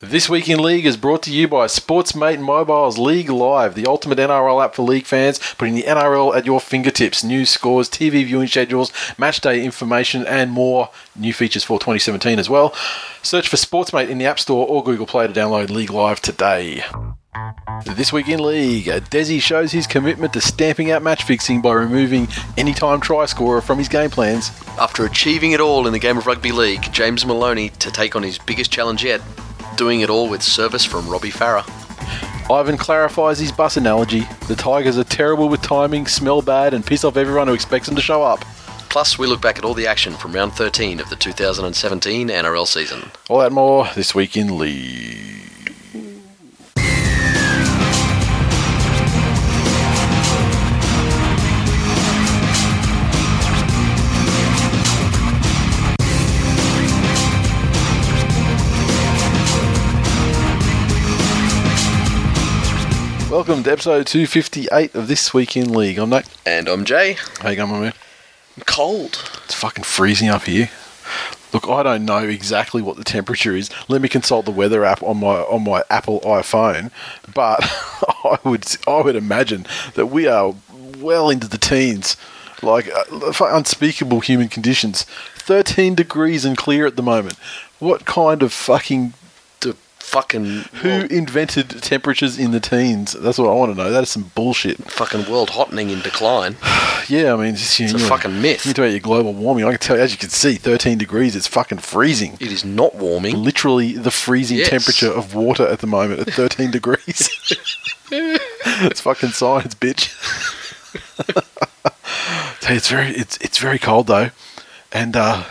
This Week in League is brought to you by Sportsmate Mobile's League Live, the ultimate NRL app for league fans, putting the NRL at your fingertips. News, scores, TV viewing schedules, match day information, and more. New features for 2017 as well. Search for Sportsmate in the App Store or Google Play to download League Live today. This Week in League, uh, Desi shows his commitment to stamping out match fixing by removing anytime try scorer from his game plans. After achieving it all in the game of rugby league, James Maloney to take on his biggest challenge yet, doing it all with service from Robbie Farah. Ivan clarifies his bus analogy. The Tigers are terrible with timing, smell bad, and piss off everyone who expects them to show up. Plus, we look back at all the action from round 13 of the 2017 NRL season. All that more this week in League. Welcome to episode 258 of This Week in League. I'm Nate. And I'm Jay. How you going, my man? I'm cold. It's fucking freezing up here. Look, I don't know exactly what the temperature is. Let me consult the weather app on my on my Apple iPhone, but I would I would imagine that we are well into the teens, like uh, unspeakable human conditions. Thirteen degrees and clear at the moment. What kind of fucking fucking who world, invented temperatures in the teens? That's what I want to know. That is some bullshit. fucking world hottening in decline. Yeah, I mean, just, you It's a know, fucking myth. You talk about your global warming. I can tell you, as you can see, 13 degrees. It's fucking freezing. It is not warming. Literally the freezing Yes. temperature of water at the moment at 13 degrees. it's fucking science, bitch. It's very, it's it's very cold though, and uh,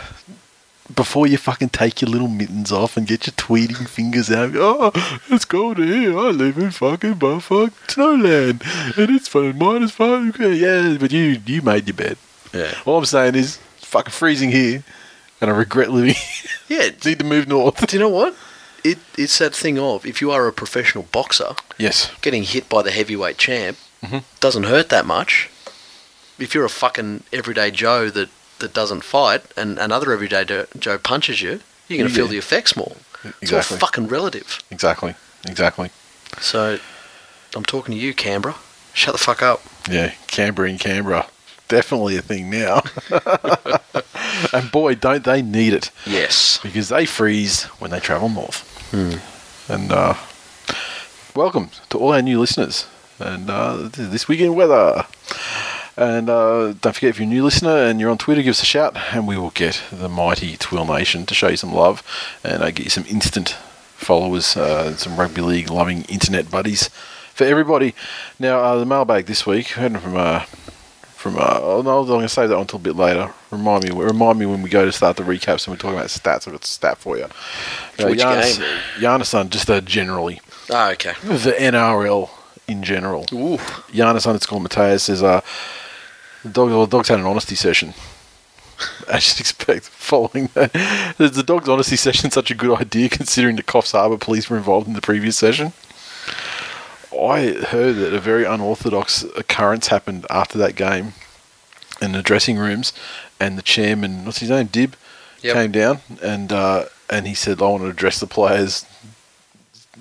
before you fucking take your little mittens off and get your tweeting fingers out, oh, it's cold here. I live in fucking bumfuck snowland, and it's fun minus five. degrees." Yeah, but you you made your bed. Yeah. All I'm saying is, fucking freezing here, and I regret living. Yeah. Need to move north. Do you know what? It, it's that thing of if you are a professional boxer, Yes. getting hit by the heavyweight champ Mm-hmm. doesn't hurt that much. If you're a fucking everyday Joe that, that doesn't fight and another everyday do- Joe punches you, you're going to feel the effects more. It's Exactly. all fucking relative. Exactly. Exactly. So I'm talking to you, Canberra. Shut the fuck up. Yeah, Canberra in Canberra. Definitely a thing now. and boy, don't they need it Yes. because they freeze when they travel north. And uh, welcome to all our new listeners. And uh, this weekend weather. And uh, don't forget, if you're a new listener and you're on Twitter, give us a shout, and we will get the mighty TWiL Nation to show you some love and uh, get you some instant followers, uh, some rugby league loving internet buddies for everybody. Now, uh, the mailbag this week, heard from uh, from uh, no, I'm going to save that until a bit later. Remind me, remind me when we go to start the recaps and we're talking about stats. I've got a stat for you. Uh, which Giannis, game? Giannis, just uh, generally Ah, okay. the NRL in general. Ooh. Giannis underscore Mateus says, uh, the, dog, the dog's had an honesty session. I you'd expect, following that. Is the dog's honesty session such a good idea considering the Coffs Harbour police were involved in the previous session? I heard that a very unorthodox occurrence happened after that game in the dressing rooms, and the chairman, what's his name, Dib, Yep. came down and uh, and he said, "I want to address the players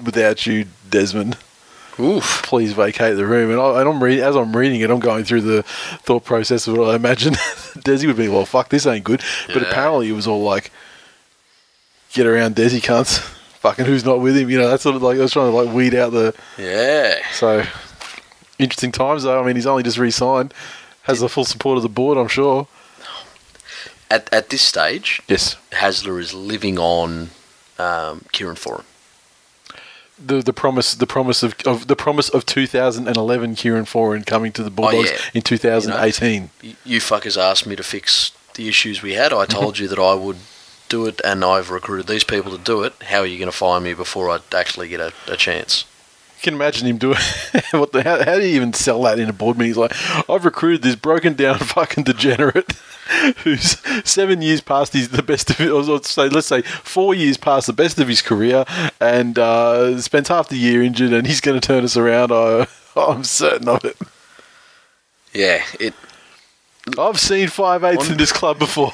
without you, Desmond." Oof. please vacate the room. And, I, and I'm reading as I'm reading it, I'm going through the thought process of what I imagine Desi would be. Well, fuck, this ain't good. But Yeah. apparently, it was all like, get around Desi cunts. Fucking who's not with him? You know, that's sort of like I was trying to like weed out the. Yeah. So interesting times though. I mean, he's only just re-signed. Has the full support of the board, I'm sure. At, at this stage, Yes. Hasler is living on um, Kieran Foran. The, the promise the promise of, of the promise of 2011 Kieran Foran coming to the oh, Bulldogs yeah. in 2018. Y- You fuckers asked me to fix the issues we had. I mm-hmm. told you that I would do it, and I've recruited these people to do it. How are you going to find me before I actually get a, a chance? Can imagine him doing what the how, how do you even sell that in a board meeting? He's like, I've recruited this broken down fucking degenerate who's seven years past his the best of it, say let's say four years past the best of his career, and uh, spends half the year injured, and he's going to turn us around. I, I'm certain of it. Yeah, it. I've seen five eighths in this club before.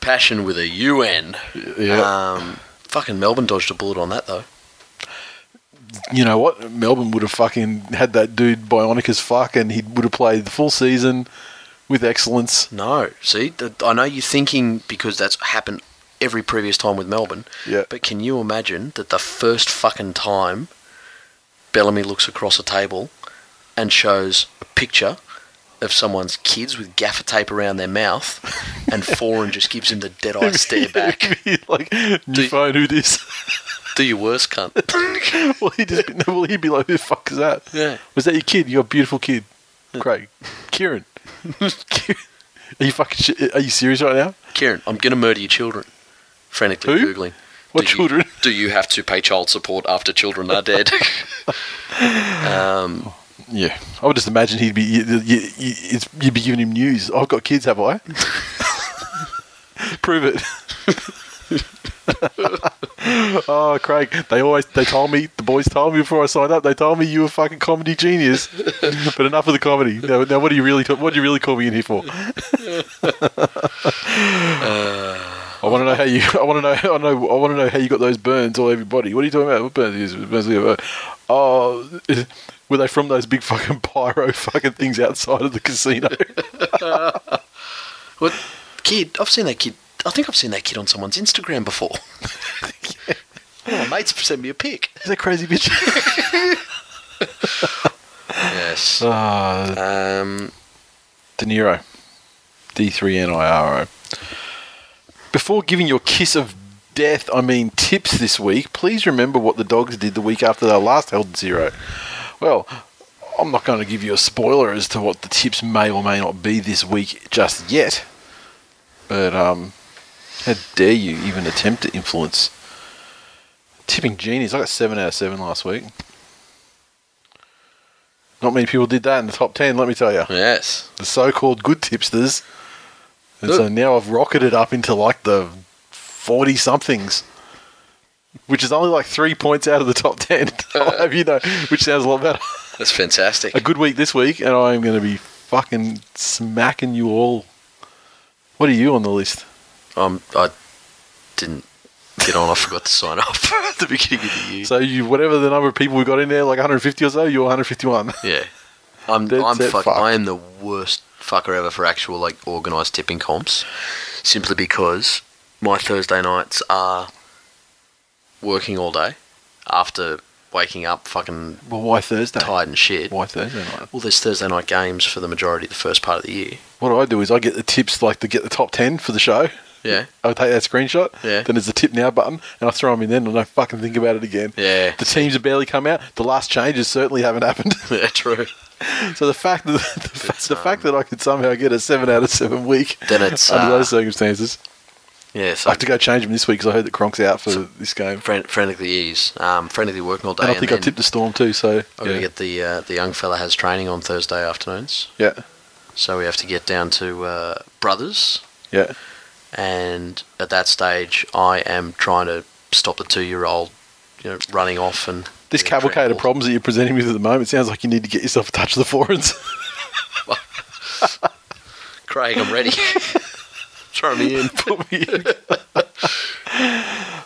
Passion with a UN. Yeah. Um, fucking Melbourne dodged a bullet on that though. you know what? Melbourne would have fucking had that dude bionic as fuck, and he would have played the full season with excellence. No, see, I know you're thinking because that's happened every previous time with Melbourne. Yeah. But can you imagine that the first fucking time Bellamy looks across a table and shows a picture of someone's kids with gaffer tape around their mouth, and Foran just gives him the dead eye stare back. like, new Do you- phone, who this? Do your worst, cunt. well, he'd just be, well, he'd be like, who the fuck is that? Yeah. Was that your kid? You a beautiful kid, Craig, Kieran. Are you fucking? Shit? Are you serious right now? Kieran, I'm gonna murder your children. Frantically Who? googling. What do you- children? do you have to pay child support after children are dead? um, Yeah, I would just imagine he'd be. You, you, you, it's, you'd be giving him news. I've got kids, have I? Prove it. oh, Craig, they always they told me the boys told me before I signed up. They told me you were a fucking comedy genius. but enough of the comedy. Now, now what do you really ta- what do you really call me in here for? Uh, I want to know how you. I want to know. I know. I want to know how you got those burns all over your body. What are you talking about? What burns? Burns? Oh, were they from those big fucking pyro fucking things outside of the casino? what kid? I've seen that kid. I think I've seen that kid on someone's Instagram before. One of my mates sent me a pic. Is that crazy bitch? Yes. Ah, Um, De Niro. D3NIRO. Before giving your kiss of death, I mean tips this week, please remember what the dogs did the week after they last held zero. Well, I'm not going to give you a spoiler as to what the tips may or may not be this week just yet. But, um, how dare you even attempt to influence tipping genies? I got 7 out of 7 last week. Not many people did that in the top 10, let me tell you yes. the so-called good tipsters. And so now I've rocketed up into like the 40 somethings, which is only like three points out of the top 10. I'll have you know, which sounds a lot better. That's fantastic. A good week this week, and I am going to be fucking smacking you all. What are you on the list? Um, I didn't get on. I forgot to sign up at the beginning of the year. So you, whatever the number of people we got in there, like 150 or so, you're 151. yeah, I'm. Dead I'm set fuck, fucked. I am the worst fucker ever for actual like organised tipping comps, simply because my Thursday nights are working all day after waking up fucking Well, why Thursday? tired and shit. Why Thursday night? Well, there's Thursday night games for the majority of the first part of the year. What do I do is I get the tips like to get the top 10 for the show. Yeah, I take that screenshot. Yeah. Then there's the tip now button, and I throw them in then, and I don't fucking think about it again. yeah, The teams have barely come out. The last changes certainly haven't happened. yeah. True. so the fact that the, fa- It's, the fact um, that I could somehow get a seven out of seven week Then it's under uh, those circumstances, yeah. I have to go change them this week because I heard that Kronk's out for this game, fran- frantically ease, um, frantically working all day. and I think I tipped the Storm too. So I'm gonna get the uh, the young fella has training on Thursday afternoons, yeah, so we have to get down to uh, Brothers, yeah. and at that stage, I am trying to stop the two year old, you know, running off and This cavalcade of problems that you're presenting with at the moment sounds like you need to get yourself a touch of the balls. Craig, I'm ready. Throw me in. Put me in.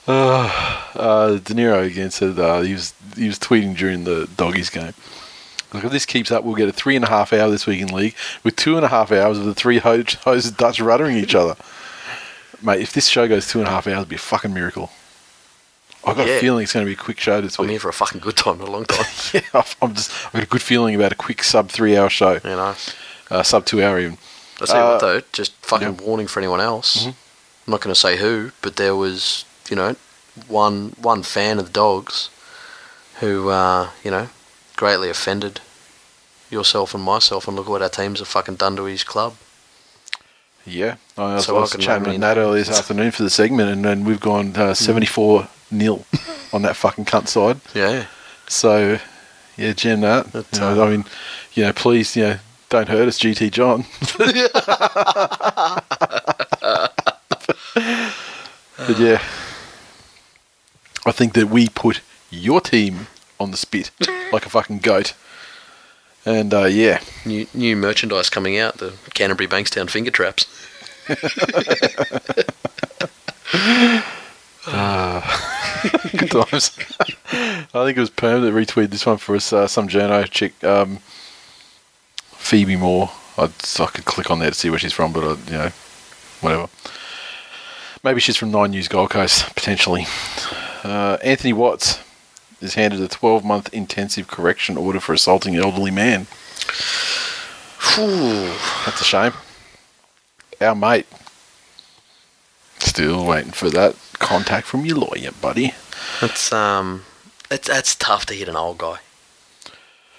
uh, De Niro again said uh, he was he was tweeting during the doggies game. Look, if this keeps up, we'll get a three and a half hour this week in league with two and a half hours of the three ho- hosts Dutch ruddering each other. Mate, if this show goes two and a half hours, it'd be a fucking miracle. I've got Yeah. a feeling it's going to be a quick show this I'm here for a fucking good time, not a long time. yeah, I've- I'm just I've got a good feeling about a quick sub three hour show, You know. uh, sub two hour even. I'll tell you what though, just fucking yeah. Mm-hmm. warning for anyone else. I'm not going to say who, but there was, you know, one one fan of the dogs who, uh, you know, greatly offended yourself and myself, and look what our teams have fucking done to his club. Yeah, I was, So I was chatting with Nat earlier this afternoon for the segment, and then we've gone uh, 74 nil on that fucking cunt side. Yeah, So, yeah, Jen, that. You know, uh, I mean, you know, please, you know, don't hurt us, GT John. but yeah, I think that we put your team on the spit like a fucking goat. And uh, yeah, new new merchandise coming out, the Canterbury Bankstown finger traps. Good times. I think it was Perm that retweeted this one for us. Uh, some journo chick, um, Phoebe Moore. I, I could click on there to see where she's from, but I, you know, whatever. Maybe she's from Nine News Gold Coast, potentially. Uh, Anthony Watts is handed a 12-month intensive correction order for assaulting an elderly man. Phew. That's a shame. Our mate. Still waiting for that contact from your lawyer, buddy. That's um, it's that's tough to hit an old guy.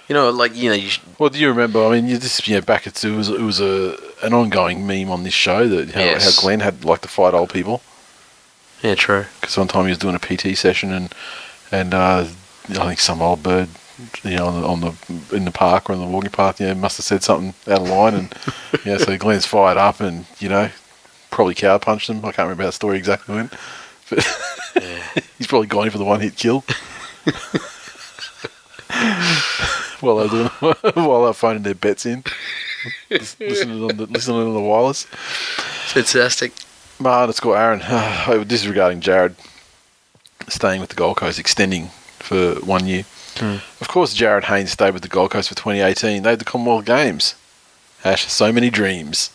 You know, like you know, you Well, do you remember? I mean, you just you know, back at it was it was a an ongoing meme on this show that how, Yes. how Glenn had like to fight old people yeah, true. because one time he was doing a PT session and and uh, I think some old bird, you know, on the, on the in the park or on the walking path, you know, must have said something out of line, and yeah, so Glenn's fired up and you know, probably cow punched him. I can't remember that story exactly when, but he's probably gone for the one hit kill. While they're doing, while they're phoning their bets in, Lis- listening on the listening on the wireless. Fantastic. My underscore Aaron. oh, this is regarding Jarryd staying with the Gold Coast, extending for one year. Of course, Jarryd Hayne's stayed with the Gold Coast for 2018. They had the Commonwealth Games. Ash, so many dreams.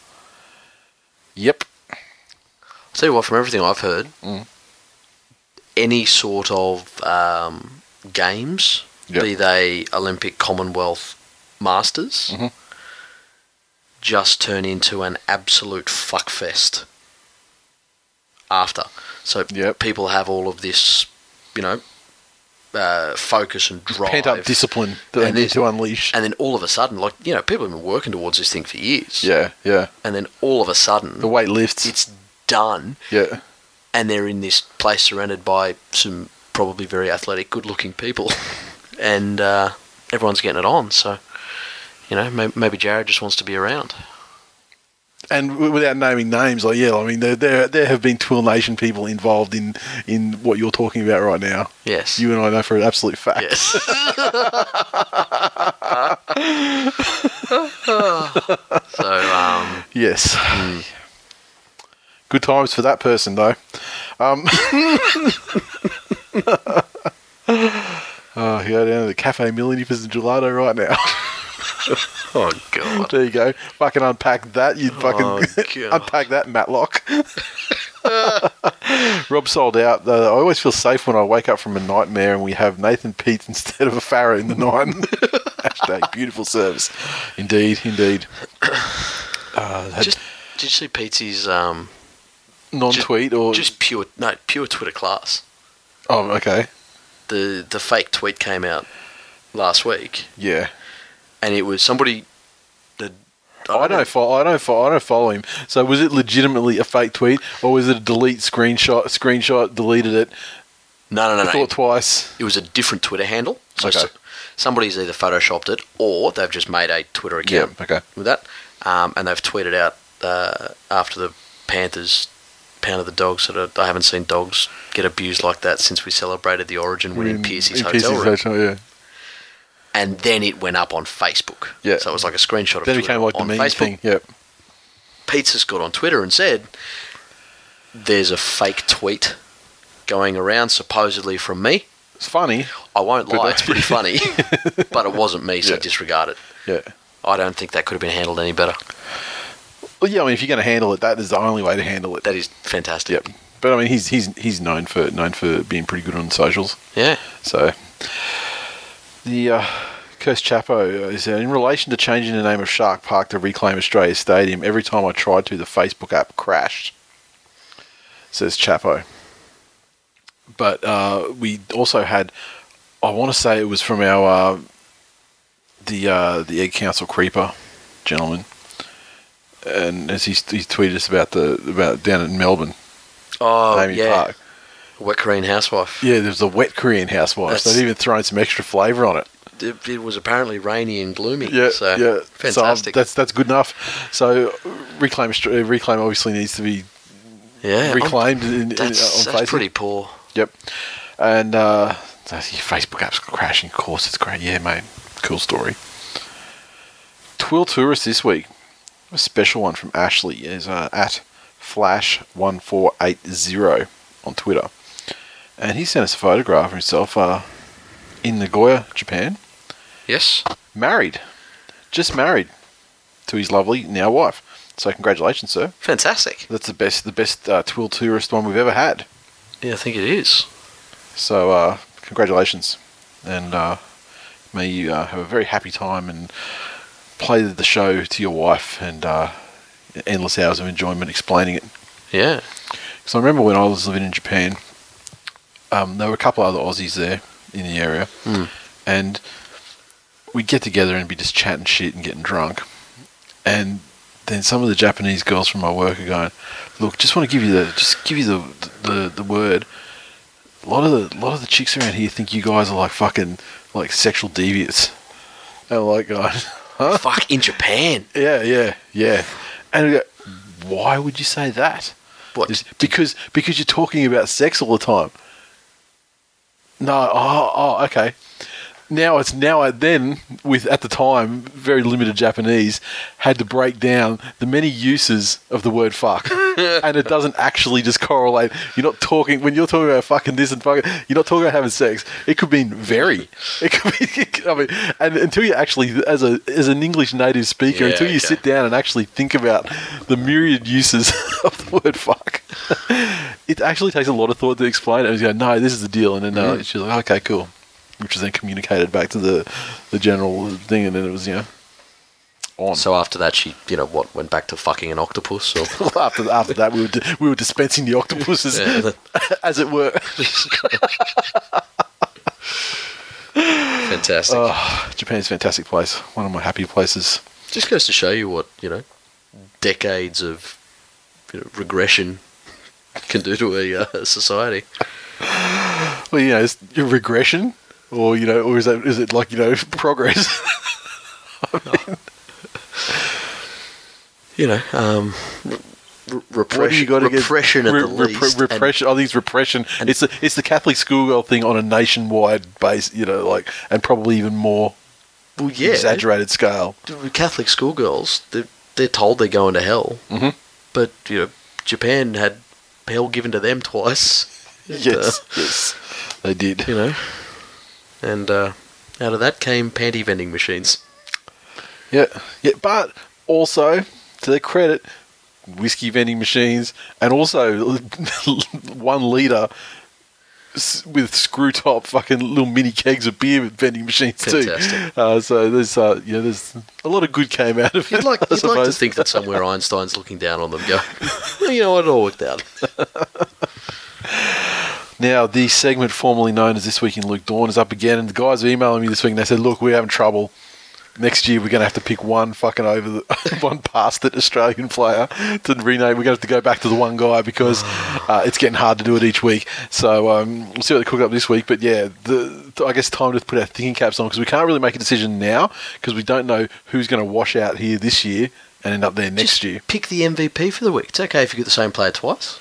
Yep. tell you what, from everything I've heard, Mm. any sort of um, games, Yep. be they Olympic, Commonwealth, Masters, Mhm. just turn into an absolute fuckfest after. So Yep. people have all of this, you know, uh, focus and drive. Pent up discipline that they need to unleash. and then all of a sudden, like, you know, people have been working towards this thing for years. Yeah, yeah. And then all of a sudden, The weight lifts. it's done yeah. and they're in this place surrounded by some probably very athletic, good-looking people, and uh, everyone's getting it on. So, you know, maybe, maybe Jarryd just wants to be around. And w- without naming names, like yeah, I mean there there there have been TWiL Nation people involved in in what you're talking about right now. Yes. You and I know for an absolute fact. yes. so, um, Yes. Good times for that person, though. Um, oh, you go down to the Cafe Millini for some gelato right now. oh god. there you go. Fucking unpack that. You'd fucking Oh, unpack that, Matlock. Rob sold out. Uh, I always feel safe when I wake up from a nightmare and we have Nathan Peats instead of a Farah in the night. Hashtag beautiful service. Indeed, indeed. Uh, had Just did you see Pete's um, non-tweet or just pure no pure Twitter class? oh, okay, The the fake tweet came out last week, yeah. and it was somebody. that I don't follow. I don't follow. I don't follow him. So was it legitimately a fake tweet, or was it a delete screenshot? Screenshot deleted it. No, no, no, no. thought twice. It was a different Twitter handle. So Okay. somebody's either photoshopped it or they've just made a Twitter account Yeah. Okay. with that, um, and they've tweeted out uh, after the Panthers pounded the dogs. So that I haven't seen dogs get abused like that since we celebrated the Origin win in Piercy's in hotel room. hotel, yeah. And then it went up on Facebook. Yeah. So it was like a screenshot of Then it Twitter became like the on meme Facebook. thing. Yep. Pizza's got on Twitter and said there's a fake tweet going around supposedly from me. It's funny. I won't lie, it's pretty funny, but it wasn't me, so Yeah. disregard it. Yeah. I don't think that could have been handled any better. Well, yeah. I mean, if you're going to handle it, that is the only way to handle it. That is fantastic. Yep. But I mean, he's he's he's known for known for being pretty good on socials. Yeah. So the uh, Coast Chapo is uh, in relation to changing the name of Shark Park to Reclaim Australia Stadium. Every time I tried to, the Facebook app crashed. Says Chapo. But uh, we also had, I want to say it was from our uh, the uh, the Egg Council Creeper gentleman, and as he, he tweeted us about the about down in Melbourne, Oh, AAMI yeah. Park. Wet Korean housewife. Yeah, there's the wet Korean housewife. That's- They've even thrown some extra flavour on it. It, it was apparently rainy and gloomy. Yeah, so yeah, So, um, fantastic. that's that's good enough. So reclaim uh, reclaim obviously needs to be yeah, reclaimed in, in, That's, on that's pretty poor. Yep, and uh, your Facebook app's crashing. Of course, it's great. Yeah, mate, cool story. Twill tourist this week. A special one from Ashley is uh, at Flash1480 on Twitter. And he sent us a photograph of himself uh, in Nagoya, Japan, Yes. married. Just married to his lovely now wife. So congratulations, sir. Fantastic. That's the best the best uh, Twill tourist one we've ever had. Yeah, I think it is. So uh, congratulations, and uh, may you uh, have a very happy time and play the show to your wife and uh, endless hours of enjoyment explaining it. Yeah. Because I remember when I was living in Japan, um, there were a couple other Aussies there in the area, Mm. and we'd get together and be just chatting shit and getting drunk. And then some of the Japanese girls from my work are going, "Look, just want to give you the just give you the the, the word. A lot of the a lot of the chicks around here think you guys are like fucking like sexual deviants." And I'm like, going, huh? Fuck, in Japan. Yeah, yeah, yeah. And we go, why would you say that? What? Because because you're talking about sex all the time. No, oh, oh, okay. Now it's now I then with at the time very limited Japanese had to break down the many uses of the word fuck, and it doesn't actually just correlate. You're not talking when you're talking about fucking this and fucking. You're not talking about having sex. It could mean very. It could be. I mean, and until you actually, as a as an English native speaker, Yeah, until you okay. sit down and actually think about the myriad uses of the word fuck, it actually takes a lot of thought to explain it. And you go, no, this is the deal, and then uh, she's like, okay, cool, which was then communicated back to the the general thing, and then it was you know on. So after that, she, you know, what, went back to fucking an octopus or. after after that, we were di- we were dispensing the octopuses, Yeah, as it were. Fantastic. Oh, Japan's a fantastic place. One of my happy places. Just goes to show you what, you know, decades of you know, regression can do to a uh, society. Well, you know, regression, or you know, or is that is it like you know progress? You know, um, r- r- What do repression, you got to get? repression at re- the repre- least. and- repression. I think it's repression. it's the it's the Catholic schoolgirl thing on a nationwide base. You know, like and probably even more well, yeah, exaggerated scale. Catholic schoolgirls, they're, they're told they're going to hell. Mhm. But, you know, Japan had hell given to them twice. And, Yes, yes, they did. you know, and uh, out of that came panty vending machines. Yeah, yeah, but also to their credit, whiskey vending machines and also one liter with screw top fucking little mini kegs of beer with vending machines Fantastic. too. Uh, so there's uh, yeah, there's a lot of good came out of it. You'd like, I you'd like to think that somewhere Einstein's looking down on them, go, you know what, it all worked out. Now, the segment formerly known as This Week in Luke Dorn is up again, and the guys are emailing me this week and they said, Look, we're having trouble. Next year, we're going to have to pick one fucking over the one past it Australian player to rename. We're going to have to go back to the one guy because uh, it's getting hard to do it each week. So um, we'll see what they cook up this week. But yeah, the, I guess time to put our thinking caps on because we can't really make a decision now because we don't know who's going to wash out here this year and end up there next Just year. pick the MVP for the week. It's okay if you get the same player twice.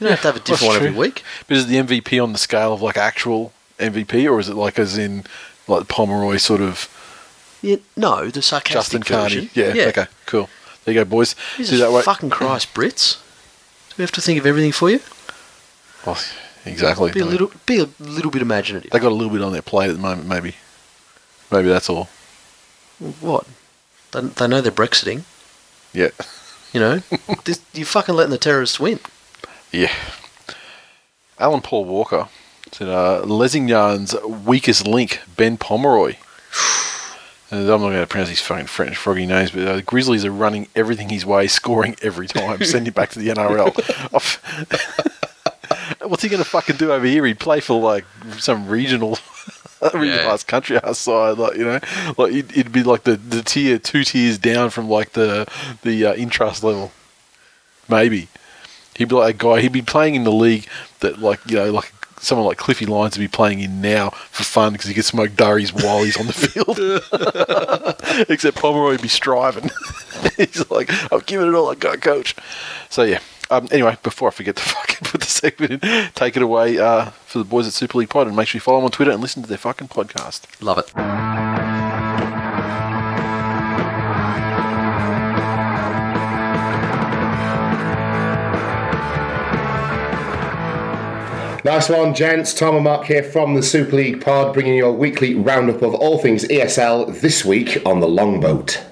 You don't have to have a different one every week. But is the MVP on the scale of like actual MVP, or is it like as in like Pomeroy sort of Yeah, no, the sarcastic Justin Carney? version. Yeah, Okay. Cool. There you go, boys. Jesus Do that way. fucking Christ, Brits. Do we have to think of everything for you? Oh, exactly. Be a little, be a little bit imaginative. They got a little bit on their plate at the moment. Maybe. Maybe that's all. What? They, they know they're Brexiting. Yeah. You know, this, you're fucking letting the terrorists win. Yeah. Alan Paul Walker said, uh, Lezignan's weakest link, Ben Pomeroy. I'm not going to pronounce these fucking French froggy names, but uh, the Grizzlies are running everything his way, scoring every time, sending back to the NRL. What's he going to fucking do over here? He'd play for like some regional, regionalised country house side, like you know, like it'd, it'd be like the, the tier two tiers down from like the the uh, intrust level, maybe. He'd be like a guy. He'd be playing in the league that, like you know, like someone like Cliffy Lyons would be playing in now for fun because he could smoke durries while he's on the field. Except Pomeroy would be striving. he's like, "I'm giving it all I got, coach." So yeah. Um, anyway, before I forget to fucking put the segment in, take it away uh, for the boys at Super League Pod, and make sure you follow them on Twitter and listen to their fucking podcast. Love it. Nice one, gents. Tom and Mark here from the Super League pod, bringing you a weekly roundup of all things ESL this week on the Longboat.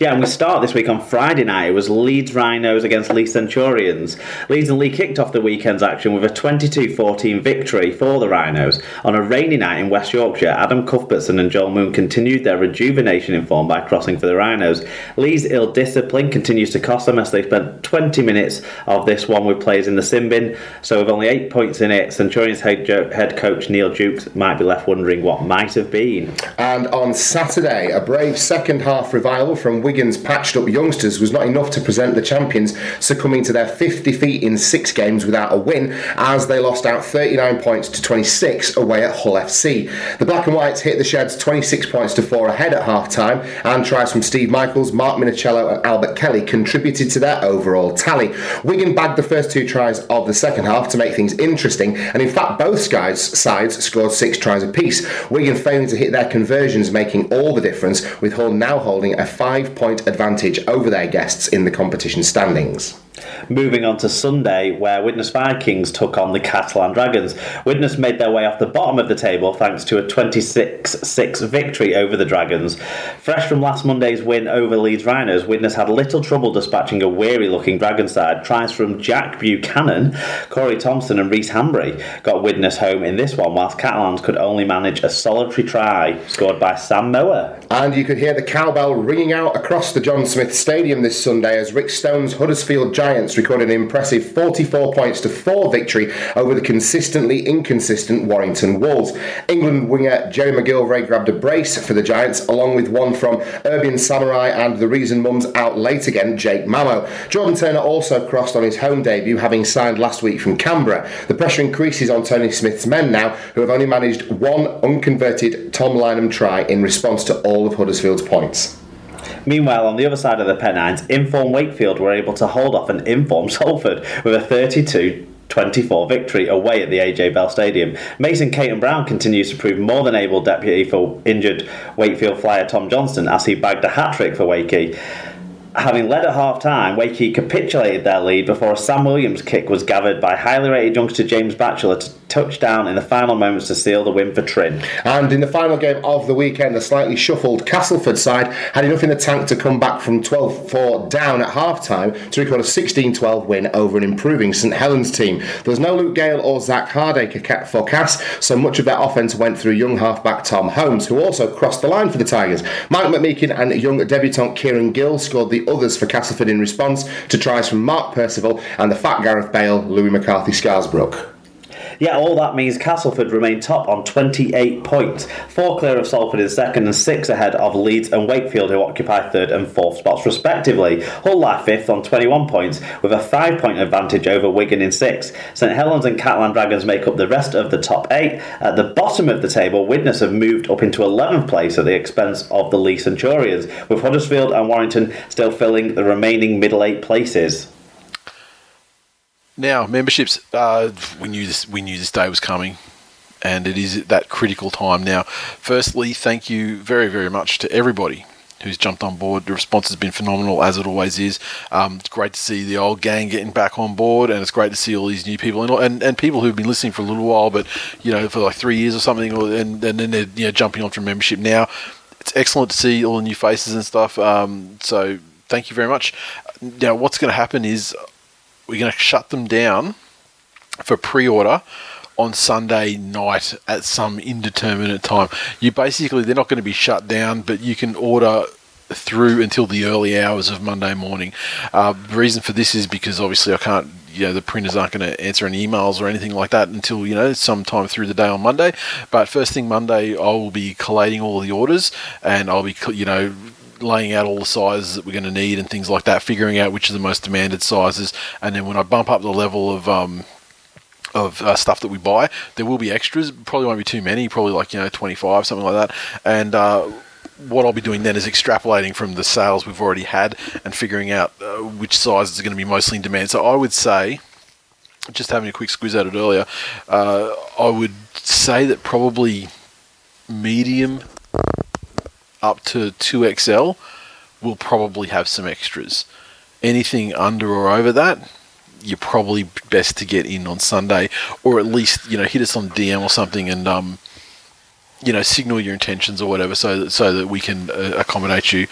Yeah, and we start this week on Friday night. It was Leeds Rhinos against Leigh Centurions. Leeds and Leigh kicked off the weekend's action with a 22 14 victory for the Rhinos. On a rainy night in West Yorkshire, Adam Cuthbertson and Joel Moon continued their rejuvenation in form by crossing for the Rhinos. Leeds' ill discipline continues to cost them as they spent 20 minutes of this one with players in the sin bin. So, with only eight points in it, Centurions head, coach Neil Jukes might be left wondering what might have been. And on Saturday, a brave second half revival from Wigan's patched up youngsters was not enough to present the champions, succumbing to their fifth defeat in six games without a win as they lost out 39 points to 26 away at Hull FC. The Black and Whites hit the Sheds 26 points to 4 ahead at half time, and tries from Steve Michaels, Mark Minichiello, and Albert Kelly contributed to their overall tally. Wigan bagged the first two tries of the second half to make things interesting, and in fact, both sides, sides scored six tries apiece. Wigan failing to hit their conversions, making all the difference, with Hull now holding a five point advantage over their guests in the competition standings. Moving on to Sunday, where Widnes Vikings took on the Catalan Dragons. Widnes made their way off the bottom of the table thanks to a 26 6 victory over the Dragons. Fresh from last Monday's win over Leeds Rhinos, Widnes had little trouble dispatching a weary looking Dragon side. Tries from Jack Buchanan, Corey Thompson, and Rhys Hanbury got Widnes home in this one, whilst Catalans could only manage a solitary try scored by Sam Moa. And you could hear the cowbell ringing out across the John Smith Stadium this Sunday as Rick Stone's Huddersfield Giants recorded an impressive 44 points to 4 victory over the consistently inconsistent Warrington Wolves. England winger Jerry McGillvary grabbed a brace for the Giants, along with one from Urban Samurai and the reason Mum's out late again, Jake Mamo. Jordan Turner also crossed on his home debut, having signed last week from Canberra. The pressure increases on Tony Smith's men now, who have only managed one unconverted Tom Lineham try in response to all of Huddersfield's points. Meanwhile, on the other side of the Pennines, Inform Wakefield were able to hold off an Inform Salford with a 32 24 victory away at the AJ Bell Stadium. Mason Caton Brown continues to prove more than able deputy for injured Wakefield flyer Tom Johnstone as he bagged a hat trick for Wakey. Having led at half time, Wakey capitulated their lead before a Sam Williams kick was gathered by highly rated youngster James Batchelor to touch down in the final moments to seal the win for Trin. And in the final game of the weekend, the slightly shuffled Castleford side had enough in the tank to come back from 12 4 down at half time to record a 16 12 win over an improving St Helens team. There was no Luke Gale or Zak Hardaker for Cass, so much of their offence went through young halfback Tom Holmes, who also crossed the line for the Tigers. Mike McMeeken and young debutant Kieran Gill scored the others for Castleford in response to tries from Mark Percival and the fat Gareth Bale, Louis McCarthy Scarsbrook. Yeah, all that means Castleford remain top on 28 points, four clear of Salford in second and six ahead of Leeds and Wakefield, who occupy third and fourth spots respectively. Hull lie fifth on 21 points, with a five point advantage over Wigan in sixth. St Helens and Catalan Dragons make up the rest of the top eight. At the bottom of the table, Widnes have moved up into 11th place at the expense of the Leigh Centurions, with Huddersfield and Warrington still filling the remaining middle eight places. Now, memberships. Uh, we knew this. We knew this day was coming, and it is that critical time now. Firstly, thank you very, very much to everybody who's jumped on board. The response has been phenomenal, as it always is. Um, it's great to see the old gang getting back on board, and it's great to see all these new people and and, and people who've been listening for a little while, but you know, for like three years or something, and and then they're you know jumping membership now. It's excellent to see all the new faces and stuff. Um, so thank you very much. Now, what's going to happen is we're going to shut them down for pre-order on Sunday night at some indeterminate time. You basically they're not going to be shut down, but you can order through until the early hours of Monday morning. Uh, the reason for this is because obviously I can't. You know, the printers aren't going to answer any emails or anything like that until you know sometime through the day on Monday. But first thing Monday, I will be collating all the orders and I'll be you know laying out all the sizes that we're going to need and things like that, figuring out which are the most demanded sizes, and then when I bump up the level of um, of uh, stuff that we buy, there will be extras. Probably won't be too many. Probably like you know twenty five, something like that, and. Uh, what I'll be doing then is extrapolating from the sales we've already had and figuring out uh, which sizes are going to be mostly in demand. So I would say, just having a quick squeeze at it earlier, uh, I would say that probably medium up to 2XL will probably have some extras. Anything under or over that, you're probably best to get in on Sunday, or at least you know hit us on DM or something, and um, you know signal your intentions or whatever, so that so that we can uh, accommodate you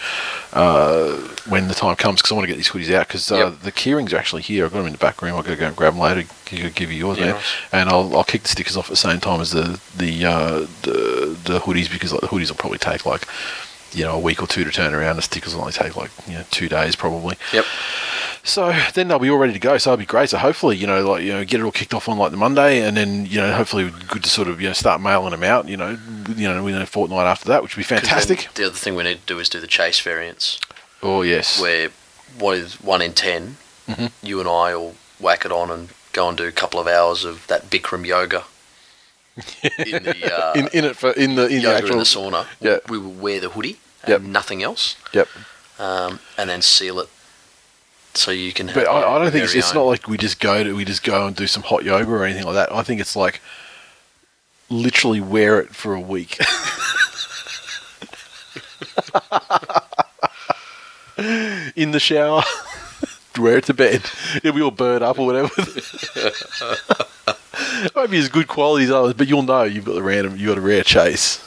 uh, when the time comes. Because I want to get these hoodies out because uh, Yep. the keyrings are actually here. I've got them in the back room. I'll go go and grab them later. Give give you yours, Yeah, man. And I'll, I'll kick the stickers off at the same time as the the uh, the, the hoodies because like, the hoodies will probably take like you know a week or two to turn around. The stickers will only take like you know two days probably. Yep. So then they'll be all ready to go. So it'll be great. So hopefully, you know, like you know, get it all kicked off on like the Monday, and then you know, hopefully, good to sort of you know start mailing them out. You know, you know, within a fortnight after that, which would be fantastic. The other thing we need to do is do the chase variants, Oh yes, where what is one in 10 Mhm. you and I will whack it on and go and do a couple of hours of that Bikram yoga. in the uh, in in it for in the in the actual. in the sauna. Yeah. We will wear the hoodie and Yep. nothing else, Yep. um, and then seal it so you can. Have But I, I don't think it's, it's not like we just go to we just go and do some hot yoga or anything like that. I think it's like literally wear it for a week. In the shower, wear it to bed. It'll be all burnt up or whatever. It won't be as good quality as others, but you'll know you've got the random, you got a rare chase.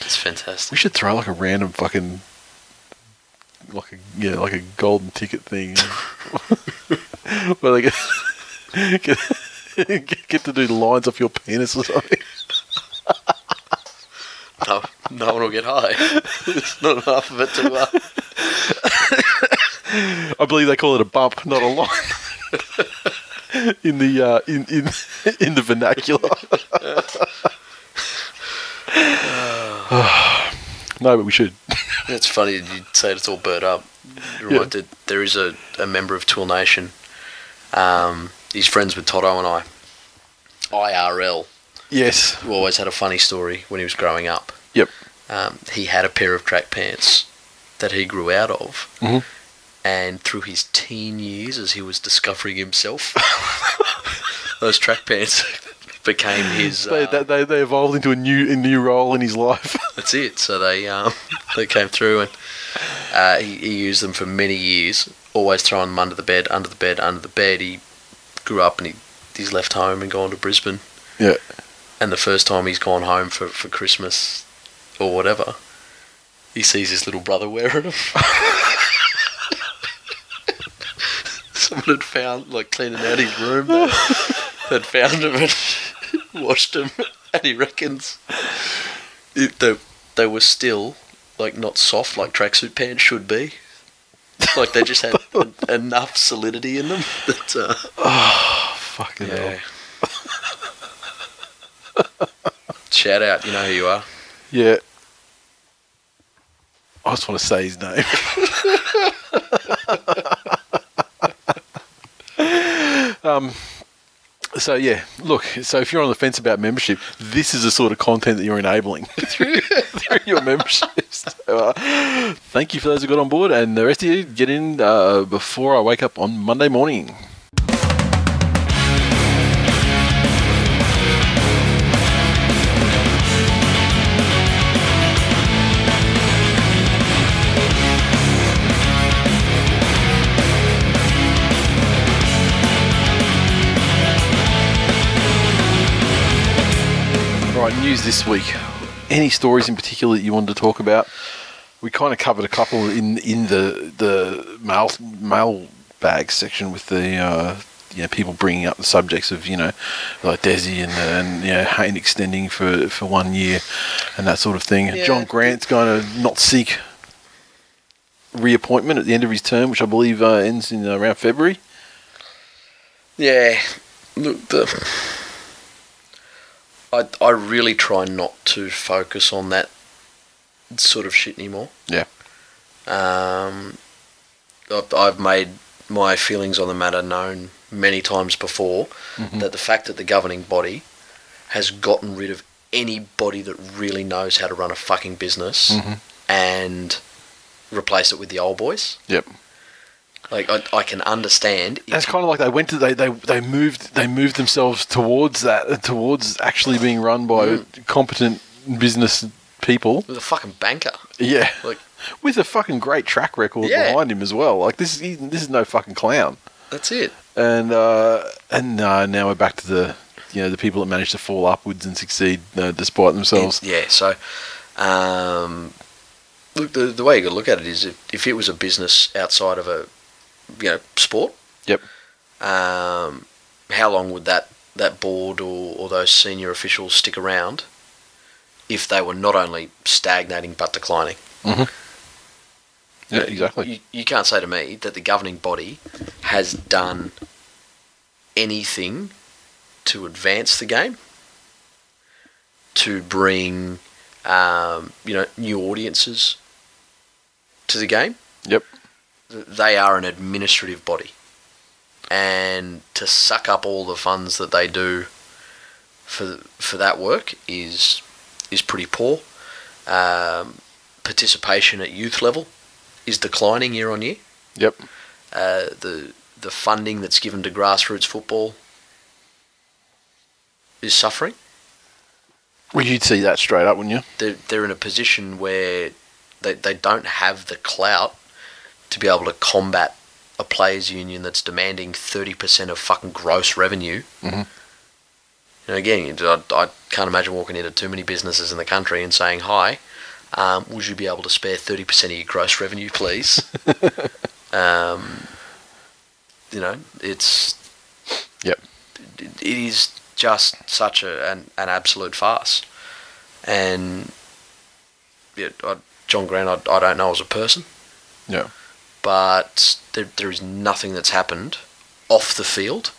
It's fantastic. We should throw like a random fucking, like a yeah, like a golden ticket thing, where they get, get get to do the lines off your penis or something. No, no one will get high. There's not enough of it to. Uh, I believe they call it a bump, not a line. in the uh, in in in the vernacular. no, but we should. it's funny you say it's all burnt up. Reminded there is a, a member of TWiL Nation. Um, he's friends with Toto and I. IRL. Yes. Who always had a funny story when he was growing up. Yep. Um, he had a pair of track pants that he grew out of. Mhm. And through his teen years, as he was discovering himself, those track pants became his. They, uh, they, they, they evolved into a new a new role in his life. That's it. So they um, they came through and uh, he, he used them for many years. Always throwing them under the bed, under the bed, under the bed. He grew up and he, he's left home and gone to Brisbane. Yeah. And the first time he's gone home for, for Christmas or whatever, he sees his little brother wearing them. Someone had found, like, cleaning out his room, they had found him and washed him, and he reckons it, they, they were still, like, not soft like tracksuit pants should be. Like, they just had en- enough solidity in them that, uh, Fucking yeah. hell. Shout out, you know who you are. Yeah. I just want to say his name. Um, so yeah, look. So if you're on the fence about membership, this is the sort of content that you're enabling through, through your memberships. So, uh, thank you for those who got on board, and the rest of you get in uh, before I wake up on Monday morning. News this week. Any stories in particular that you wanted to talk about? We kind of covered a couple in in the the mail mail bag section with the uh, you know people bringing up the subjects of you know like Desi and and you know Hayne extending for for one year and that sort of thing. Yeah. John Grant's going to not seek reappointment at the end of his term, which I believe uh, ends in uh, around February. Yeah, look, the I I really try not to focus on that sort of shit anymore. Yeah. Um, I've, I've made my feelings on the matter known many times before. Mm-hmm. That the fact that the governing body has gotten rid of anybody that really knows how to run a fucking business Mhm. and replace it with the old boys. Yep. Like I, I can understand. It's kind of like they went to they, they they moved they moved themselves towards that towards actually being run by Mm. competent business people. with a fucking banker. Yeah, Like with a fucking great track record Yeah. behind him as well. Like this, he, this is no fucking clown. That's it. and uh, and uh, now we're back to the you know the people that manage to fall upwards and succeed uh, despite themselves. Yeah, so um, look, the, the way you got to look at it is if, if it was a business outside of a you know sport, Yep. um, how long would that that board or, or those senior officials stick around if they were not only stagnating but declining? Yeah, exactly. You, you can't say to me that the governing body has done anything to advance the game, to bring um, you know new audiences to the game. Yep. They are an administrative body, and to suck up all the funds that they do for for that work is is pretty poor. Um, participation at youth level is declining year on year. Yep. Uh, the the funding that's given to grassroots football is suffering. Well, you'd see that straight up, wouldn't you? They're, they're in a position where they, they don't have the clout to be able to combat a players' union that's demanding 30% of fucking gross revenue. Mhm. And again, I, I can't imagine walking into too many businesses in the country and saying, Hi, um, would you be able to spare 30% of your gross revenue, please? um, you know, it's. Yep. It, it is just such a, an, an absolute farce. And yeah, I, John Grant, I, I don't know as a person, Yeah. But there, there is nothing that's happened off the field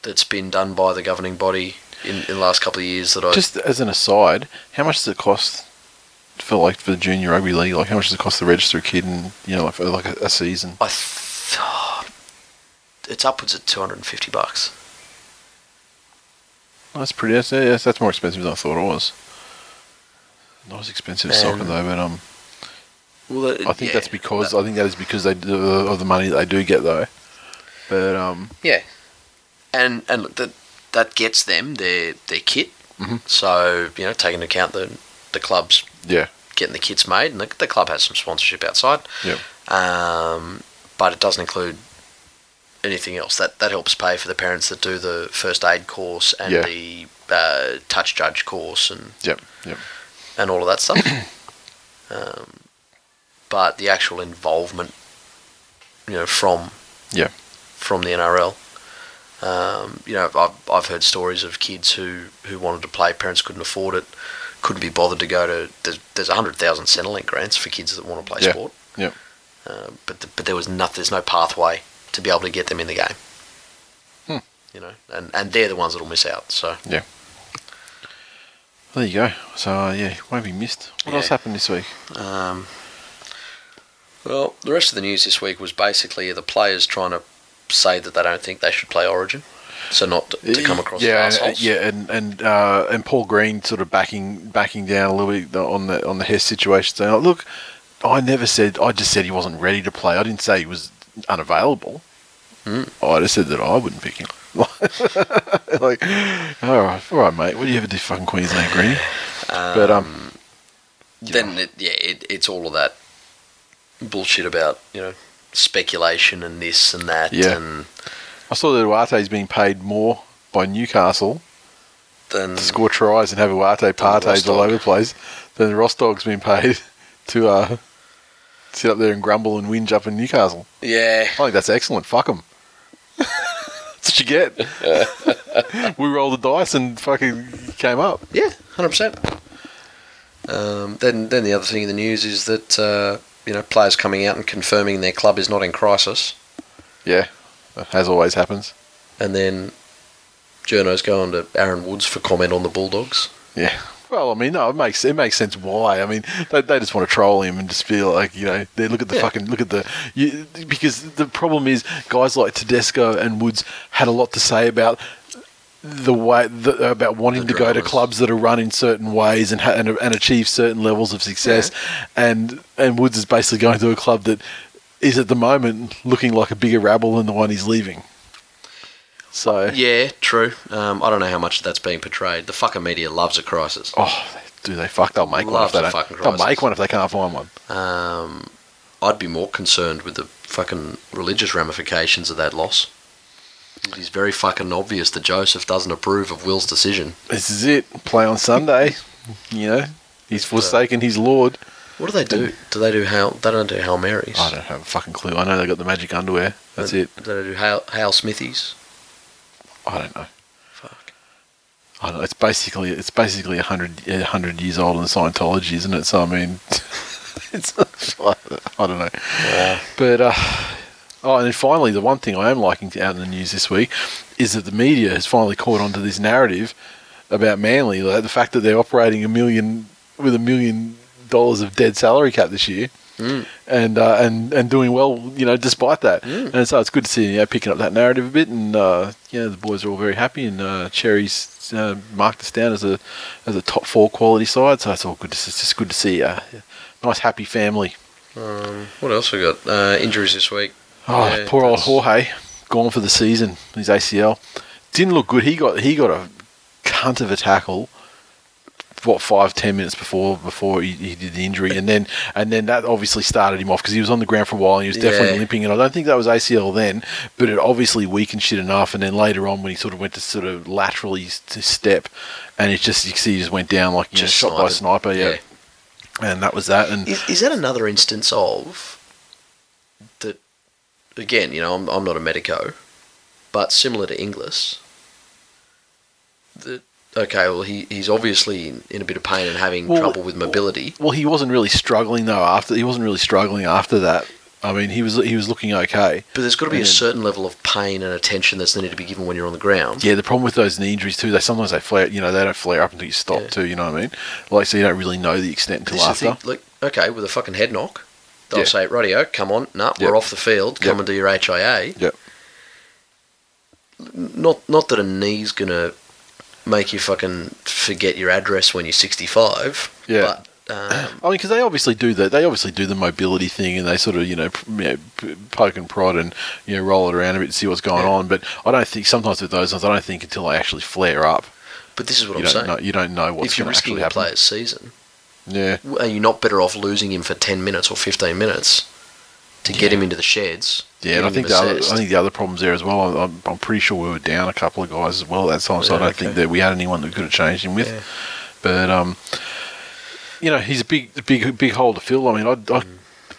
that's been done by the governing body in, in the last couple of years that I Just as an aside, how much does it cost for like for the junior rugby league? Like, how much does it cost to register a kid and you know like for like a, a season? I th- it's upwards of two hundred and fifty bucks. That's pretty. That's, that's more expensive than I thought it was. Not as expensive as soccer though, but um, Well, I think that's because I think that is because they do, of the money that they do get though. But um, Yeah, and and look, that that gets them their their kit. Mhm. So you know, taking into account the the clubs yeah, getting the kits made, and the, the club has some sponsorship outside. yeah, Um, but it doesn't include anything else. That that helps pay for the parents that do the first aid course and Yeah. the uh, touch judge course and yep, yep. and all of that stuff. um, but the actual involvement, you know, from Yeah. from the NRL. Um, you know, I've, I've heard stories of kids who, who wanted to play, parents couldn't afford it, couldn't be bothered to go to. There's there's hundred thousand Centrelink grants for kids that want to play Yeah. sport. Yeah. Uh, but the, but there was nothing. There's no pathway to be able to get them in the game. Hmm. You know, and, and they're the ones that'll miss out. So yeah, There you go. So uh, yeah, won't be missed. What Yeah. else happened this week? Um, well, the rest of the news this week was basically the players trying to say that they don't think they should play Origin, so not to, to come across yeah, as and, assholes. yeah, and and uh, and Paul Green sort of backing backing down a little bit on the on the Hess situation, saying, oh, "Look, I never said. I just said he wasn't ready to play. I didn't say he was unavailable. Hmm. I just said that I wouldn't pick him." like, all right, all right, mate. What do you ever do, fucking Queensland Greeny? but um, then it, yeah, it, it's all of that bullshit about you know speculation and this and that. Yeah. and I saw that Uate's being paid more by Newcastle than to score tries and have Uate parties all over the place than Rostog's been paid to uh, sit up there and grumble and whinge up in Newcastle. yeah, I think that's excellent. Fuck them. that's what you get. we rolled the dice and fucking came up. yeah, hundred percent. Um, then then the other thing in the news is that uh, you know players coming out and confirming their club is not in crisis, Yeah, as always happens. and then journos going to Aaron Woods for comment on the Bulldogs. Yeah. Well, I mean, no, it makes it makes sense why. I mean, they, they just want to troll him and just feel like you know they look at the Yeah. fucking look at the you, because the problem is guys like Tedesco and Woods had a lot to say about the way the, about wanting The to go to clubs that are run in certain ways and ha- and, and achieve certain levels of success, and and Woods is basically going to a club that is at the moment looking like a bigger rabble than the one he's leaving. So Yeah, true. Um, I don't know how much that's being portrayed. The fucking media loves a crisis. oh, do they fuck? They'll make one if Loves they a don't. fucking They'll make one if they can't find one. Um, I'd be more concerned with the fucking religious ramifications of that loss. It is very fucking obvious that Joseph doesn't approve of Will's decision. This is it. Play on Sunday. You know, he's forsaken his Lord. What do they do? Do they do Hail? They don't do Hail Marys. I don't have a fucking clue. I know they got the magic underwear. That's it. Do they do Hail, Hail Smithies? I don't know. Fuck. I don't know. It's basically it's basically a hundred a hundred years old in Scientology, isn't it? So I mean, it's I don't know. But uh, oh, and then finally, the one thing I am liking out in the news this week is that the media has finally caught onto this narrative about Manly, like the fact that they're operating a million with a million dollars of dead salary cap this year. And uh, and and doing well, you know, despite that, and so it's good to see you know picking up that narrative a bit, and uh, you know the boys are all very happy, and uh, Cherry's uh, marked us down as a as a top four quality side, so it's all good. To, it's just good to see a nice happy family. Um, what else we got? Uh, injuries this week. Oh, Yeah, poor old Jorge, gone for the season. His ACL didn't look good. He got he got a cunt of a tackle. What five ten minutes before before he, he did the injury, and then and then that obviously started him off because he was on the ground for a while and he was definitely Yeah. limping. And I don't think that was ACL then, but it obviously weakened shit enough. And then later on, when he sort of went to sort of laterally s- to step, and it just you see he just went down like you know, Just shot by a sniper. Yeah. and that was that. And Is, is that another instance of that? Again, you know, I'm, I'm not a medico, but similar to Inglis. That okay, well, he, he's obviously in, in a bit of pain and having Well, trouble with mobility. Well, he wasn't really struggling though. After he wasn't really struggling after that. I mean, he was he was looking okay. But there's got to be a certain level of pain and attention that's needed to be given when you're on the ground. Yeah, the problem with those knee injuries too, they sometimes they flare. You know, they don't flare up until you stop Yeah. too. You know what I mean? Like, so you don't really know the extent until the after. like, okay, with a fucking head knock, they'll Yeah. say, "Rightio, come on, nah, Yep. we're off the field. Come Yep. and do your HIA." Yep. Not, not that a knee's gonna make you fucking forget your address when you're 65. Yeah. But um, I mean, because they obviously do that. They obviously do the mobility thing, and they sort of you know, p- you know p- poke and prod and you know roll it around a bit and see what's going Yeah. on. But I don't think sometimes with those ones, I don't think until they actually flare up, but this is what I'm saying. know. You don't know what's if you're to risking a happen. player's season, Yeah. are you not better off losing him for 10 minutes or 15 minutes to get him into the sheds? Yeah, and I think the other. I think the other problems there as well. I'm- I'm, I'm pretty sure we were down a couple of guys as well at that time, so I don't okay. think that we had anyone that we could have changed him with. Yeah. But um, you know, he's a big, big, big hole to fill. I mean, I, I, Mm.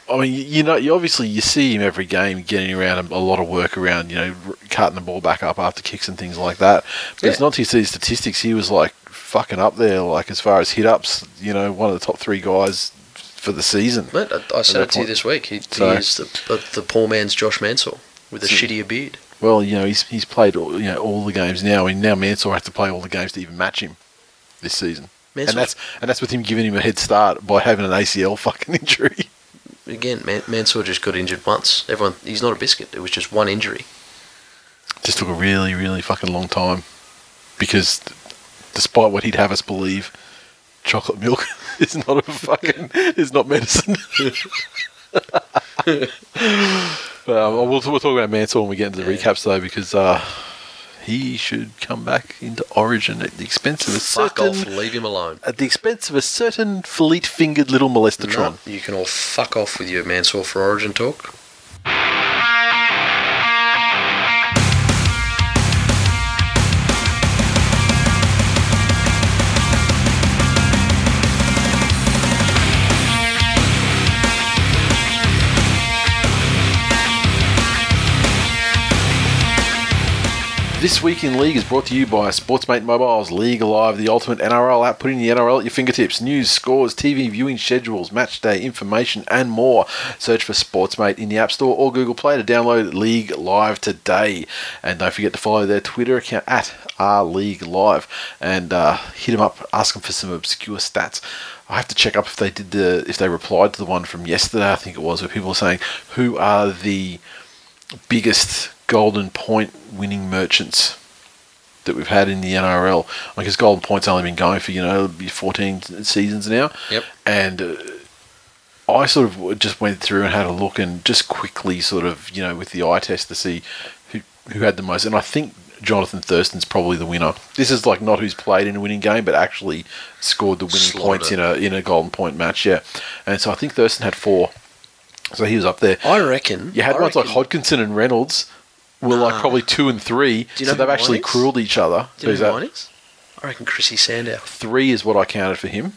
I mean, you know, you obviously you see him every game getting around a, a lot of work around, you know, r- cutting the ball back up after kicks and things like that. But it's not to see the statistics. He was like fucking up there, like as far as hit ups. You know, one of the top three guys for the season. Mate, I, I said it to you this week. He, So- he is the, the, the poor man's Josh Mansour with a So- shittier beard. Well, you know, he's he's played all, you know all the games now. and now Mansour has to play all the games to even match him this season. Mansour, And that's and that's with him giving him a head start by having an ACL fucking injury. again, Man, Mansour just got injured once. Everyone, he's not a biscuit. It was just one injury. Just took a really, really fucking long time because, despite what he'd have us believe, chocolate milk is not a fucking is not medicine. but um, we'll, we'll talk about Mansour when we get into the recaps though, because uh, he should come back into Origin at the expense of a Fuck certain off. Leave him alone. at the expense of a certain fleet-fingered little molestatron. No, you can all fuck off with your Mansour for Origin talk. This week in League is brought to you by Sportsmate Mobile's League Live, the ultimate NRL app, putting the NRL at your fingertips. News, scores, TV viewing schedules, match day information, and more. Search for Sportsmate in the App Store or Google Play to download League Live today. And don't forget to follow their Twitter account at rleague live and uh, hit them up, ask them for some obscure stats. I have to check up if they did the if they replied to the one from yesterday. I think it was where people were saying who are the biggest golden point winning merchants that we've had in the NRL. Like, his golden points only been going for you know it'll be 14 seasons now. Yep. And uh, I sort of just went through and had a look and just quickly sort of you know with the eye test to see who who had the most. And I think Jonathan Thurston's probably the winner. This is like not who's played in a winning game, but actually scored the winning Slaughtered points in a in a golden point match. Yeah. And so I think Thurston had four. So he was up there. I reckon. You had I ones like reckon- Hodkinson and Reynolds were like Ah. probably two and three. Do you so know they've who actually is? crueled each other. Do you Who's know that? who mine is? I reckon Chrissy Sandow. Three is what I counted for him,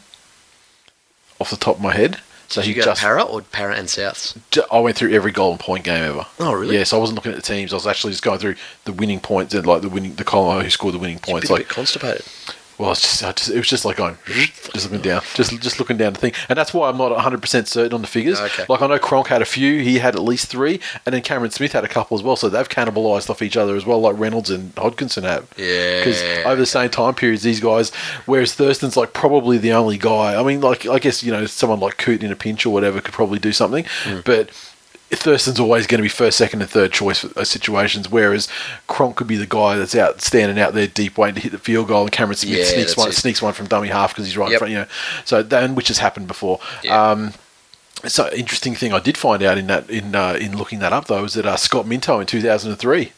off the top of my head. So Did he you go just Para or Para and Souths? Ju- I went through every golden point game ever. Oh, really? Yeah, so I wasn't looking at the teams. I was actually just going through the winning points and like the winning the column who scored the winning points. A Like, bit constipated. Well, it's just, I just it was just like going just looking down, just just looking down the thing, and that's why I'm not 100 percent certain on the figures. Okay. Like I know Cronk had a few, he had at least three, and then Cameron Smith had a couple as well. So they've cannibalised off each other as well, like Reynolds and Hodkinson have. Yeah. Because over the same time periods, these guys, whereas Thurston's like probably the only guy. I mean, like I guess you know someone like Coote in a pinch or whatever could probably do something, Hmm. but. Thurston's always going to be first, second, and third choice for those situations, whereas Cronk could be the guy that's out standing out there deep waiting to hit the field goal, and Cameron Smith Yeah, sneaks one it. sneaks one from dummy half because he's right in Yep. front, you know. So then, which has happened before. Yeah. Um, so interesting thing I did find out in that in uh, in looking that up though is that uh, Scott Minto in 2003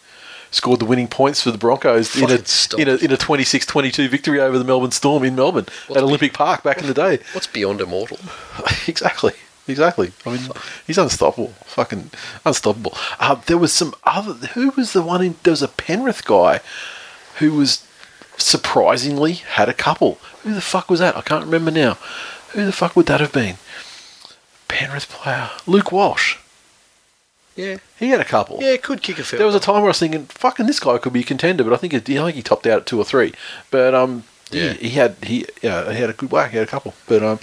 scored the winning points for the Broncos in a, in a in a 26-22 victory over the Melbourne Storm in Melbourne What's at Olympic Park back in the day. What's beyond immortal? exactly. Exactly. I mean, he's unstoppable. Fucking unstoppable. Uh, there was some other. Who was the one in. There was a Penrith guy who was surprisingly had a couple. Who the fuck was that? I can't remember now. Who the fuck would that have been? Penrith player. Luke Walsh. Yeah. He had a couple. Yeah, could kick a field. There was a time where I was thinking, fucking, this guy could be a contender, but I think it, I think he topped out at two or three. But um, Yeah. he, he had he yeah he had a good whack. He had a couple. But um,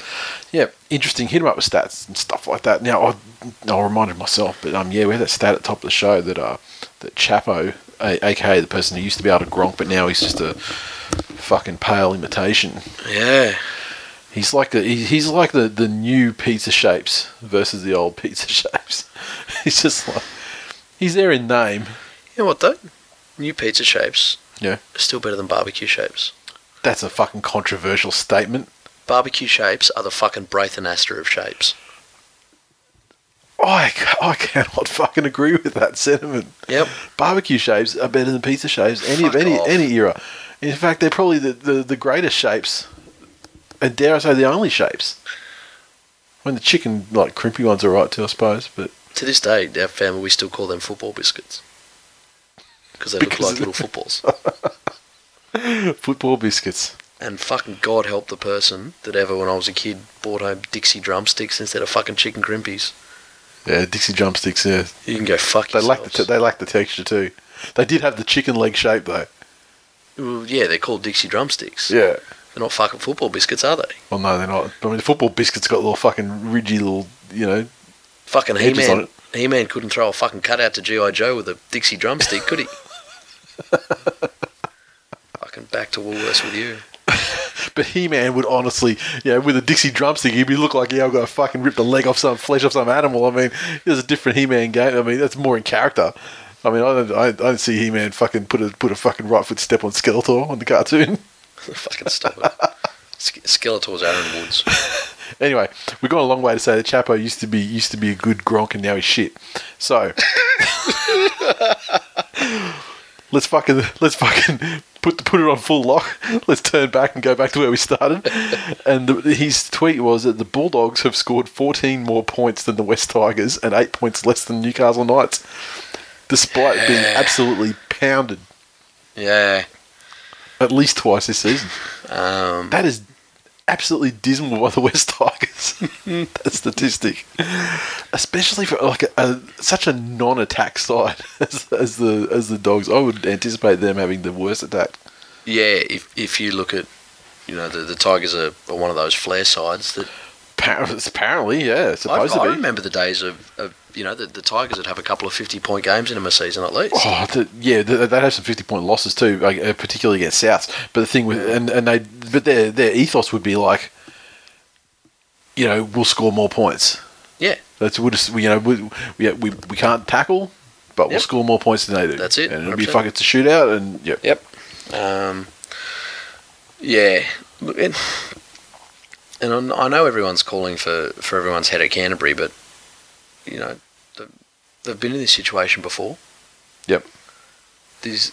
yeah, interesting. Hit him up with stats and stuff like that. Now I, I reminded myself, but um, yeah, we had that stat at the top of the show that uh that Chapo, a, aka the person who used to be able to gronk, but now he's just a fucking pale imitation. Yeah. He's like the he's like the, the new pizza shapes versus the old pizza shapes. he's just like he's there in name. You know what though? New pizza shapes Yeah. are still better than barbecue shapes. That's a fucking controversial statement. Barbecue shapes are the fucking Braith Anasta of shapes. I, I cannot fucking agree with that sentiment. Yep. Barbecue shapes are better than pizza shapes any of any off. any era. In fact, they're probably the, the, the greatest shapes, and dare I say, the only shapes. When the chicken like crimpy ones are right too, I suppose. But To this day, our family we still call them football biscuits because they Because- look like little footballs. football biscuits. And fucking God help the person that ever, when I was a kid, bought home Dixie drumsticks instead of fucking chicken crimpies. Yeah, Dixie drumsticks. Yeah, You can go fuck they lack the te- they lack the texture too. They did have the chicken leg shape though. Well, yeah, they're called Dixie drumsticks. Yeah. They're not fucking football biscuits, are they? Well, no, they're not. I mean, the football biscuits got little fucking ridgy little, you know. Fucking Edges on He-Man. it. He-Man couldn't throw a fucking cutout to G.I. Joe with a Dixie drumstick, could he? fucking back to Woolworths with you. But He-Man would honestly, yeah, with a Dixie drumstick, he'd be look like yeah, I'm gonna fucking rip the leg off some flesh off some animal. I mean, there's a different He-Man game. I mean, that's more in character. I mean, I don't, I, I don't see He-Man fucking put a put a fucking right foot step on Skeletor on the cartoon. fucking stop it. Skeletor's Aaron Woods. Anyway, we've gone a long way to say that Chapo used to be used to be a good Gronk and now he's shit. So let's fucking let's fucking put put it on full lock. Let's turn back and go back to where we started. And the, his tweet was that the Bulldogs have scored 14 more points than the West Tigers and eight points less than Newcastle Knights, despite being absolutely pounded Yeah. at least twice this season. Um, That is absolutely dismal by the West Tigers. that statistic, especially for like a, a such a non-attack side as, as the as the Dogs. I would anticipate them having the worst attack. yeah, if if you look at, you know, the, the Tigers are, are one of those flare sides that Apparently, yeah, I, supposed I to be. remember the days of, of you know, the, the Tigers would have a couple of 50 point games in them a season at least. Oh, the, yeah, they'd have some fifty-point losses too, uh, particularly against Souths. But the thing with and, and they, but their their ethos would be like, you know, we'll score more points. Yeah. That's we'll just, we, you know we, we we we can't tackle, but we'll score more points than they do. That's it, And it'll be 100%. fuck. It's a shootout, and yep. Yep. Um, yeah. Look, And, and I I know everyone's calling for, for everyone's head at Canterbury, but, you know, they've been in this situation before. Yep. These,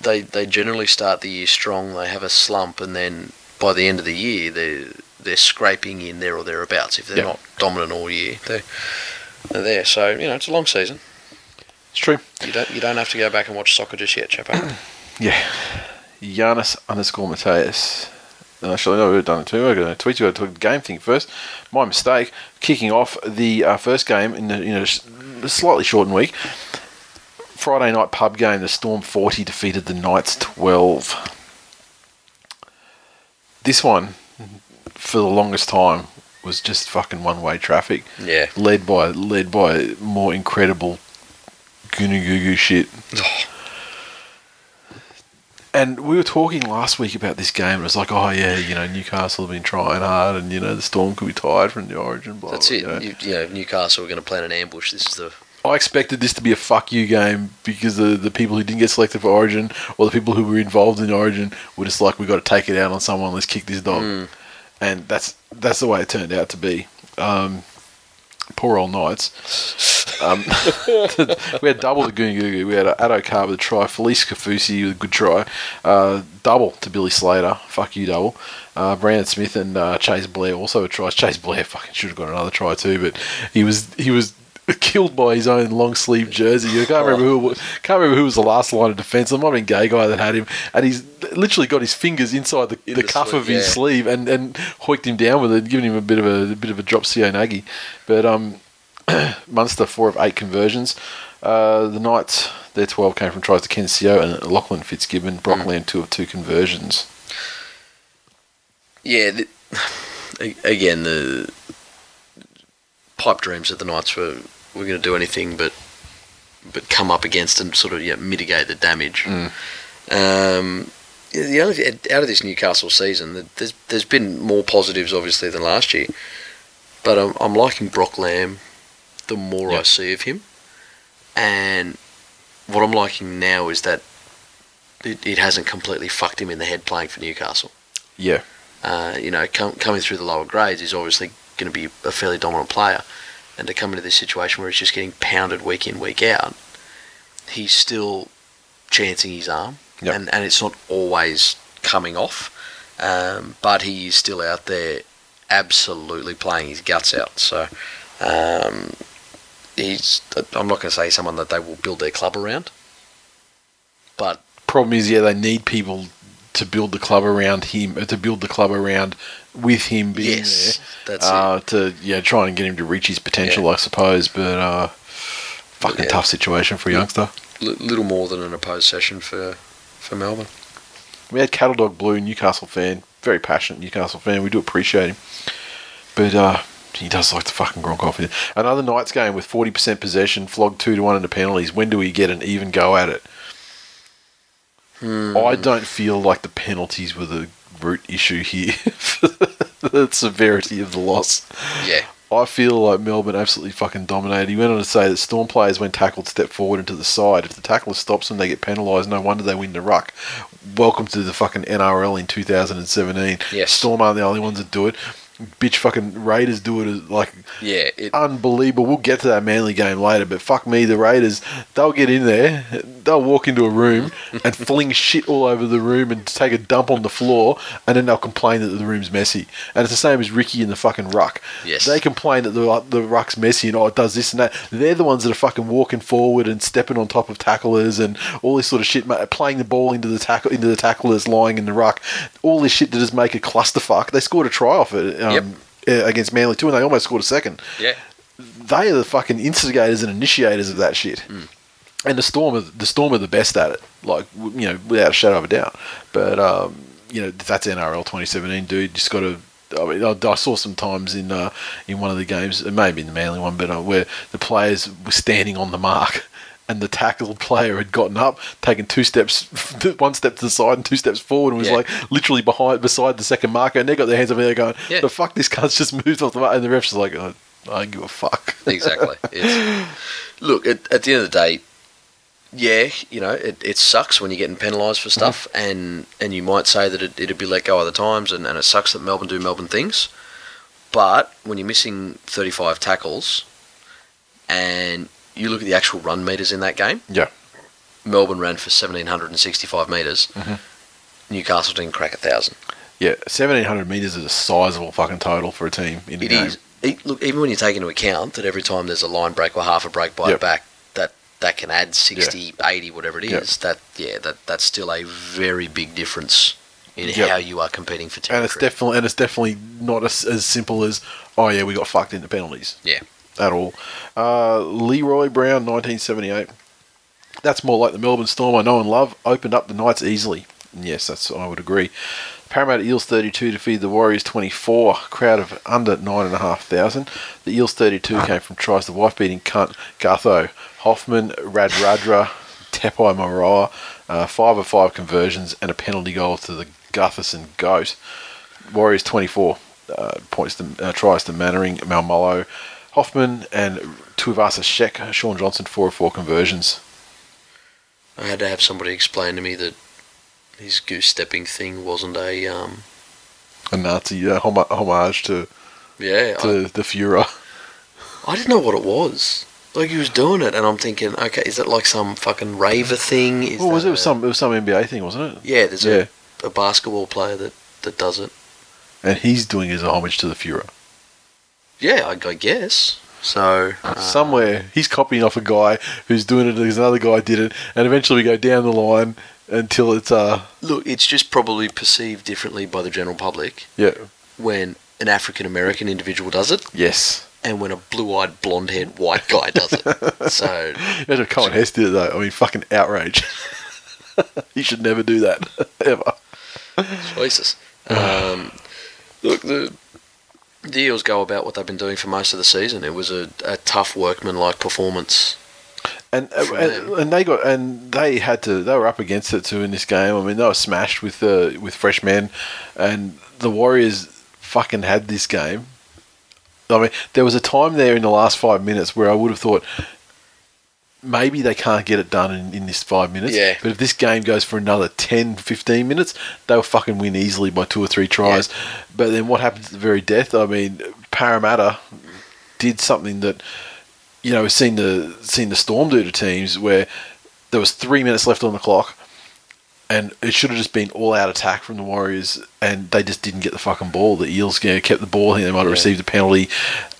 they, they generally start the year strong, they have a slump, and then by the end of the year, they're, they're scraping in there or thereabouts if they're Yep. not dominant all year. They, are there. So you know, it's a long season. It's true. You don't you don't have to go back and watch soccer just yet, Chapo. Yeah. Giannis underscore Mateus. And Actually, no, we've done it too. I'm going to tweet you. I took the game thing first. My mistake. Kicking off the uh, first game in the you know slightly shortened week. Friday night pub game. The Storm 40 defeated the Knights 12. This one, for the longest time, was just fucking one way traffic. Yeah. Led by led by more incredible goo goo shit. And we were talking last week about this game. and It was like, oh yeah, you know, Newcastle have been trying hard, and you know, the Storm could be tired from the Origin. Blah, That's blah, it. you know. You, you know, Newcastle are going to plan an ambush. This is the I expected this to be a fuck you game because the the people who didn't get selected for Origin or the people who were involved in Origin were just like, we got to take it out on someone. Let's kick this dog, and that's that's the way it turned out to be. Um, poor old Knights. Um, we had double to Goongugu. We had Addo Carr with a try. Felise Kaufusi with a good try. Uh, double to Billy Slater. Fuck you, double. Uh, Brandon Smith and uh, Cheyse Blair also a try. Cheyse Blair fucking should have got another try too, but he was he was killed by his own long sleeve jersey. I can't remember who can't remember who was the last line of defence. It might have been Gay guy that had him, and he's literally got his fingers inside the, In the the cuff sleeve, of his yeah. sleeve and and hoiked him down with it, giving him a bit of a, a bit of a drop CO Nagy. But um, Munster four of eight conversions. Uh, the Knights their twelve came from tries to Ken Sio and Lachlan Fitzgibbon. Brock Lamb two of two conversions. yeah. The, again, the pipe dreams that the Knights were were going to do anything but but come up against and sort of yeah, mitigate the damage. Um, the only thing, out of this Newcastle season, there's there's been more positives obviously than last year, but I'm, I'm liking Brock Lamb the more I see of him, and what I'm liking now is that it, it hasn't completely fucked him in the head playing for Newcastle. Yeah, Uh, you know, com- coming through the lower grades, he's obviously going to be a fairly dominant player, and to come into this situation where he's just getting pounded week in week out, he's still chancing his arm, Yep. and and it's not always coming off, um, but he is still out there, absolutely playing his guts out. So. Um, He's. I'm not going to say someone that they will build their club around, but problem is, yeah, they need people to build the club around him, to build the club around with him being yes, there. that's it. uh, to yeah, try and get him to reach his potential, I suppose. But uh, fucking Yeah. tough situation for a youngster. L- little more than an opposed session for for Melbourne. We had Cattle Dog Blue, Newcastle fan, very passionate Newcastle fan. We do appreciate him, but uh, he does like to fucking gronk off. Another Knights game with forty percent possession, flogged two to one into penalties. When do we get an even go at it? Hmm. I don't feel like the penalties were the root issue here for the severity of the loss. Yeah, I feel like Melbourne absolutely fucking dominated. He went on to say that Storm players, when tackled, step forward into the side. If the tackler stops them, they get penalised. No wonder they win the ruck. Welcome to the fucking NRL in 2017. Yes. Storm aren't the only ones that do it. Bitch, fucking Raiders do it as, like yeah. It, unbelievable. We'll get to that Manly game later, but fuck me, the Raiders, they'll get in there, they'll walk into a room and fling shit all over the room and take a dump on the floor, and then they'll complain that the room's messy. And it's the same as Ricky in the fucking ruck. Yes. They complain that the, the ruck's messy and oh, it does this and that. They're the ones that are fucking walking forward and stepping on top of tacklers and all this sort of shit, playing the ball into the tackle into the tacklers lying in the ruck. All this shit that just make a clusterfuck. They scored a try off it. Um, Yep. uh, Against Manly too, and they almost scored a second yeah. they are the fucking instigators and initiators of that shit. And the storm, are, the storm are the best at it, like you know, without a shadow of a doubt. But um, you know, that's NRL 2017, dude. Just got to. I, mean, I, I saw some times in uh, in one of the games, it may have been the Manly one, but uh, where the players were standing on the mark. And the tackled player had gotten up, taken two steps, one step to the side and two steps forward, and was Yeah. like literally behind, beside the second marker. And they got their hands up there, going, Yeah. "The fuck, this cunt's just moved off the mark." And the ref's just like, oh, "I don't give a fuck." exactly. It's, look, at, at the end of the day, yeah, you know, it, it sucks when you're getting penalised for stuff, mm-hmm. and, and you might say that it, it'd be let go other times, and, and it sucks that Melbourne do Melbourne things. But when you're missing 35 tackles, and you look at the actual run meters in that game, Yeah. Melbourne ran for 1,765 meters mm-hmm. Newcastle didn't crack a thousand. Yeah, seventeen hundred meters is a sizable fucking total for a team in a It game. is, e- look, even when you take into account that every time there's a line break or half a break by Yep. a back, that that can add 60, 80, whatever it is. Yep. That yeah, that that's still a very big difference in Yep. how you are competing for and it's definitely and it's definitely not as, as simple as oh yeah we got fucked into penalties. Yeah. At all. Uh, Leroy Brown, 1978. That's more like the Melbourne Storm I know and love. Opened up the Knights easily. And yes, that's I would agree. Parramatta Eels 32 defeated the Warriors 24. Crowd of under nine and a half thousand. The Eels 32 came from tries the wife beating cunt Gutho, Hoffman, Radradra, Tepai Moeroa, uh, five of five conversions and a penalty goal to the Gutherson Goat. Warriors 24 uh, points to uh, tries to Mannering, Maumalo, Hoffman, and Tuivasa Shek. Shaun Johnson four of four conversions. I had to have somebody explain to me that his goose stepping thing wasn't a um. A Nazi uh, hom- homage to Yeah, I, the Führer. I didn't know what it was. Like he was doing it, and I'm thinking, okay, is it like some fucking raver thing? Is What was it? was some it was some NBA thing, wasn't it? Yeah, there's Yeah, a, a basketball player that that does it. and he's doing it as a homage to the Führer. Yeah, I, I guess. So uh, Somewhere he's copying off a guy who's doing it because another guy did it, and eventually we go down the line until it's uh look, it's just probably perceived differently by the general public yeah when an African American individual does it, yes. and when a blue-eyed, blonde-haired white guy does it. so Imagine if Coen Hess did it though. I mean, fucking outrage. he should never do that ever. choices. Um, look, the the Eels go about what they've been doing for most of the season. It was a, a tough workman-like performance. And, uh, and and they got and they had to they were up against it too in this game. I mean they were smashed with uh, with fresh men, and the Warriors fucking had this game. I mean there was a time there in the last five minutes where I would have thought maybe they can't get it done in, in this five minutes. Yeah. But if this game goes for another 10, 15 minutes, they'll fucking win easily by two or three tries. But then what happens at the very death? I mean, Parramatta did something that you know we've seen the seen the Storm do to teams where there was three minutes left on the clock, and it should have just been all out attack from the Warriors, and they just didn't get the fucking ball. The Eels you know, kept the ball. I think they might have Yeah. received a penalty,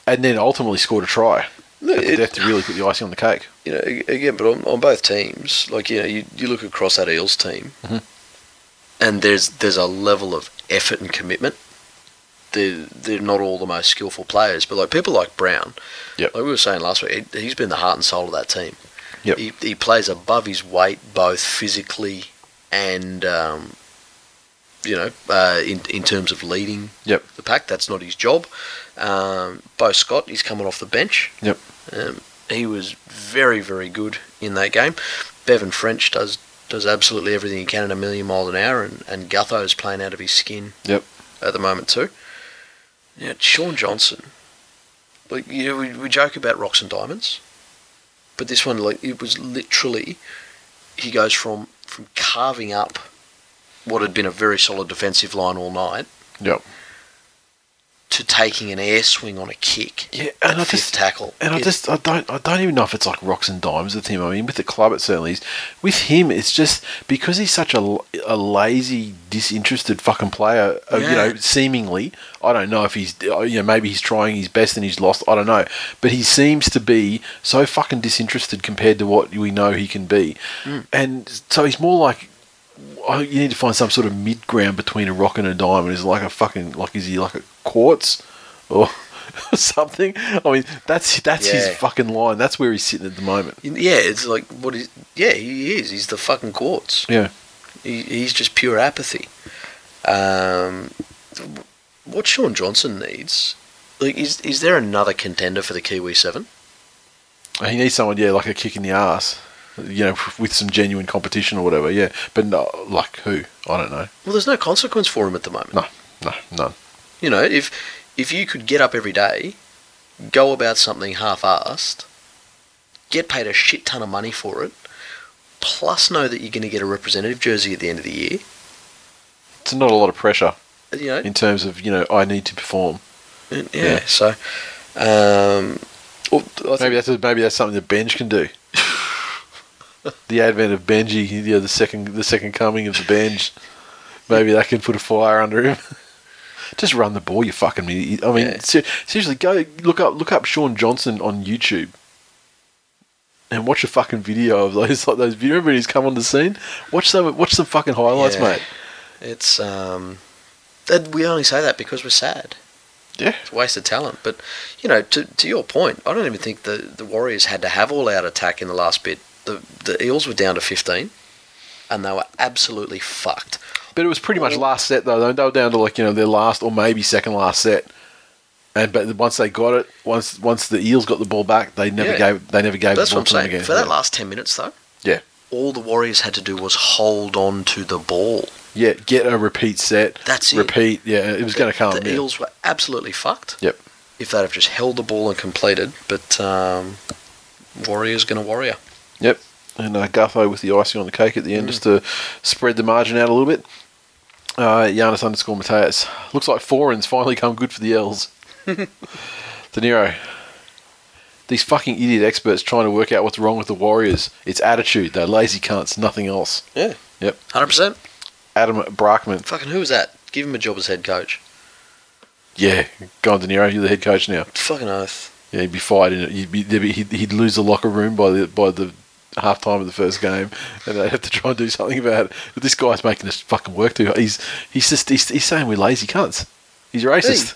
and then ultimately scored a try Look, it- death to really put the icing on the cake. you know, again, but on, on both teams, like you know, you, you look across that Eels team, Mhm. and there's there's a level of effort and commitment. They're they're not all the most skillful players, but like people like Brown, Yep. like we were saying last week, he, he's been the heart and soul of that team. Yep. He he plays above his weight both physically and um, you know uh, in in terms of leading Yep. the pack. That's not his job. Um, Beau Scott, he's coming off the bench. Yep. Um, he was very, very good in that game. Bevan French does does absolutely everything he can at a million miles an hour, and, and Gutho's playing out of his skin Yep. at the moment too. Yeah, Shaun Johnson. Like you know, we, we joke about rocks and diamonds, but this one, like it was literally, he goes from from carving up what had been a very solid defensive line all night Yep. To taking an air swing on a kick. Yeah, and I just tackle. And I just I don't I don't even know if it's like rocks and dimes with him. I mean, with the club it certainly is. With him, it's just because he's such a, a lazy, disinterested fucking player. uh, You know, seemingly, I don't know if he's uh, you know maybe he's trying his best and he's lost. I don't know, but he seems to be so fucking disinterested compared to what we know he can be, Mm. and so he's more like. You need to find some sort of mid ground between a rock and a diamond. Is like a fucking like is he like a quartz or something? I mean, that's that's his fucking line. That's where he's sitting at the moment. Yeah, it's like what is? Yeah, he is. He's the fucking quartz. Yeah. He, he's just pure apathy. Um, what Shaun Johnson needs, like, is is there another contender for the Kiwi Seven? He needs someone, yeah, like a kick in the ass, you know, with some genuine competition or whatever. Yeah, but no, like who? I don't know. Well, there's no consequence for him at the moment. No, no, none. You know, if if you could get up every day, go about something half-assed, get paid a shit ton of money for it, plus know that you're going to get a representative jersey at the end of the year, It's not a lot of pressure you know, in terms of you know I need to perform. yeah. Yeah. So, um, well, Maybe that's maybe that's something that Benj can do. The advent of Benji, you know, the second the second coming of the Benj. Maybe that can put a fire under him. Just run the ball, you fucking me. I mean, Yeah. ser- seriously, go look up look up Shaun Johnson on YouTube. And watch a fucking video of those like those. Remember when he's come on the scene? Watch some watch some fucking highlights, Yeah. mate. It's um, that we only say that because we're sad. Yeah, It's a waste of talent. But you know, to to your point, I don't even think the the Warriors had to have all out attack in the last bit. The the Eels were down to fifteen, and they were absolutely fucked. but it was pretty much last set though. They were down to like you know their last or maybe second last set. And but once they got it, once once the Eels got the ball back, they never Yeah. gave they never gave That's the ball what I'm to them saying. again. For that last ten minutes, though, Yeah. all the Warriors had to do was hold on to the ball. Yeah, get a repeat set. That's it. repeat. Yeah, it was going to come. The yeah. Eels were absolutely fucked. Yep. If they'd have just held the ball and completed, but um, Warriors gonna warrior. Yep. And uh, Gutho with the icing on the cake at the end Mm. just to spread the margin out a little bit. Uh, Giannis underscore Mateus. Looks like Foran's finally come good for the Eels. De Niro. These fucking idiot experts trying to work out what's wrong with the Warriors. It's attitude. They're lazy cunts. Nothing else. Yeah. Yep. Hundred percent. Adam Brackman. Fucking who was that? Give him a job as head coach. Yeah. Go on, De Niro. You're the head coach now. Fucking oath. Yeah, he'd be fired in it. He'd, be, be, he'd, he'd lose the locker room by the by the half time of the first game, and they'd have to try and do something about it. But this guy's making us fucking work too. He's he's just he's, he's saying we're lazy cunts. He's racist.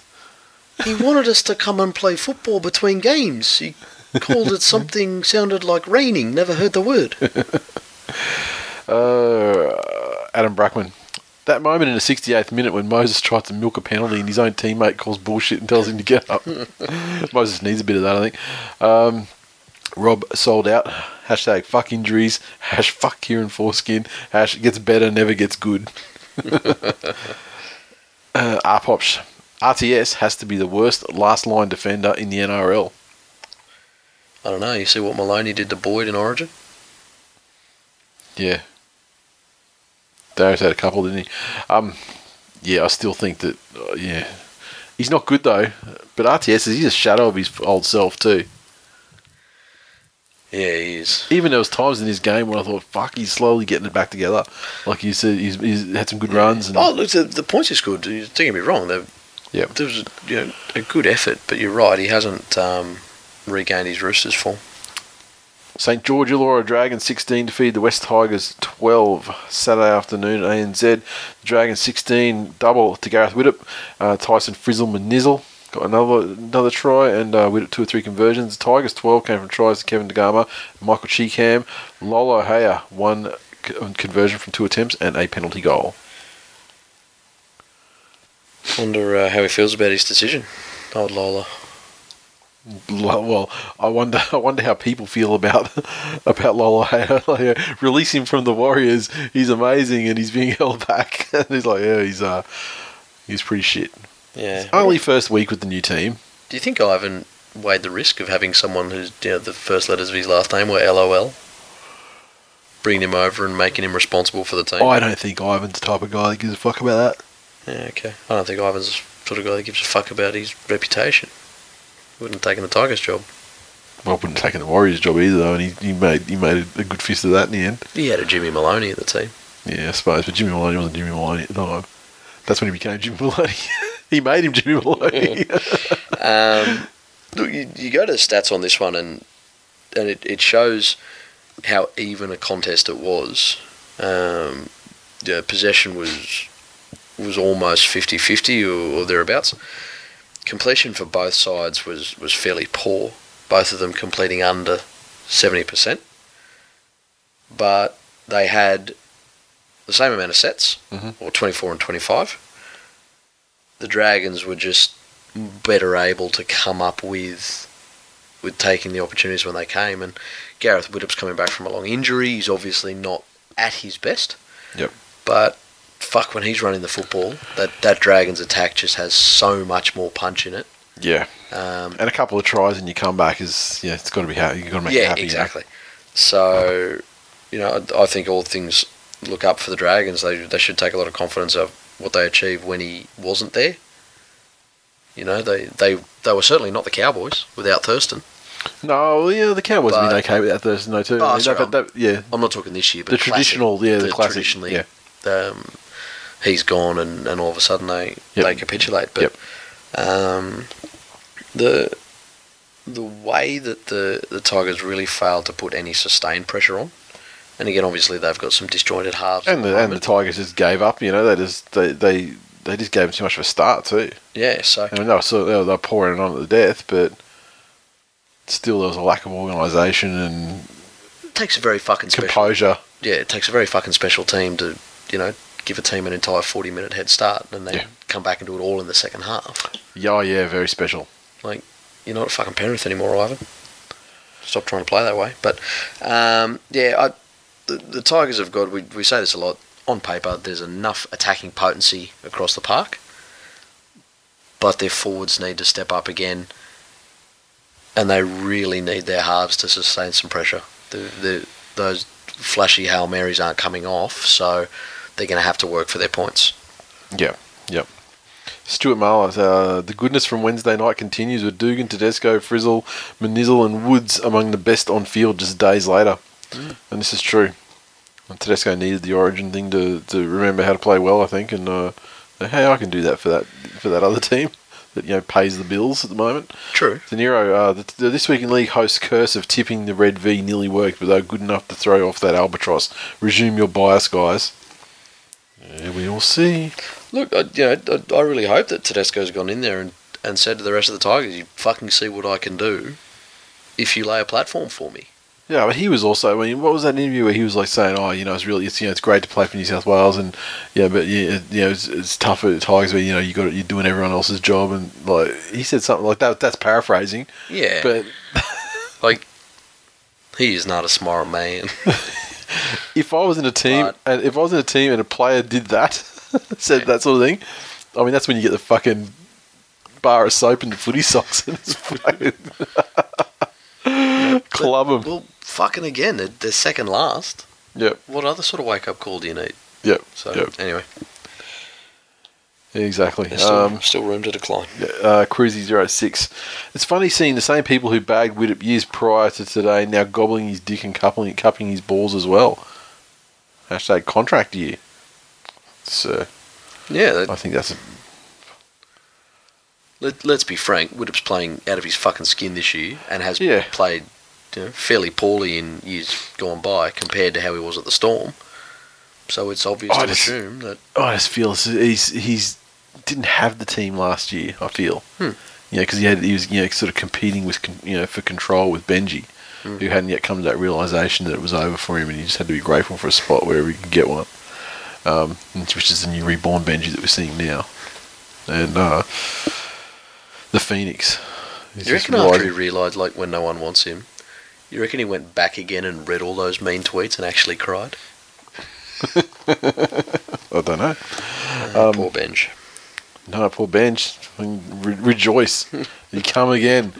He wanted us to come and play football between games. He called it something sounded like raining. Never heard the word. Uh, Adam Brackman. That moment in the 68th minute when Moses tried to milk a penalty and his own teammate calls bullshit and tells him to get up. Moses needs a bit of that, I think. Um, Rob sold out. Hashtag fuck injuries. Hash fuck Kieran Foreskin. Hash gets better, never gets good. uh. RTS has to be the worst last line defender in the NRL. I don't know. You see what Maloney did to Boyd in Origin? Yeah. Darius had a couple, didn't he? Um, yeah, I still think that, uh, yeah. He's not good, though. But RTS, is he's a shadow of his old self, too. Yeah, he is. Even there was times in his game when I thought, fuck, he's slowly getting it back together. Like you said, he's, he's had some good runs. And, Oh, look, the, the points is good. You- Don't get me wrong. There, Yep. there was you know, a good effort, but you're right. He hasn't um, regained his Roosters form. St. George Illawarra Dragons 16 defeated the West Tigers 12 Saturday afternoon at ANZ. The Dragons 16 double to Gareth Widdop. Uh, Tyson Frizzle Manizzle got another another try and uh, Widdop two or three conversions. The Tigers 12 came from tries to Kevin DeGarma, Michael Chee-Kam, Lolo Haya one conversion from two attempts and a penalty goal. Wonder uh, how he feels about his decision, old Lola. Well, I wonder. I wonder how people feel about about Lolohea. Uh, release him from the Warriors. He's amazing, and he's being held back. and he's like, yeah, he's uh, he's pretty shit. Yeah. Only first week with the new team. Do you think Ivan weighed the risk of having someone who's you know, the first letters of his last name were LOL? Bringing him over and making him responsible for the team? I don't think Ivan's the type of guy that gives a fuck about that. Yeah, okay. I don't think Ivan's the sort of guy that gives a fuck about his reputation. He Wouldn't have taken the Tigers job. Well, wouldn't have taken the Warriors job either, though, and he, he made he made a, good fist of that in the end. He had a Jimmy Maloney in the team. Yeah, I suppose. But Jimmy Maloney wasn't Jimmy Maloney at the time. That's when he became Jimmy Maloney. he made him Jimmy Maloney. Um, look, you, you go to the stats on this one, and and it, it shows how even a contest it was. Um, yeah, possession was was almost 50-50 or, or thereabouts. Completion for both sides was, was fairly poor. Both of them completing under seventy percent, but they had the same amount of sets, Mhm. or twenty four and twenty five. The Dragons were just better able to come up with with taking the opportunities when they came. And Gareth Widdop's coming back from a long injury. He's obviously not at his best. Yep. But fuck, when he's running the football, that that Dragons attack just has so much more punch in it. yeah, Um, and a couple of tries and you come back is yeah, it's got to be happy. You've got to make it yeah, happy. exactly. So, you know, I I think all things look up for the Dragons. They they should take a lot of confidence of what they achieved when he wasn't there. You know, they they they were certainly not the Cowboys without Thurston. No, yeah, the Cowboys have been But- okay without Thurston night too. Oh, I mean, sorry, that- that- yeah, I'm not talking this year, but the classic- traditional, yeah, the, classic, traditionally, yeah. um, he's gone, and, and all of a sudden they Yep. they capitulate. But um, the the way that the the Tigers really failed to put any sustained pressure on, and again, obviously they've got some disjointed halves. And the the, and the. Tigers just gave up. You know, they just they they, they just gave him too much of a start too. yeah, so I mean, they were, sort of, they were, they were pouring it on at the death, but still there was a lack of organisation and it takes a very fucking special. composure. yeah, it takes a very fucking special team to you know give a team an entire forty minute head start, and then Yeah. come back and do it all in the second half. Yeah, yeah, very special. Like you're not a fucking Penrith anymore, Ivan. Stop trying to play that way. But um, yeah, I, the, the Tigers have got. We, we say this a lot. On paper, there's enough attacking potency across the park, but their forwards need to step up again, and they really need their halves to sustain some pressure. The, the, those flashy hail marys aren't coming off, so they're going to have to work for their points. Yeah, yep. Stuart Marler, uh, the goodness from Wednesday night continues with Dugan, Tedesco, Frizell, Manizel, and Woods among the best on field just days later. And this is true. And Tedesco needed the origin thing to, to remember how to play well, I think, and uh, hey, I can do that for that for that other team that you know pays the bills at the moment. True. De Niro, uh, the, the This Week in League host curse of tipping the Red V nearly worked, but they were good enough to throw off that albatross. Resume your bias, guys. Yeah, we will see. Look, I, you know, I, I really hope that Tedesco's gone in there and, and said to the rest of the Tigers, "You fucking see what I can do if you lay a platform for me." Yeah, but he was also. I mean, what was that interview where he was like saying, "Oh, you know, it's really, it's you know, it's great to play for New South Wales, and yeah, but yeah, you know, it's, it's tough at Tigers where you know you got you're doing everyone else's job, and like he said something like that. That's paraphrasing, Yeah, but like he is not a smart man. if I was in a team, But- and if I was in a team and a player did that, said that sort of thing, I mean, that's when you get the fucking bar of soap and the footy socks and it's fucking club them. well, fucking again, they're, they're second last. Yep, What other sort of wake up call do you need? yep, So yep, anyway, exactly. there's still, Um, still room to decline. uh, Cruzy 06. It's funny seeing the same people who bagged Widdop years prior to today now gobbling his dick and coupling, cupping his balls as well. Hashtag contract year. So Yeah, that, I think that's a, let, let's be frank. Widdop's playing out of his fucking skin this year and has Yeah. played you know, fairly poorly in years gone by compared to how he was at the Storm. So it's obvious I to just- assume that I just feel he's he's didn't have the team last year. I feel, Hmm. you know, because he had he was you know sort of competing with con- you know for control with Benji, Hmm. who hadn't yet come to that realization that it was over for him, and he just had to be grateful for a spot wherever he could get one, um, which is the new reborn Benji that we're seeing now, and uh, the Phoenix. He's you reckon after he realised like when no one wants him, you reckon he went back again and read all those mean tweets and actually cried? I don't know. Uh, Um, poor Benj. No, poor bench. Re- rejoice. you come again.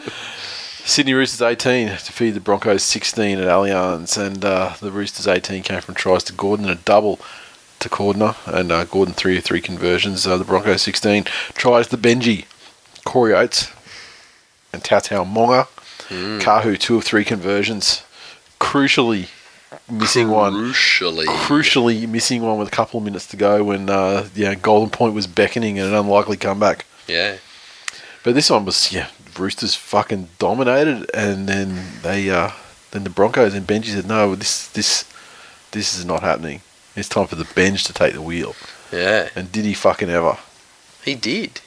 Sydney Roosters 18 defeated the Broncos 16 at Allianz, and uh, the Roosters 18 came from tries to Gordon and a double to Cordner, and uh, Gordon 3 of 3 conversions. Uh, the Broncos 16 tries to Benji, Corey Oates, and Tautau Moga. Kahu 2 of 3 conversions. Crucially missing one Crucially. crucially missing one with a couple of minutes to go when uh, yeah Golden Point was beckoning and an unlikely comeback. Yeah. But this one was yeah Roosters fucking dominated, and then they uh, then the Broncos and Benji said no this this this is not happening. It's time for the bench to take the wheel. Yeah. And did he fucking ever? He did.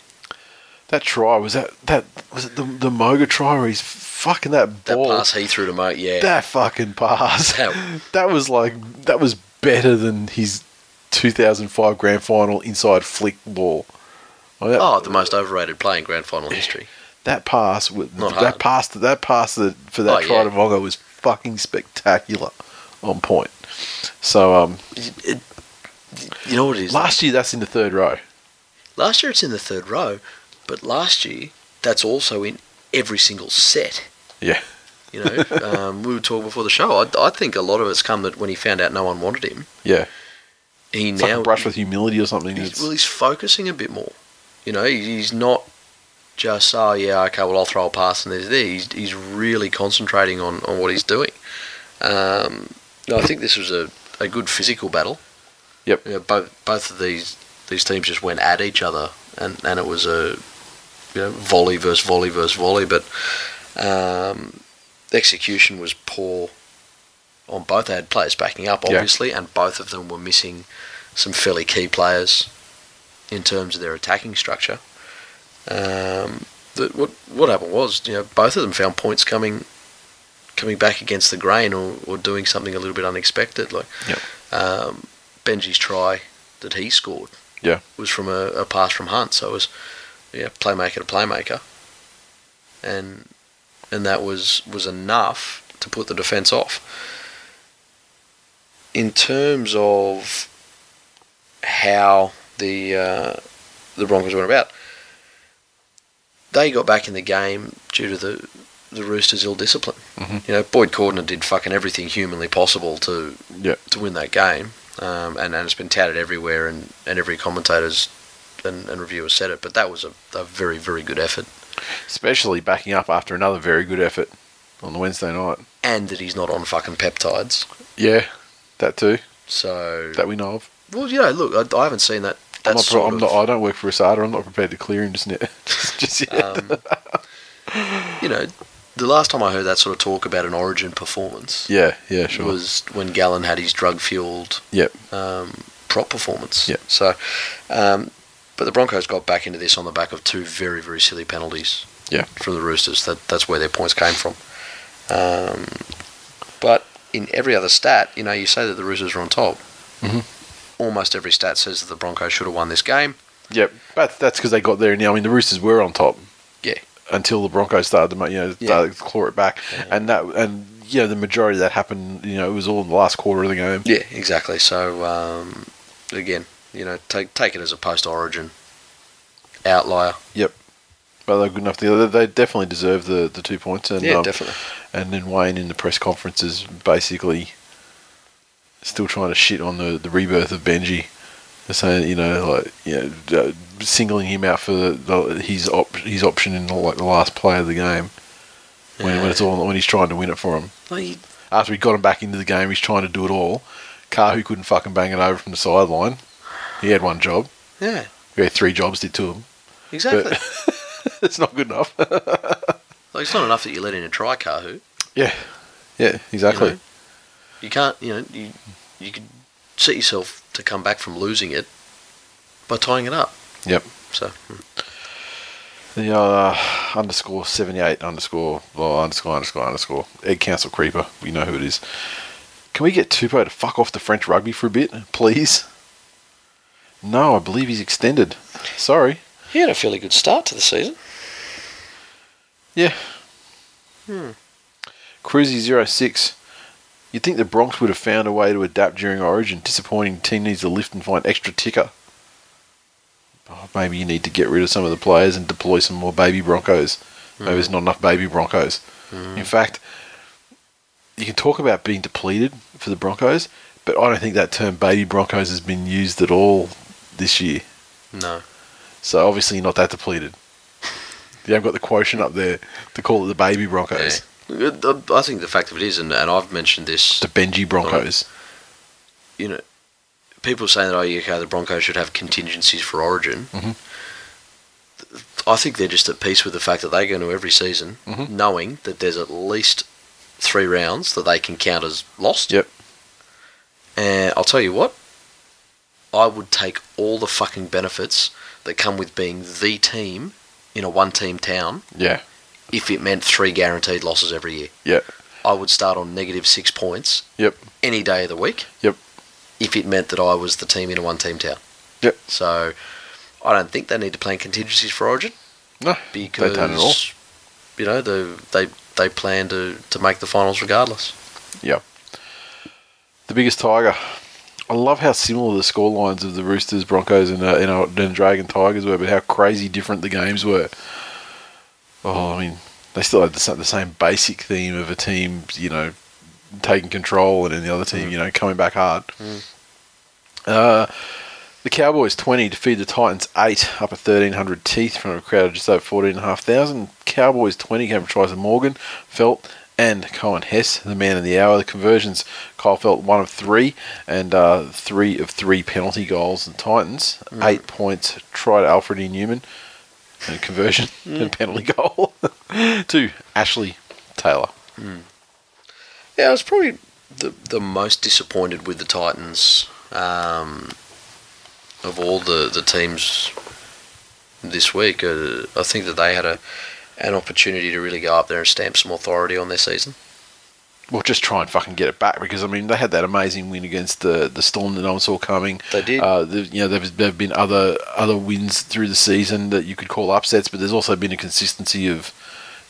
That try was that that was it the the Moga try where he's fucking that ball That pass he threw to Mo, yeah. That fucking pass. That- That was like that was better than his 2005 grand final inside flick ball. Like that, oh, the most overrated play in grand final history. that pass with Not that hard. pass that pass that for that Oh, try yeah. to Vongo was fucking spectacular on point. So um, It- it- you know what it is? last year that's in the third row. Last year it's in the third row, but last year that's also in every single set. Yeah. You know, um, we were talking before the show. I, I think a lot of it's come that when he found out no one wanted him, Yeah, he it's like now a brush with humility or something. he's, well, he's focusing a bit more. You know, he's not just oh yeah okay well I'll throw a pass and there's there. He's he's really concentrating on, on what he's doing. Um, no, I think this was a, a good physical battle. Yep. You know, both both of these these teams just went at each other, and, and it was a you know volley versus volley versus volley, but um, execution was poor on both. They had players backing up, Yeah. obviously, and both of them were missing some fairly key players in terms of their attacking structure. Um, the, what what happened was, you know, both of them found points coming coming back against the grain or, or doing something a little bit unexpected. Like Yep. um, Benji's try that he scored Yeah. was from a, a pass from Hunt, so it was yeah playmaker to playmaker, and and that was was enough to put the defence off. In terms of how the uh, the Broncos went about, they got back in the game due to the the Roosters' ill discipline. Mhm. You know, Boyd Cordner did fucking everything humanly possible to to win that game, um, and, and it's been touted everywhere, and, and every commentator's and, and reviewer said it. But that was a, a very very good effort, Especially backing up after another very good effort on the Wednesday night. and that he's not on fucking peptides. Yeah, that too. So That we know of. well, you know, look, I, I haven't seen that. That I'm not, pro- sort I'm of, not, I don't work for Asada. I'm not prepared to clear him just yet. just yet. um, you know, the last time I heard that sort of talk about an Origin performance yeah, yeah, sure. was when Gallen had his drug fueled Yep. um, prop performance. Yep. So, um, but the Broncos got back into this on the back of two very very silly penalties. Yeah. From the Roosters, that that's where their points came from. Um, but in every other stat, you know, you say that the Roosters are on top. Mhm. Almost every stat says that the Broncos should have won this game. Yep. But that's because they got there. Now, I mean, the Roosters were on top. Yeah. Until the Broncos started to, you know, Yeah. claw it back, and that, and you know, the majority of that happened. You know, it was all in the last quarter of the game. Yeah, exactly. So um, again, you know, take take it as a post Origin outlier. Yep. But they're good enough. To, they definitely deserve the, the two points. And yeah, um, definitely. and then Wayne in the press conferences basically still trying to shit on the, the rebirth of Benji, saying you know like you know uh, singling him out for the, the his op- his option in the, like the last play of the game when, when it's all when he's trying to win it for him. Well, After he got him back into the game, he's trying to do it all. Kahu couldn't fucking bang it over from the sideline. He had one job. yeah, He had three jobs did two of them. exactly. it's not good enough. like it's not enough that you let in a try, Kahu. yeah, yeah, exactly. You, know? you can't, you know, you you could set yourself to come back from losing it by tying it up. Yep. So hmm. The uh, underscore seventy eight underscore well, underscore underscore underscore egg council creeper. We know who it is. Can we get Tupo to fuck off the French rugby for a bit, please? No, I believe he's extended. Sorry. he had a fairly good start to the season. Yeah. Hmm. Cruzy 06. You'd think the Bronx would have found a way to adapt during Origin. Disappointing team needs to lift and find extra ticker. Oh, maybe you need to get rid of some of the players and deploy some more baby Broncos. Maybe there's not enough baby Broncos. In fact, you can talk about being depleted for the Broncos, but I don't think that term baby Broncos has been used at all this year. No, So obviously you're not that depleted. You haven't got the quotient up there to call it the baby Broncos. Yeah. I think the fact of it is, and, and I've mentioned this, The Benji Broncos. you know, people saying that, oh, okay, the Broncos should have contingencies for Origin. Mhm. I think they're just at peace with the fact that they go into every season Mhm. knowing that there's at least three rounds that they can count as lost. Yep. And I'll tell you what, I would take all the fucking benefits that come with being the team in a one team town Yeah. if it meant three guaranteed losses every year. Yeah. I would start on negative six points Yep. any day of the week. Yep. If it meant that I was the team in a one team town. Yep. So I don't think they need to plan contingencies for Origin No. because don't at all. you know the, they they plan to, to make the finals regardless. The biggest tiger. I love how similar the score lines of the Roosters, Broncos, and uh, and, uh, and Dragon Tigers were, but how crazy different the games were. Oh, I mean, they still had the, sa- the same basic theme of a team, you know, taking control, and then the other team, you know, coming back hard. Uh, the Cowboys 20 defeated the Titans 8 up at 1,300 teeth from a crowd of just over 14,500. Cowboys 20 came from tries of Morgan, Feldt, and Coen Hess, the man of the hour. The conversions, Kyle Feldt one of three, and uh, three of three penalty goals. And Titans, eight points, tried Alfred E. Newman, and conversion and penalty goal to Ashley Taylor. Yeah, I was probably the the most disappointed with the Titans um, of all the the teams this week. Uh, I think that they had a an opportunity to really go up there and stamp some authority on their season. Well, just try and fucking get it back because I mean they had that amazing win against the the Storm that no one saw coming. They did. Uh, the, you know, there've, there've been other other wins through the season that you could call upsets, but there's also been a consistency of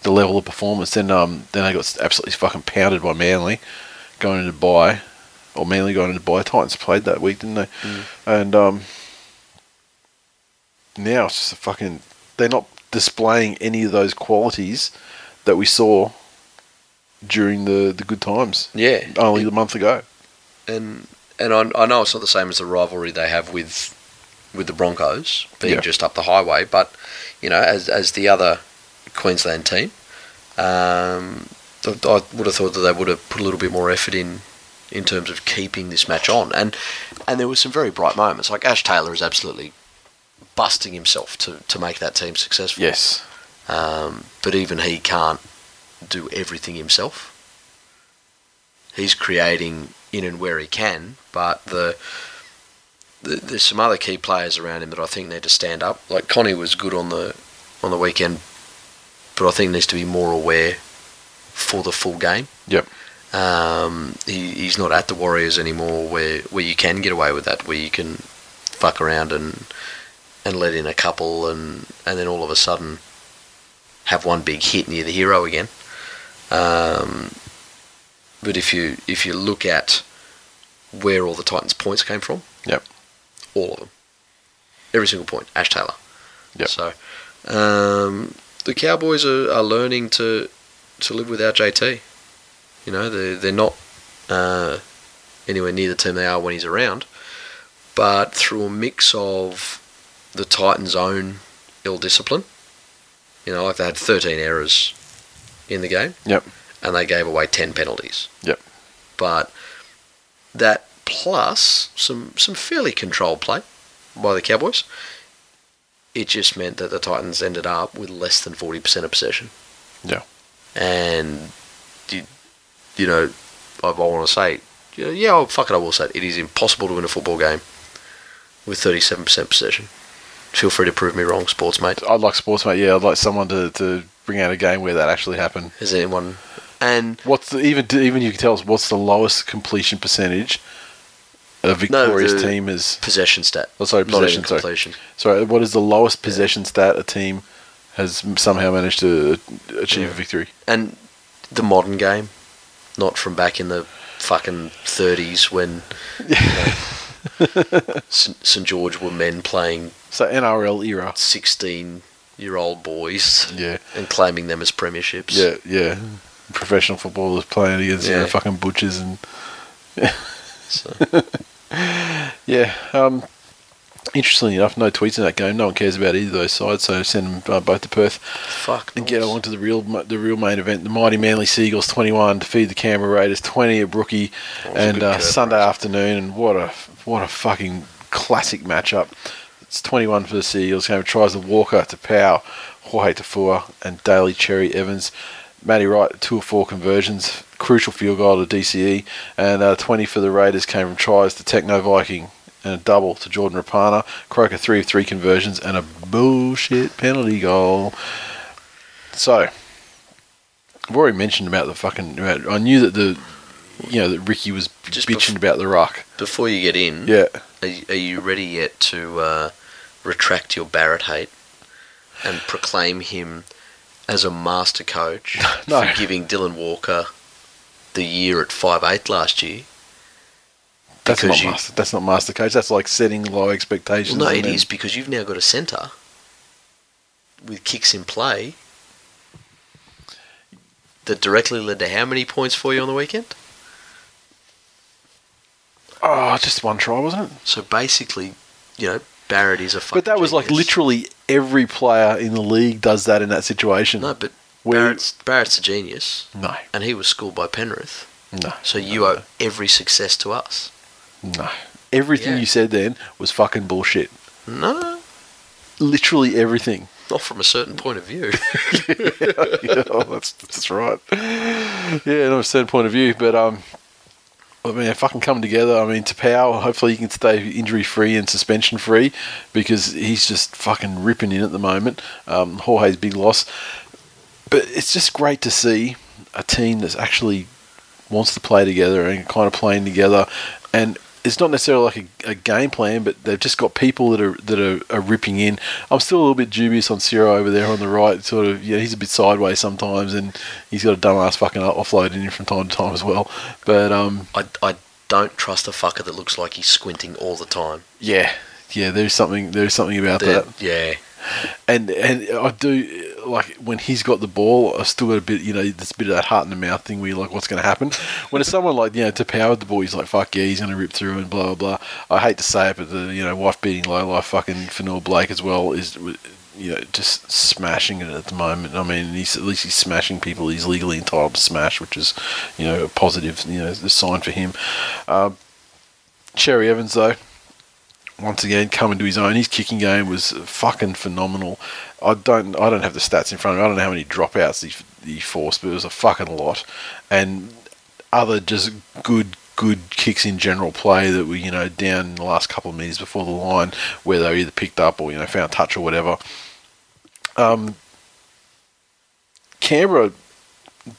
the level of performance. Then um then they got absolutely fucking pounded by Manly going into bye, or Manly going into bye. Titans played that week, didn't they? And um now it's just a fucking they're not displaying any of those qualities that we saw during the the good times Yeah, only a month ago. and and I, I know it's not the same as the rivalry they have with with the Broncos being Yeah. just up the highway, but you know, as as the other Queensland team, um, I would have thought that they would have put a little bit more effort in in terms of keeping this match on, and and there were some very bright moments. Like Ash Taylor is absolutely busting himself to to make that team successful. Yes. Um, but even he can't do everything himself. He's creating in and where he can, but the, the there's some other key players around him that I think need to stand up. Like Connie was good on the on the weekend, but I think needs to be more aware for the full game. Yep. Um, he, he's not at the Warriors anymore, where where you can get away with that, where you can fuck around and and let in a couple, and and then all of a sudden have one big hit you're the hero again. Um, but if you if you look at where all the Titans' points came from, Yep. all of them, every single point, Ash Taylor. Yep. So um, the Cowboys are, are learning to to live without JT. You know, they're they're not uh, anywhere near the team they are when he's around, but through a mix of the Titans' own ill discipline. You know, like they had 13 errors in the game. Yep. And they gave away 10 penalties. Yep. But that plus some some fairly controlled play by the Cowboys, it just meant that the Titans ended up with less than 40% of possession. Yeah. And, you, you know, I, I want to say, yeah, oh, fuck it, I will say it. It is impossible to win a football game with 37% possession. Feel free to prove me wrong, sports mate. I'd like sports, mate. Yeah, I'd like someone to, to bring out a game where that actually happened. Is anyone? And What's the, even even you can tell us what's the lowest completion percentage a victorious the- team is? possession stat. Oh, sorry, not possession. Sorry, completion. sorry. What is the lowest possession stat a team has somehow managed to achieve Yeah. a victory? And the modern game, not from back in the fucking 30s when you know, St. George were men playing So NRL era. 16 year old boys Yeah, and claiming them as premierships. yeah, yeah. Professional footballers playing against you know, fucking butchers and So, Yeah. Um, interestingly enough, no tweets in that game. No one cares about either of those sides, so send them uh, both to Perth fuck. and get along to the real the real main event. The mighty Manly Seagulls twenty one defeat the Canberra Raiders twenty at Brookie, That was a and uh, Sunday afternoon. And what a what a fucking classic matchup. It's twenty one for the Seagulls. Game tries to Walker to Pow, Jorge Taufua, and Daly Cherry Evans. Matty Wright, two or four conversions, crucial field goal to DCE, and uh, 20 for the Raiders came from tries to Techno Viking and a double to Jordan Rapana. Croker, three of three conversions, and a bullshit penalty goal. So, I've already mentioned about the fucking. About, I knew that the. You know, that Ricky was Just bitching bef- about the rock. Before you get in, Yeah. are, you- are you ready yet to uh, retract your Barrett hate and proclaim him as a master coach No. for giving Dylan Walker the year at five eight last year? That's not, you- master, that's not master coach. That's like setting low expectations. Well, no, it then- is because you've now got a centre with kicks in play that directly led to how many points for you on the weekend? Oh, just one try, wasn't it? So basically, you know, Barrett is a But that was like literally every player in the league does that in that situation. No, but Where Barrett's, Barrett's a genius, no, and he was schooled by Penrith. no, So you owe every success to us. No. Everything Yeah. you said then was fucking bullshit. No, Literally everything. not from a certain point of view. yeah, oh, that's that's right. Yeah, not a certain point of view, but um, I mean, I fucking come together. I mean, Taupau, hopefully he can stay injury free and suspension free because he's just fucking ripping in at the moment. Um, Jorge's big loss, but it's just great to see a team that's actually wants to play together and kind of playing together and. It's not necessarily like a, a game plan, but they've just got people that are that are, are ripping in. I'm still a little bit dubious on Ciro over there on the right. Sort of, yeah, he's a bit sideways sometimes, and he's got a dumbass fucking offloading in from time to time as well. But um, I, I don't trust a fucker that looks like he's squinting all the time. yeah, yeah, there's something there's something about They're- that. yeah, and and I do like when he's got the ball. I still got a bit, you know, this bit of that heart in the mouth thing where you're like, what's going to happen? When it's someone like you know to power the ball, he's like, fuck yeah, he's going to rip through and blah blah blah. I hate to say it, but the you know wife beating low life fucking Fonua-Blake as well is. You know, just smashing it at the moment. I mean, he's at least he's smashing people he's legally entitled to smash, which is, you know, a positive, you know, sign for him. Um, Cherry Evans, though, once again coming to his own. His kicking game was fucking phenomenal. I don't I don't have the stats in front of me. I don't know how many dropouts he, he forced, but it was a fucking lot. And other just good good kicks in general play that were you know down in the last couple of minutes before the line where they were either picked up or you know found touch or whatever. Um, Canberra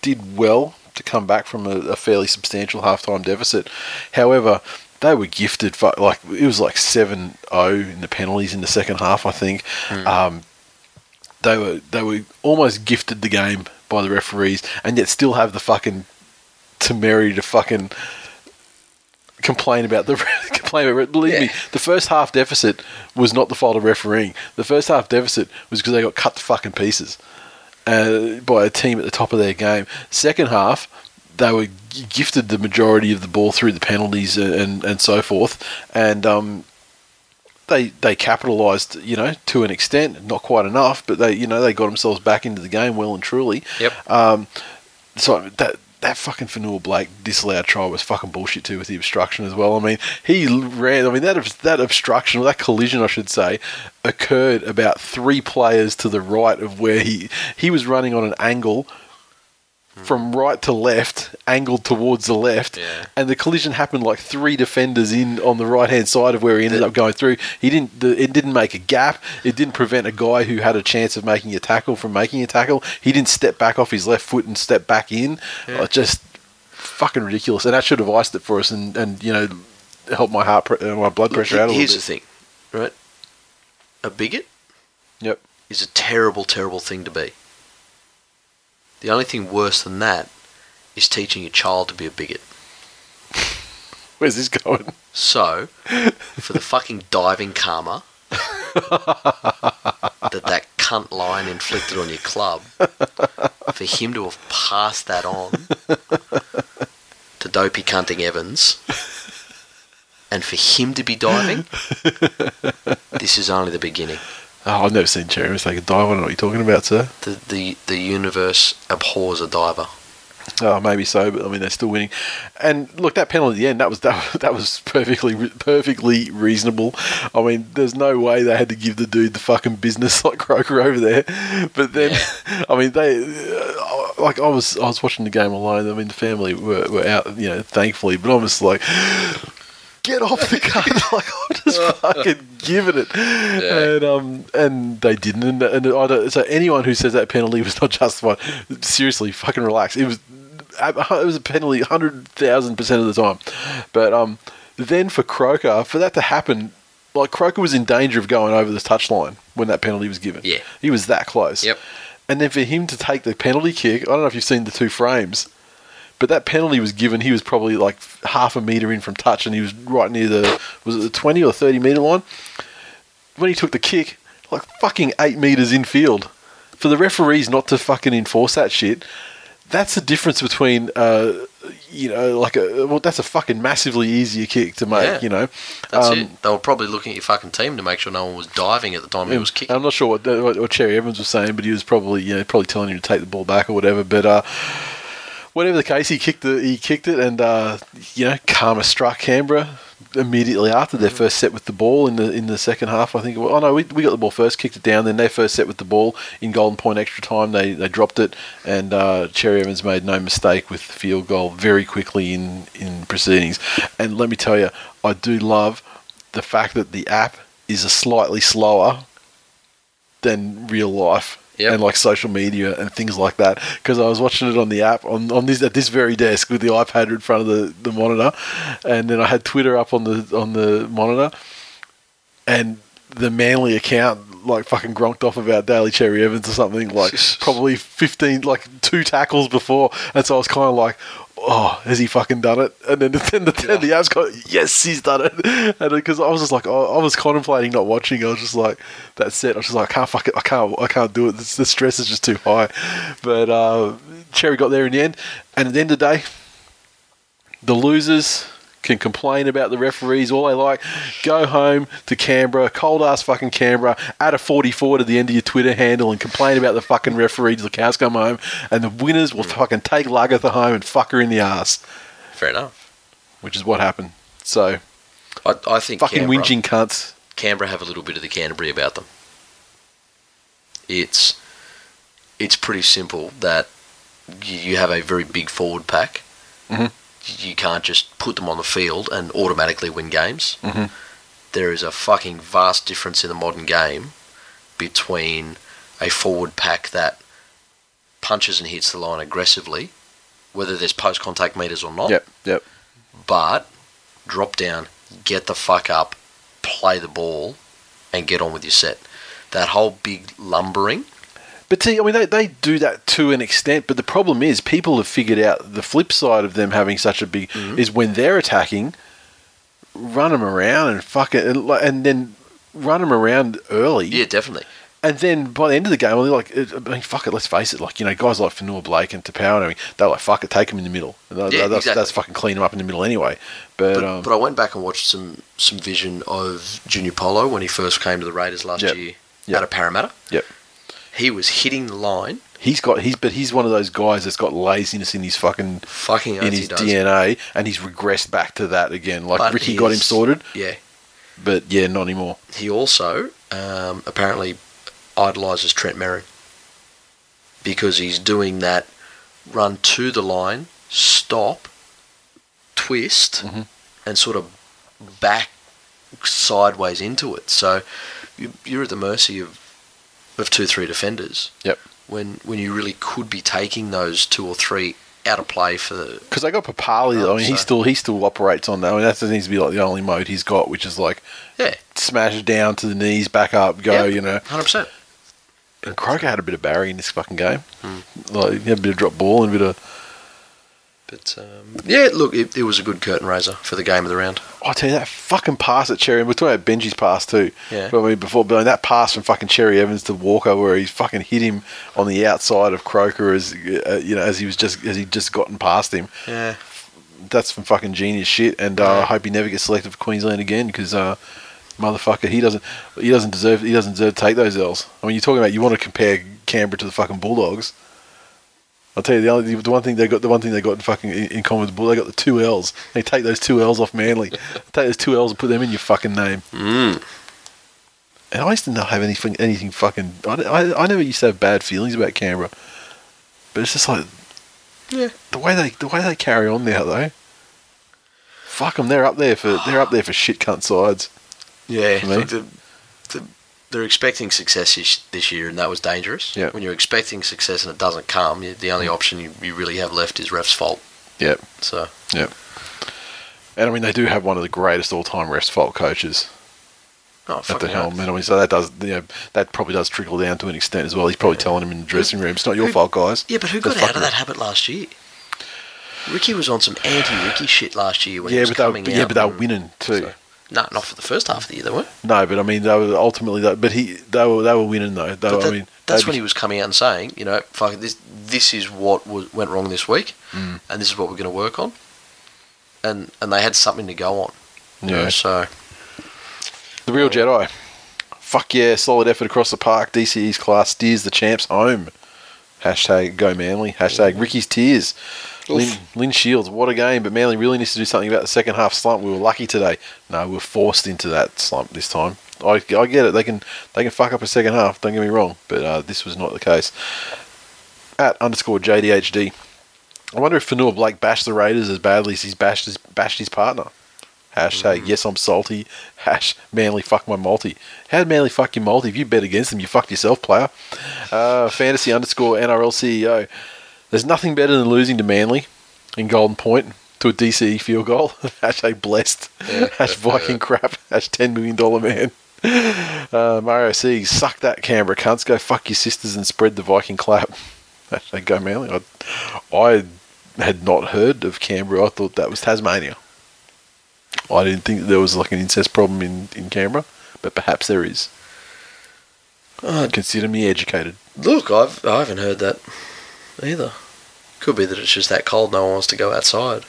did well to come back from a, a fairly substantial halftime deficit. However, they were gifted for like it was like 7-0 in the penalties in the second half, I think. Um, they were they were almost gifted the game by the referees, and yet still have the fucking temerity to fucking complain about the complain about. Believe me, the first half deficit was not the fault of refereeing. The first half deficit was because they got cut to fucking pieces uh, by a team at the top of their game. Second half, they were gifted the majority of the ball through the penalties and, and, so forth, and um, they they capitalised, you know, to an extent, not quite enough, but they you know they got themselves back into the game well and truly. Yep. Um, so that that fucking Fonua-Blake disallowed try was fucking bullshit too with the obstruction as well. I mean, he ran. I mean that that obstruction or that collision, I should say, occurred about three players to the right of where he he was running on an angle from right to left, angled towards the left, Yeah. and the collision happened like three defenders in on the right hand side of where he ended up going through. He didn't. The, it didn't make a gap. It didn't prevent a guy who had a chance of making a tackle from making a tackle. He didn't step back off his left foot and step back in. Yeah. Uh, just fucking ridiculous. And that should have iced it for us and, and you know helped my heart pre- uh, my blood pressure out a little. Here's the thing, right? A bigot Yep. is a terrible, terrible thing to be. The only thing worse than that is teaching a child to be a bigot. Where's this going? So, for the fucking diving karma that that cunt line inflicted on your club, for him to have passed that on to dopey cunting Evans, and for him to be diving, this is only the beginning. Oh, I've never seen Cherry take a dive. I don't know what you're talking about, sir. The, the, the universe abhors a diver. Oh, maybe so, but I mean they're still winning. And look, that penalty at the end that was that, was- that was perfectly perfectly reasonable. I mean, there's no way they had to give the dude the fucking business like Croker over there. But then, I mean, they uh, like I was I was watching the game alone. I mean, the family were, were out, you know, thankfully. But I was like. Get off the car! like I'm just fucking giving it, and um, and they didn't. And, and I don't, so anyone who says that penalty was not justified, seriously, fucking relax. It was it was a penalty, hundred thousand percent of the time. But um, then for Croker, for that to happen, like Croker was in danger of going over the touchline when that penalty was given. Yeah. he was that close. Yep. And then for him to take the penalty kick, I don't know if you've seen the two frames, but that penalty was given. He was probably like half a meter in from touch, and he was right near the was it the twenty or thirty meter line. When he took the kick, like fucking eight meters in field, for the referees not to fucking enforce that shit. That's the difference between uh, you know, like a well, that's a fucking massively easier kick to make. Yeah. You know, That's Um, it. They were probably looking at your fucking team to make sure no one was diving at the time he was kicking. I'm not sure what, what what Cherry Evans was saying, but he was probably you know probably telling you to take the ball back or whatever. But uh, whatever the case, he kicked the he kicked it, and uh, you know Karma struck Canberra immediately after their first set with the ball in the in the second half. I think. Was, oh no, we, we got the ball first, kicked it down. Then their first set with the ball in Golden Point extra time, they they dropped it, and uh, Cherry Evans made no mistake with the field goal very quickly in in proceedings. And let me tell you, I do love the fact that the app is a slightly slower than real life Yep. and like social media and things like that. Because I was watching it on the app on, on this at this very desk with the iPad in front of the, the monitor, and then I had Twitter up on the on the monitor, and the Manly account like fucking gronked off about Daly Cherry Evans or something like probably fifteen like two tackles before, and so I was kind of like. Oh, has he fucking done it? And then, then, the, then the app's got, yes, he's done it. And because I was just like, I, I was contemplating not watching. I was just like, that's it. I was just like, I can't fuck it. I can't. I can't do it. The, the stress is just too high. But uh, Cherry got there in the end. And at the end of the day, the losers can complain about the referees all they like. Go home to Canberra, cold ass fucking Canberra, add a 44 to the end of your Twitter handle and complain about the fucking referees. The cows come home, and the winners will fucking take Lagertha home and fuck her in the ass, Fair enough. which is what happened. So, I, I think fucking Canberra, whinging cunts. Canberra have a little bit of the Canterbury about them. It's it's pretty simple that you have a very big forward pack. Mhm. You can't just put them on the field and automatically win games. Mhm. There is a fucking vast difference in the modern game between a forward pack that punches and hits the line aggressively, whether there's post contact meters or not Yep, yep. but drop down, get the fuck up, play the ball, and get on with your set. That whole big lumbering, But see, I mean, they, they do that to an extent, but the problem is people have figured out the flip side of them having such a big is when they're attacking, run them around and fuck it, and, and then run them around early. yeah, definitely. And then by the end of the game, they're like, I mean, fuck it, let's face it, like, you know, guys like Fonua-Blake and Taupau, I mean, they're like, fuck it, take them in the middle. And Yeah, that's, exactly. that's fucking clean them up in the middle anyway. But, But, um, but I went back and watched some some vision of Junior Paulo when he first came to the Raiders last Yep. year Yep. out of Parramatta. Yep. He was hitting the line, he's got, he's, but he's one of those guys that's got laziness in his fucking, fucking in his. DNA, and he's regressed back to that again. Like, But Ricky got him sorted. Yeah. But yeah, not anymore. He also um, apparently idolises Trent Merrin because he's doing that run to the line, stop, twist, Mhm. and sort of back sideways into it. So you're at the mercy of of two, three defenders. Yep. When when you really could be taking those two or three out of play for the Because they got Papalii. Oh, I mean, he still he still operates on that. I mean, that seems to be like the only mode he's got, which is like yeah, smash down to the knees, back up, go. Yep. You know. hundred percent. And Croker had a bit of Barry in this fucking game. Hmm. Like he had a bit of drop ball and a bit of. But um, yeah, look, it, it was a good curtain raiser for the game of the round. I tell you that fucking pass at Cherry. We're talking about Benji's pass too. Yeah. But I mean, before, but that pass from fucking Cherry Evans to Walker, where he fucking hit him on the outside of Croker as uh, you know as he was just as he just gotten past him. Yeah. That's some fucking genius shit. And uh, I hope he never gets selected for Queensland again because. Uh, Motherfucker, he doesn't. He doesn't deserve. He doesn't deserve to take those L's. I mean, you're talking about you want to compare Canberra to the fucking Bulldogs. I'll tell you the only the one thing they got the one thing they got in fucking in, in common with the Bull they got the two L's. They take those two L's off Manly. take those two L's and put them in your fucking name. Mm. And I used to not have anything anything fucking. I, I, I never used to have bad feelings about Canberra, but it's just like Yeah. the way they the way they carry on now though. Fuck them, they're up there for they're up there for shit cunt sides. Yeah, For me. the, the, they're expecting success this, year, and that was dangerous. Yeah. When you're expecting success and it doesn't come, you, the only option you, you really have left is ref's fault. Yep. So Yep. And I mean, they do have one of the greatest all-time refs fault coaches oh, at the helm, and I mean, so that does, you know, that probably does trickle down to an extent as well. He's probably telling him in the dressing room, "It's not your Who- fault, guys." Yeah, but who got out of that habit last year? Ricky was on some anti-Ricky shit last year when he Yeah, was but they were, coming but out. yeah, but they were winning too. So- No, not for the first half of the year, they weren't. No, but I mean, they were ultimately. But he, they were they were winning though. They, were- that- I mean, that's when he was coming out and saying, you know, fuck this this is what was, went wrong this week, Mm. and this is what we're going to work on, and and they had something to go on. you know, Yeah. so The real Jedi. Fuck yeah, solid effort across the park. DCE's class steers the champs home. Hashtag go Manly. Hashtag Ricky's tears. Lynn, Lynn Shields, what a game, but Manly really needs to do something about the second half slump. We were lucky today. No, we were forced into that slump this time. I, I get it. They can they can fuck up a second half. Don't get me wrong, but uh, this was not the case. At underscore JDHD, I wonder if Fonua-Blake bashed the Raiders as badly as he's bashed his, bashed his partner. Hashtag yes, I'm salty. Hash Manly fuck my multi. How did Manly fuck your multi? If you bet against them, you fucked yourself, player. Uh, fantasy underscore NRL CEO. There's nothing better than losing to Manly in Golden Point to a DCE field goal. Hashtag blessed. Hash Viking crap. Hash $10 million man. Uh, Mario C. Suck that Canberra cunts. Go fuck your sisters and spread the Viking clap. Hashtag go Manly. I, I had not heard of Canberra. I thought that was Tasmania. I didn't think there was like an incest problem in, in Canberra, but perhaps there is. Uh, Consider me educated. look, I've I haven't heard that either. Could be that it's just that cold. No one wants to go outside.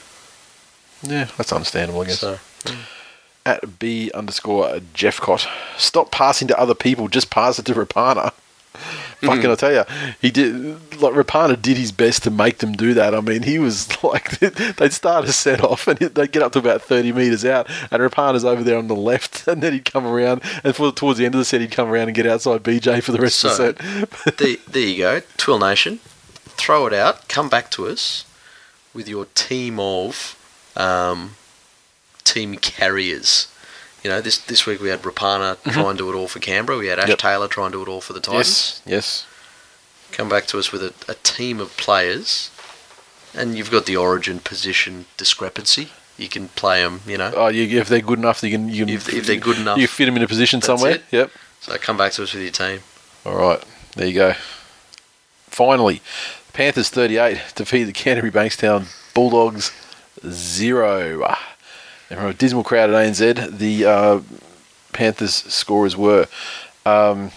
Yeah, that's understandable, I guess. So At B underscore Jeffcott. Stop passing to other people, just pass it to Rapana. Fucking, I tell you, he did. Like Rapana did his best to make them do that. I mean, he was like, they'd start a set off and they'd get up to about thirty meters out, and Rapana's over there on the left, and then he'd come around, and for towards the end of the set, he'd come around and get outside BJ for the rest So- of the set. there, there you go, TWiL Nation. Throw it out. Come back to us with your team of um, team carriers. You know, this this week we had Rapana try and do it all for Canberra. We had Ash Mm-hmm. Yep. Taylor try and do it all for the Titans. yes, yes. Come back to us with a, a team of players, and you've got the origin position discrepancy. You can play them, you know. Oh, you, if they're good enough, you can. You can If- if they're good enough, you fit them in a position somewhere. it. Yep. So come back to us with your team. All right, there you go. Finally, Panthers 38 defeat the Canterbury Bankstown Bulldogs 0. And from a dismal crowd at ANZ, the uh, Panthers scorers were um,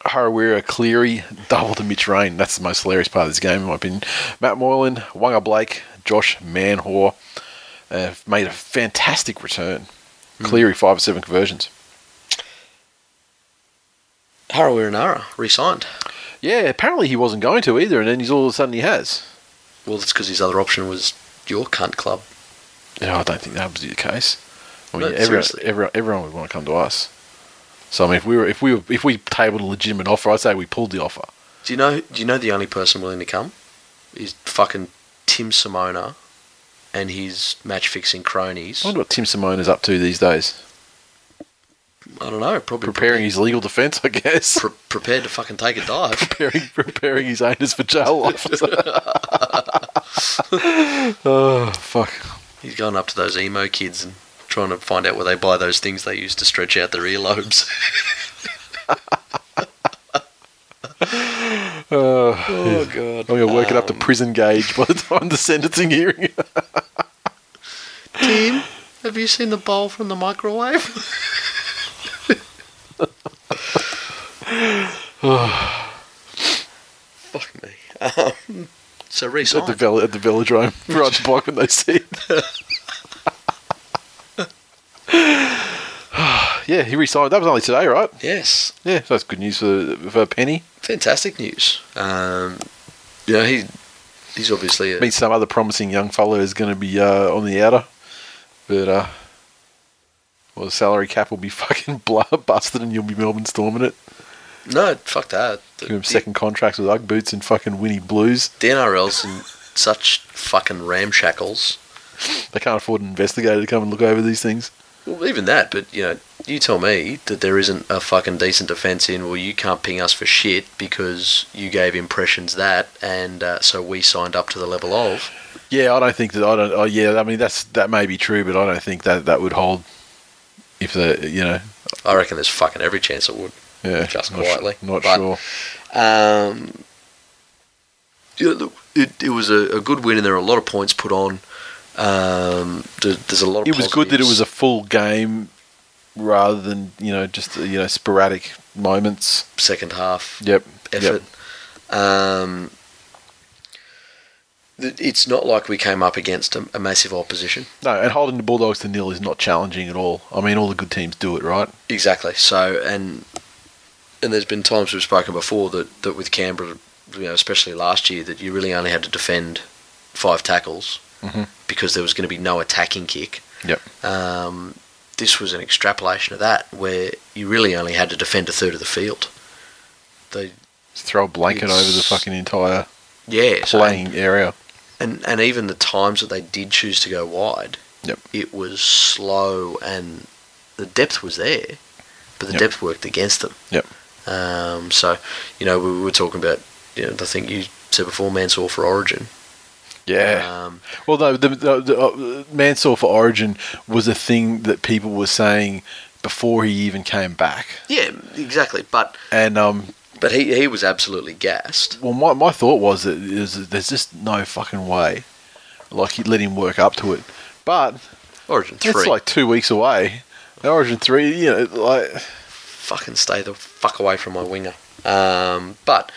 Harawira Cleary, double to Mitch Rein. That's the most hilarious part of this game, in my opinion. Matt Moylan, Waqa Blake, Josh Mansour uh, made a fantastic return. Cleary, 5 or 7 conversions. Harawira-Naera re-signed. Yeah, apparently he wasn't going to either, and then he's all of a sudden he has. Well, that's because his other option was your cunt club. No, I don't think that was the case. I mean, No, everyone, everyone, everyone would want to come to us. So I mean, if we were, if we were, if we tabled a legitimate offer, I'd say we pulled the offer. Do you know? Do you know the only person willing to come is fucking Tim Simona and his match fixing cronies. I wonder what Tim Simona's up to these days. I don't know. Probably Preparing his legal defence, I guess. pre- prepared to fucking take a dive. preparing, preparing his anus for jail life. oh fuck! He's going up to those emo kids and trying to find out where they buy those things they use to stretch out their earlobes. Oh, oh god. I'm gonna work it up to um, prison gauge by the time the sentencing hearing. Tim, have you seen the bowl from the microwave? Fuck me. Um, so at the re-signed. at the velodrome, right at the block when they see it. yeah, he resigned. That was only today, right? Yes, Yeah, so that's good news for for Penny. fantastic news. Um, know, he he's obviously a, Means some other promising young fellow is going to be uh, on the outer, but uh, well, the salary cap will be fucking busted, and you'll be Melbourne storming it. no fuck that. Give him second contracts with UGG boots and fucking Winnie Blues. the NRL's in such fucking ramshackles. They can't afford an investigator to come and look over these things. Well, even that, but you know, you tell me that there isn't a fucking decent defence in. Well, you can't ping us for shit because you gave impressions that, and uh, so we signed up to the level of. Yeah, I don't think that. I don't. Oh, yeah. I mean, that's that may be true, but I don't think that that would hold. If the you know, I reckon there's fucking every chance it would. yeah, Just not quietly, Not but- sure. Um, yeah, look, it, it was a, a good win, and there were a lot of points put on Um, there- there's a lot of It was good that it was a full game rather than you know just you know sporadic moments. second half Yep. effort. Um, th- it's not like we came up against a, a massive opposition. No, and holding the Bulldogs to nil is not challenging at all. I mean, all the good teams do it, right? Exactly. So, and and there's been times we've spoken before that, that with Canberra, you know, especially last year, that you really only had to defend five tackles Mhm. because there was going to be no attacking kick. Yep. Um, this was an extrapolation of that, where you really only had to defend a third of the field. They, Just throw a blanket over the fucking entire yeah, so- playing area. And and even the times that they did choose to go wide, Yep. it was slow and the depth was there, but the Yep. depth worked against them. Yep. Um, so, you know, we were talking about, you know, I think you said before, Mansour for Origin. Yeah. Um, Well, no, the, the, the uh, Mansour for Origin was a thing that people were saying before he even came back, yeah, exactly. But and um, but he he was absolutely gassed. well, my, my thought was that is there's just no fucking way, like he'd let him work up to it, but Origin three, it's like two weeks away. Origin three, you know, like fucking stay the fuck away from my winger. Um, but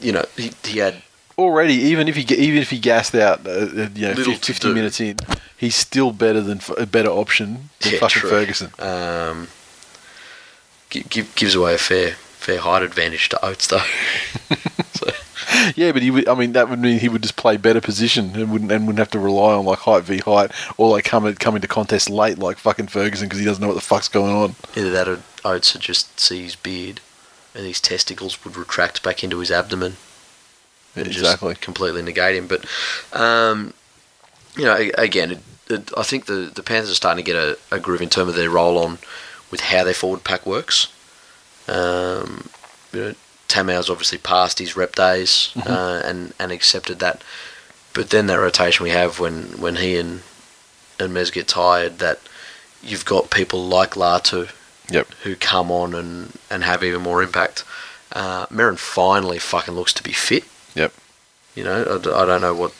you know, he he had already even if he even if he gassed out, uh, uh, you know, Little fif- to fifty minutes in, he's still better than a better option than Yeah, fucking true. Ferguson. um, gi- give, gives away a fair fair height advantage to Oates though. so, Yeah, but he would. I mean, that would mean he would just play better position and wouldn't and wouldn't have to rely on like height v height or like come come into contest late like fucking Ferguson because he doesn't know what the fuck's going on. either that or Oates would just see his beard and his testicles would retract back into his abdomen and exactly. just completely negate him. But um, you know, again, it, it, I think the the Panthers are starting to get a, a groove in terms of their roll on with how their forward pack works. Um, you know, Tamou's obviously passed his rep days uh, and and accepted that, but then that rotation we have when when he and and Mez get tired, that you've got people like Latu Yep. who come on and, and have even more impact. Uh, Merrin finally fucking looks to be fit. Yep. You know, I don't know what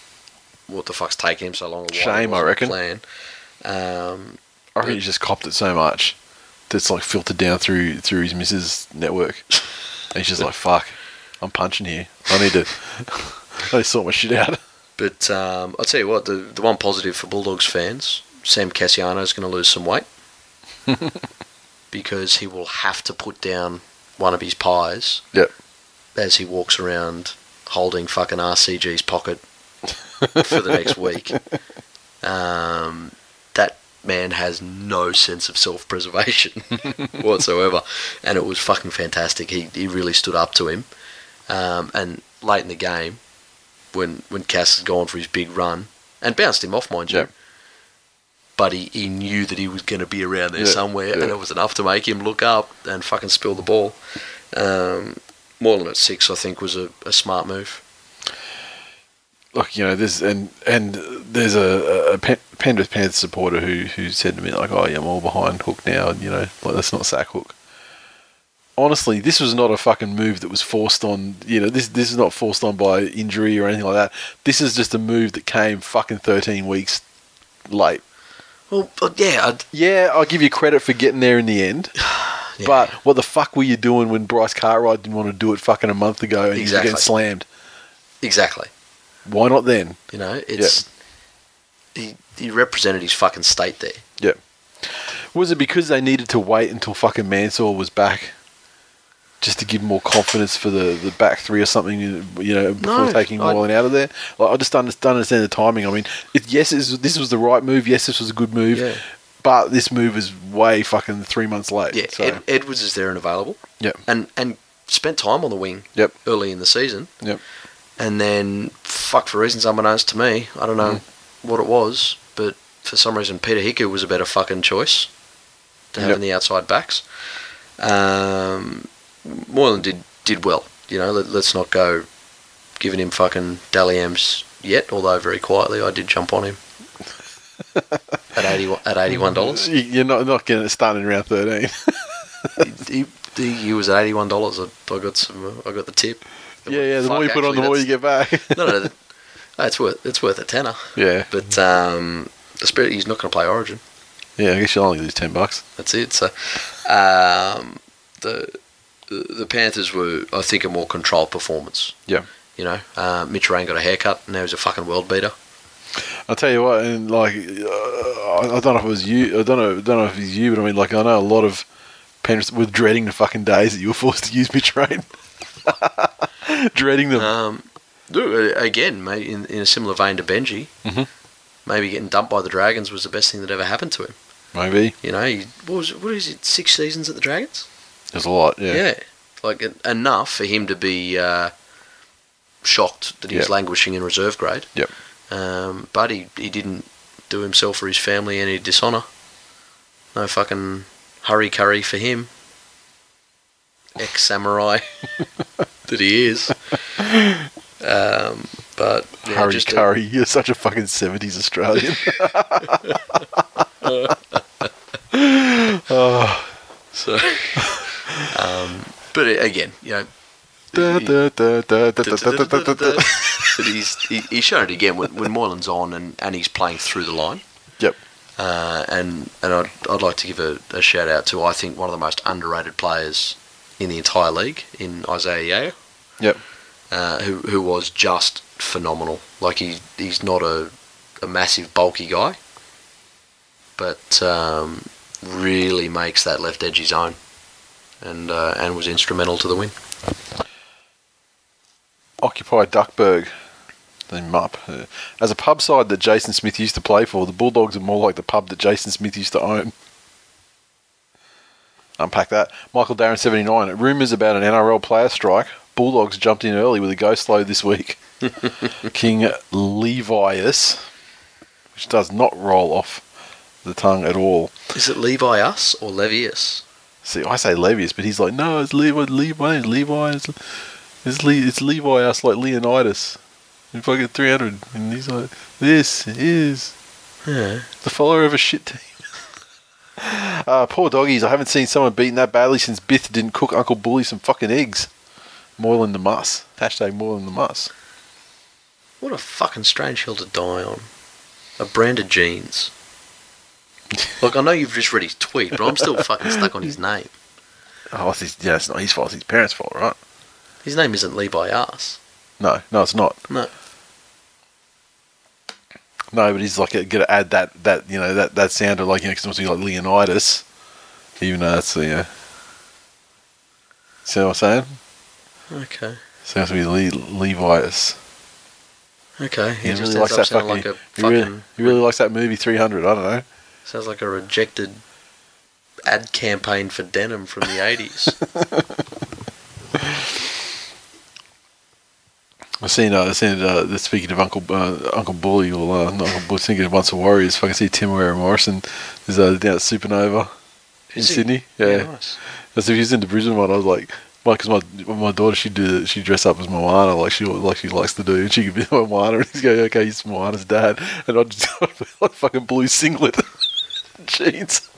what the fuck's taking him so long. or why it Shame, I reckon. Plan. Um, I reckon he's just copped it so much that's like filtered down through through his missus network. And he's just like, fuck, I'm punching here. I need to, I need to sort my shit out. but um, I'll tell you what, the the one positive for Bulldogs fans, Sam Kasiano is going to lose some weight because he will have to put down one of his pies Yep. as he walks around holding fucking RCG's pocket for the next week. Um, man has no sense of self-preservation whatsoever, and it was fucking fantastic. He he really stood up to him, um, and late in the game, when when Cass had gone for his big run and bounced him off, mind you. But he, he knew that he was going to be around there Yeah, somewhere, yeah. and it was enough to make him look up and fucking spill the ball. Um, Moylan at six, I think, was a, a smart move. Look, you know, there's and and there's a, a Pen- Penrith Panthers supporter who who said to me like, "Oh, yeah, I'm all behind Hook now," and you know, like that's not sack Hook. Honestly, this was not a fucking move that was forced on. You know, this this is not forced on by injury or anything like that. This is just a move that came fucking 13 weeks late. Well, but yeah, I'd, Yeah, I'll give you credit for getting there in the end. yeah. But what the fuck were you doing when Bryce Cartwright didn't want to do it fucking a month ago and Exactly. were getting slammed? exactly, Why not then? you know, it's he he represented his fucking state there. Yeah. Was it because they needed to wait until fucking Mansour was back, just to give more confidence for the, the back three or something? You know, before No, taking Moylan out of there. Like, I just don't understand, the timing. I mean, it, yes, it's, this was the right move. Yes, this was a good move. Yeah. But this move is way fucking three months late. Yeah, So, Ed, Edwards is there and available, Yeah, and and spent time on the wing Yep. early in the season, Yep. And then fuck for reasons unbeknownst to me, I don't know Mm. what it was, but for some reason Peter Hiku was a better fucking choice to have Yep. in the outside backs. Um, Moylan did did well, you know. Let, let's not go giving him fucking Dally Ms yet, although very quietly I did jump on him at eighty at eighty one dollars. You- You're not not getting it started in round thirteen. he, he, he was at eighty one dollars. I, I got some. I got the tip. Yeah, yeah. The more you put on, the more you get back. No, no, no, it's worth it's worth a tenner. yeah. But um, Especially he's not going to play Origin. Yeah, I guess you'll only lose ten bucks. That's it. So, um, the the Panthers were, I think, a more controlled performance. Yeah. You know, uh, Mitch Rein got a haircut, and now he's a fucking world beater. I'll tell you what, and like, uh, I I don't know if it was you. I don't know. I don't know if it's you, but I mean, like, I know a lot of parents were dreading the fucking days that you were forced to use Mitch Rein. dreading them. Um, uh, again, mate, in, in a similar vein to Benji, Mhm. maybe getting dumped by the Dragons was the best thing that ever happened to him. Maybe You know, he, what was what is it? Six seasons at the Dragons. there's a lot. Yeah. Yeah, like enough for him to be uh, shocked that he was Yep. languishing in reserve grade. Yep. Um, but he, he didn't do himself or his family any dishonour. No fucking hurry curry for him ex samurai that he is. Um, but yeah, Harry Curry, a- you're such a fucking seventies Australian. oh. So, um, but uh, again, you know. he's he's shown it again when, when Moylan's on and, and he's playing through the line. Yep. Uh, and and I'd, I'd like to give a, a shout out to I think one of the most underrated players in the entire league in Isaiah Yeo, Yep. uh, who who was just phenomenal. Like he he's not a, a massive bulky guy, but um, really makes that left edge his own, and uh, and was instrumental to the win. Occupy Duckburg, the MUP. As a pub side that Jason Smith used to play for, the Bulldogs are more like the pub that Jason Smith used to own. Unpack that. Michael Darren, 79. Rumours about an NRL player strike. Bulldogs jumped in early with a ghost load this week. King Levius, which does not roll off the tongue at all. Is it Levi us or Levius? See, I say Levius, but he's like, no, it's Levi, Levi, it's Levi, it's, it's, Le, it's Levi us like Leonidas. In fucking 300. And he's like, this is Yeah. the follower of a shit team. uh, poor doggies, I haven't seen someone beaten that badly since Bith didn't cook Uncle Bully some fucking eggs. Moylan the muss. Hashtag Moylan the muss. What a fucking strange hill to die on. A brand of jeans. Look, I know you've just read his tweet, but I'm still fucking stuck on his name. Oh, it's his, yeah, it's not his fault, it's his parents' fault, right? His name isn't Levi Us. No, no, it's not. No. No, but he's like to add that that you know that that sound of like you know because it must be like Leonidas, even though that's the. Uh, see what I'm saying? Okay. Sounds to be Le- Levius. Okay. He He just really likes that fucking. like a he, fucking. really, he really likes that movie 300. I don't know. Sounds like a rejected ad campaign for denim from the 80s. I've seen. Uh, I've seen. Uh, speaking of Uncle uh, Uncle Bully or uh, not Uncle Bully, thinking of Once Were Warriors. can see Temuera Morrison is uh, down at Supernova in Is he? Sydney. Yeah. nice. As if he's in the Brisbane one, I was like, because my my daughter she do she dress up as Moana like she like she likes to do, and she could be Moana, and he's going, okay, he's Moana's dad, and I just like fucking blue singlet, jeans.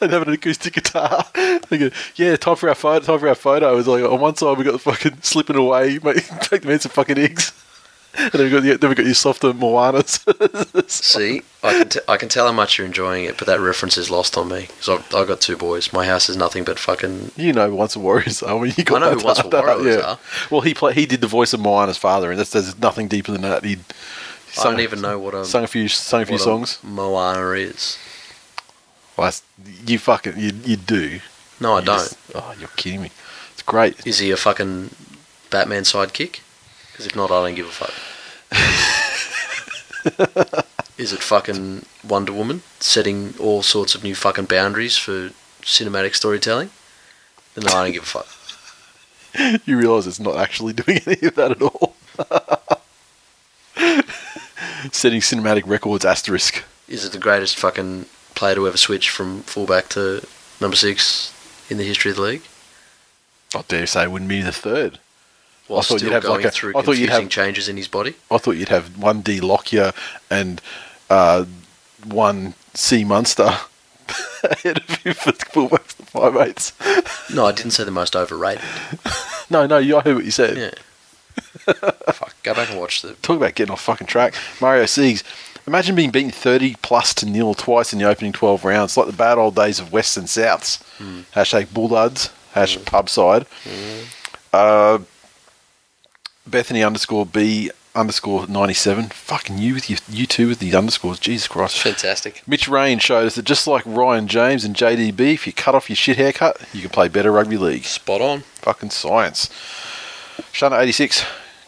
And have an acoustic guitar. Go, yeah, time for our photo. Time for our photo. It was like on one side we got the fucking slipping away, mate, take the man some fucking eggs, and then we got the, then we got your softer Moanas. See, I can, t- I can tell how much you're enjoying it, but that reference is lost on me. Because I've, I've got two boys. My house is nothing but fucking. you know, Once Were Warriors. I mean, you got I know who Once a that- Warriors are. Well, he play, he did the voice of Moana's father, and that's there's nothing deeper than that. He I don't even know what a, sung a few sung a few what a songs. Moana is. Well, you fucking you, you do. No, I You don't. just- oh, you're kidding me. It's great. Is he a fucking Batman sidekick? Because if not, I don't give a fuck. Is it fucking Wonder Woman setting all sorts of new fucking boundaries for cinematic storytelling? Then I don't give a fuck. You realise it's not actually doing any of that at all. Setting cinematic records asterisk. Is it the greatest fucking player to ever switch from fullback to number six in the history of the league? I dare say it wouldn't be the third. Well, I thought still you'd have going like a- through I thought you'd have- changes in his body? I thought you'd have one D Lockyer and uh, one C Munster ahead of him for fullbacks and five eights. No, I didn't say the most overrated. No, no, you, I heard what you said. Yeah. Fuck, go back and watch the. Talk about getting off fucking track. Mario Siegs, Imagine being beaten 30 plus to nil twice in the opening 12 rounds. Like the bad old days of West and Souths. Hmm. Hashtag Bullduds. Hmm. Hashtag Pubside. Hmm. Uh, Bethany underscore B underscore 97. Fucking you with your, you two with these underscores. Jesus Christ. Fantastic. Mitch Rein showed us that just like Ryan James and JDB, if you cut off your shit haircut, you can play better rugby league. Spot on. Fucking science. Shana eighty six.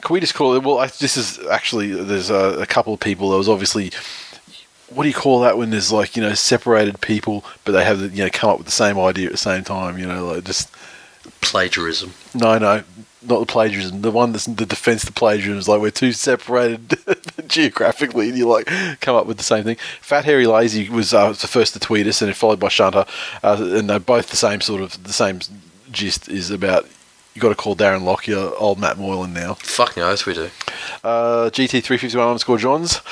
Can we just call it? Well, I, this is actually there's a, a couple of people. There was obviously. What do you call that when there's like you know separated people, but they have the, you know come up with the same idea at the same time? You know, like just Plagiarism. no, no, not the plagiarism. The one that's the defense the plagiarism is like we're too separated geographically, and you like come up with the same thing. Fat Hairy Lazy was uh, the first to tweet us, and it followed by Shanta, uh, and they're both the same sort of the same gist is about. You got to call Darren Lockyer old Matt Moylan now. Fucking oath we do. Uh, GT351 underscore Johns.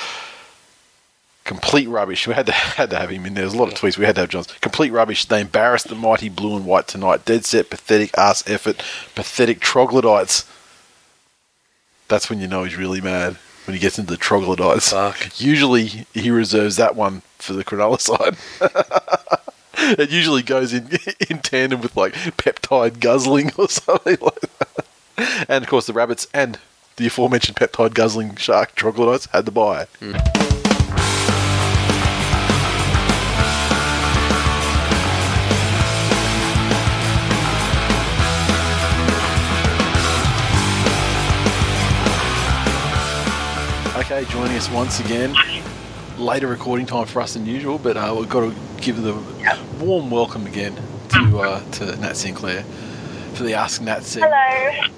Complete rubbish. We had to had to have him in there. There's a lot of tweets. We had to have Johns. Complete rubbish. They embarrassed the mighty blue and white tonight. Dead set, pathetic ass effort, pathetic troglodytes. That's when you know he's really mad. When he gets into the troglodytes. Fuck. Usually he reserves that one for the Cronulla side. it usually goes in in tandem with like peptide guzzling or something like that. And of course the rabbits and the aforementioned peptide guzzling shark troglodytes had to buy. Okay, joining us once again. Later recording time for us than usual, but uh, we've got to give the warm welcome again to uh, to Nat Sinclair for the Ask Nat segment. Hello.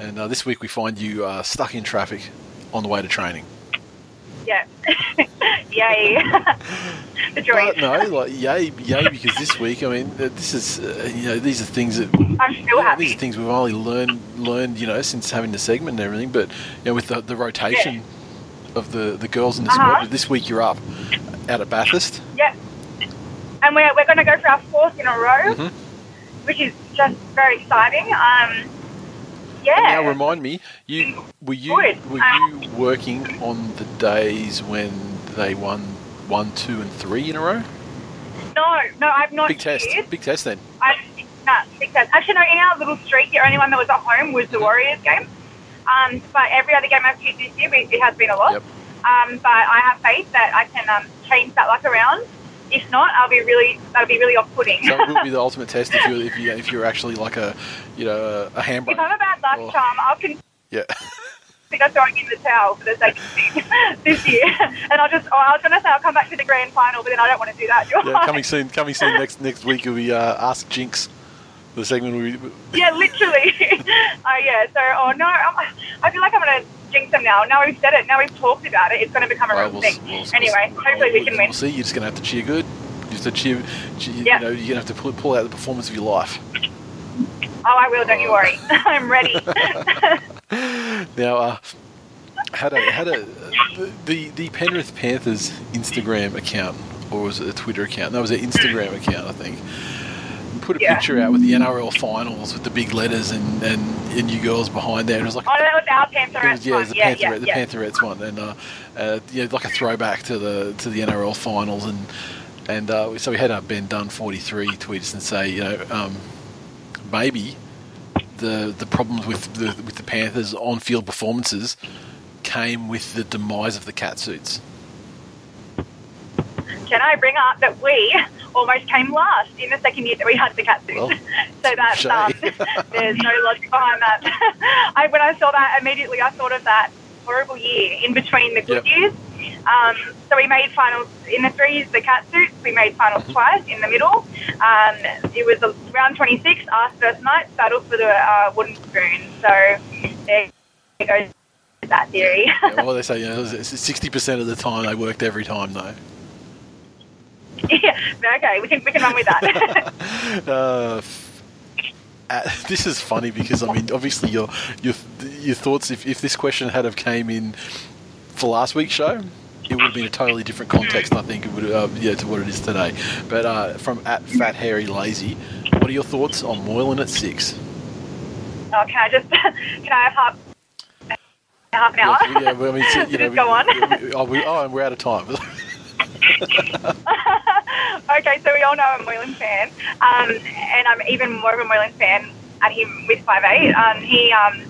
And uh, this week we find you uh, stuck in traffic on the way to training. Yeah. Yay. the joy. But no, like yay, yay, because this week, I mean, uh, this is uh, you know these are things that I'm still yeah, happy. these are things we've only learned learned you know since having the segment and everything. But you know, with the, the rotation of the the girls in the Uh-huh. this week you're up out at Bathurst. Yeah. And we're, we're going to go for our fourth in a row, Mhm. which is just very exciting. Um, yeah. And now remind me, you were you Good. were Uh, you working on the days when they won one, two, and three in a row? no, no, I've not. Big test, big test then. I, no, big test. Actually, no, in our little street, the only one that was at home was the Warriors game. Um, but every other game I've played this year, it has been a loss. Yep. Um, but I have faith that I can um, change that luck around. If not, I'll be really that'll be really off-putting. So it will be the ultimate test if you if you if you're actually like a you know a, handbrake. if I'm a bad luck Oh. charm, I'll consider Yeah. I'm throwing in the towel for the sake of this year. And I'll just, oh, I was going to say I'll come back to the grand final, but then I don't want to do that. do yeah, I? coming soon. Coming soon. Next next week will be uh, Ask Jinx, the segment we. Yeah, literally. oh, yeah. So, oh, no, I'm, I feel like I'm going to jinx them now. Now we've said it. Now we've talked about it. It's going to become a Well, real we'll- thing. we'll- anyway, we'll- hopefully we can win. We'll see. You're just gonna have to cheer good. You just have to cheer. cheer Yeah. You know, you're gonna have to pull, pull out the performance of your life. Oh, I will. Don't you worry. I'm ready. Now, uh, had a had a the the Penrith Panthers Instagram account or was it a Twitter account? No, it was an Instagram account, I think. Put a Yeah. picture out with the NRL finals with the big letters and, and, and you girls behind there. It was like oh, that was our Pantherettes was, yeah, it was the, Yeah, Panther, yeah, the yeah. Pantherettes one, and uh, uh, yeah, like a throwback to the to the NRL finals, and and uh, so we had our Ben Dunn forty three tweet us and say, you know, um, maybe the the problems with the with the Panthers on field performances came with the demise of the cat suits. Can I bring up that we almost came last in the second year that we had the cat suits? Well, so that's um, there's no logic behind that. I, when I saw that immediately, I thought of that horrible year in between the good Yep. years. Um, so we made finals in the three years, the cat suits. We made finals Mm-hmm. twice in the middle. Um, it was round 26, us first night, battle for the uh, wooden spoon. So there goes that theory. Yeah, well, they say you know sixty percent of the time they worked every time though. yeah, okay, we can we can run with that. uh, uh, this is funny because I mean, obviously your your your thoughts. If, if this question had have came in for last week's show, it would have been a totally different context. I think it would, uh, yeah, to what it is today. But uh, from at Fat Hairy Lazy, what are your thoughts on Moylan at six? oh, can I just can I have half? half an hour. Yeah, yeah, well, I mean, you know, Just go on. we- we- oh, we, oh, and we're out of time. okay, so we all know I'm a Moylan fan, um, and I'm even more of a Moylan fan at him with 5'8". Um, he um,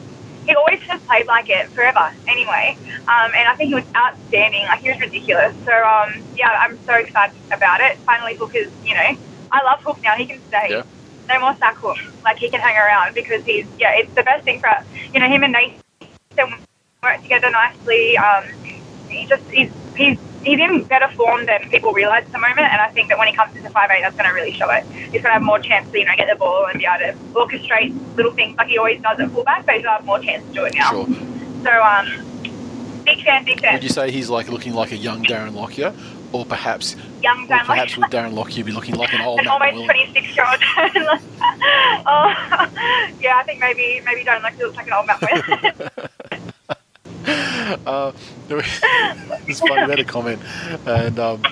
he always has played like it forever anyway, um, and I think he was outstanding. Like he was ridiculous. So um, yeah, I'm so excited about it. Finally, Hook is you know I love Hook now. He can stay. Yeah. No more sack Hook. Like he can hang around because he's yeah, it's the best thing for you know him and Nathan work together nicely. Um, he just he's he's he's in better form than people realise at the moment, and I think that when he comes into five eight, that's going to really show it. He's going to have more chance to you know get the ball and be able to orchestrate little things like he always does at fullback, but he'll have more chance to do it now. sure. So um, big fan, big fan. Would you say he's like looking like a young Darren Lockyer, or perhaps, Young or Dan, like perhaps would Darren Lockyer be looking like an old an almost twenty six year old. oh, yeah, I think maybe maybe don't like looks like an old man. uh, it's funny. We had a comment and um,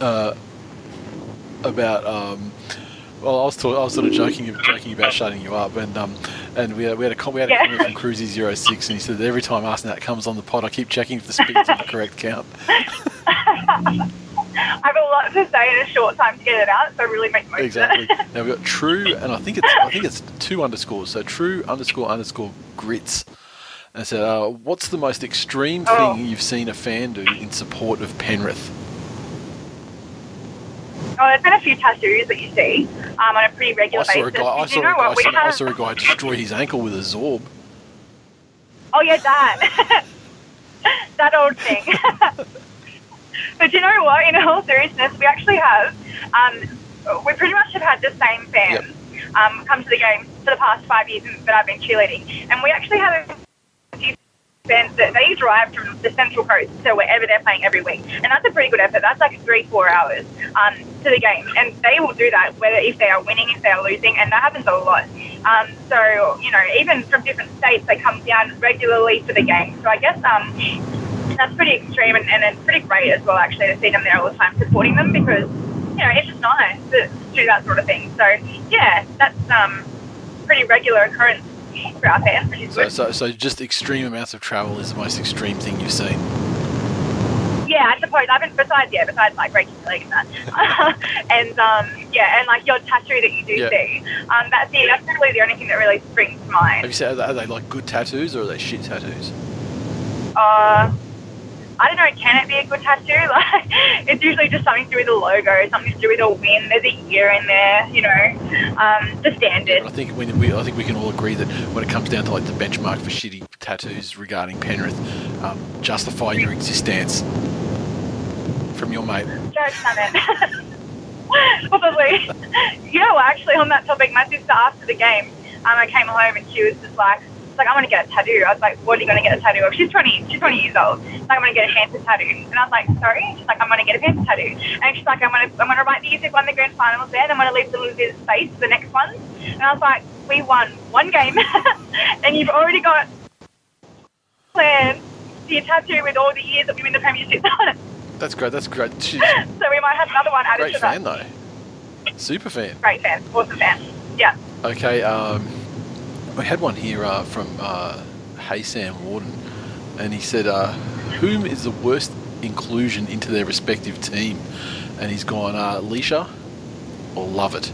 uh, about. Um, well, I was, talk, I was sort of joking, joking about shutting you up, and um, and we had, we had a com- we had a Yeah. comment from Cruisy06, and he said that every time Arsenal comes on the pod, I keep checking if the speed's on the correct count. I have a lot to say in a short time to get it out, so I really make most Exactly. of it. Now we've got true, and I think it's I think it's two underscores. So true underscore underscore grits. And said, uh, what's the most extreme thing Oh. you've seen a fan do in support of Penrith? Oh, there's been a few tattoos that you see um, on a pretty I regular saw a basis. guy. I saw you a know guy. what? We I saw a guy destroy his ankle with a zorb. Oh yeah, that. that old thing. but you know what? In all seriousness, we actually have. Um, we pretty much have had the same fans um, come to the game for the past five years that I've been cheerleading, and we actually have a fans that they drive from the Central Coast to wherever they're playing every week, and that's a pretty good effort. That's like three, four hours um, to the game, and they will do that whether if they are winning, if they are losing, and that happens a lot. Um, so you know, even from different states, they come down regularly for the game. So I guess um, that's pretty extreme and, and it's pretty great as well actually to see them there all the time supporting them because you know it's just nice to do that sort of thing. So yeah, that's um pretty regular occurrence for our So, so, so just extreme amounts of travel is the most extreme thing you've seen. Yeah, I suppose I've been besides yeah besides like breaking your leg and that, and um yeah and like your tattoo that you do Yeah. see, um that's the that's probably the only thing that really springs to mind. Have you said are they, are they like good tattoos or are they shit tattoos? uh, I don't know, can it be a good tattoo? Like, it's usually just something to do with the logo, something to do with a win. There's a year in there, you know, um, the standard. I think when we, I think we can all agree that when it comes down to like the benchmark for shitty tattoos regarding Penrith, um, justify your existence from your mate. Joe Summit. Probably. You know actually, on that topic, my sister after the game, um, I came home and she was just like, she's like, I'm going to get a tattoo. I was like, what are you going to get a tattoo of? She's 20, she's 20 years old. She's like, I'm going to get a Panther tattoo. And I was like, sorry? She's like, I'm going to get a Panther tattoo. And she's like, I'm going to, I'm going to write the years they've won the grand finals there, and I'm going to leave the losers space for the next one. And I was like, we won one game, and you've already got planned your tattoo with all the years that we win the premiership on it. That's great. That's great. She's So we might have another one added great to that. fan though. Super fan. Great fan, awesome fan. Yeah. Okay, um, we had one here uh, from uh, Hey Sam Warden, and he said, uh, "Whom is the worst inclusion into their respective team?" And he's gone, uh, "Leisha or Love It."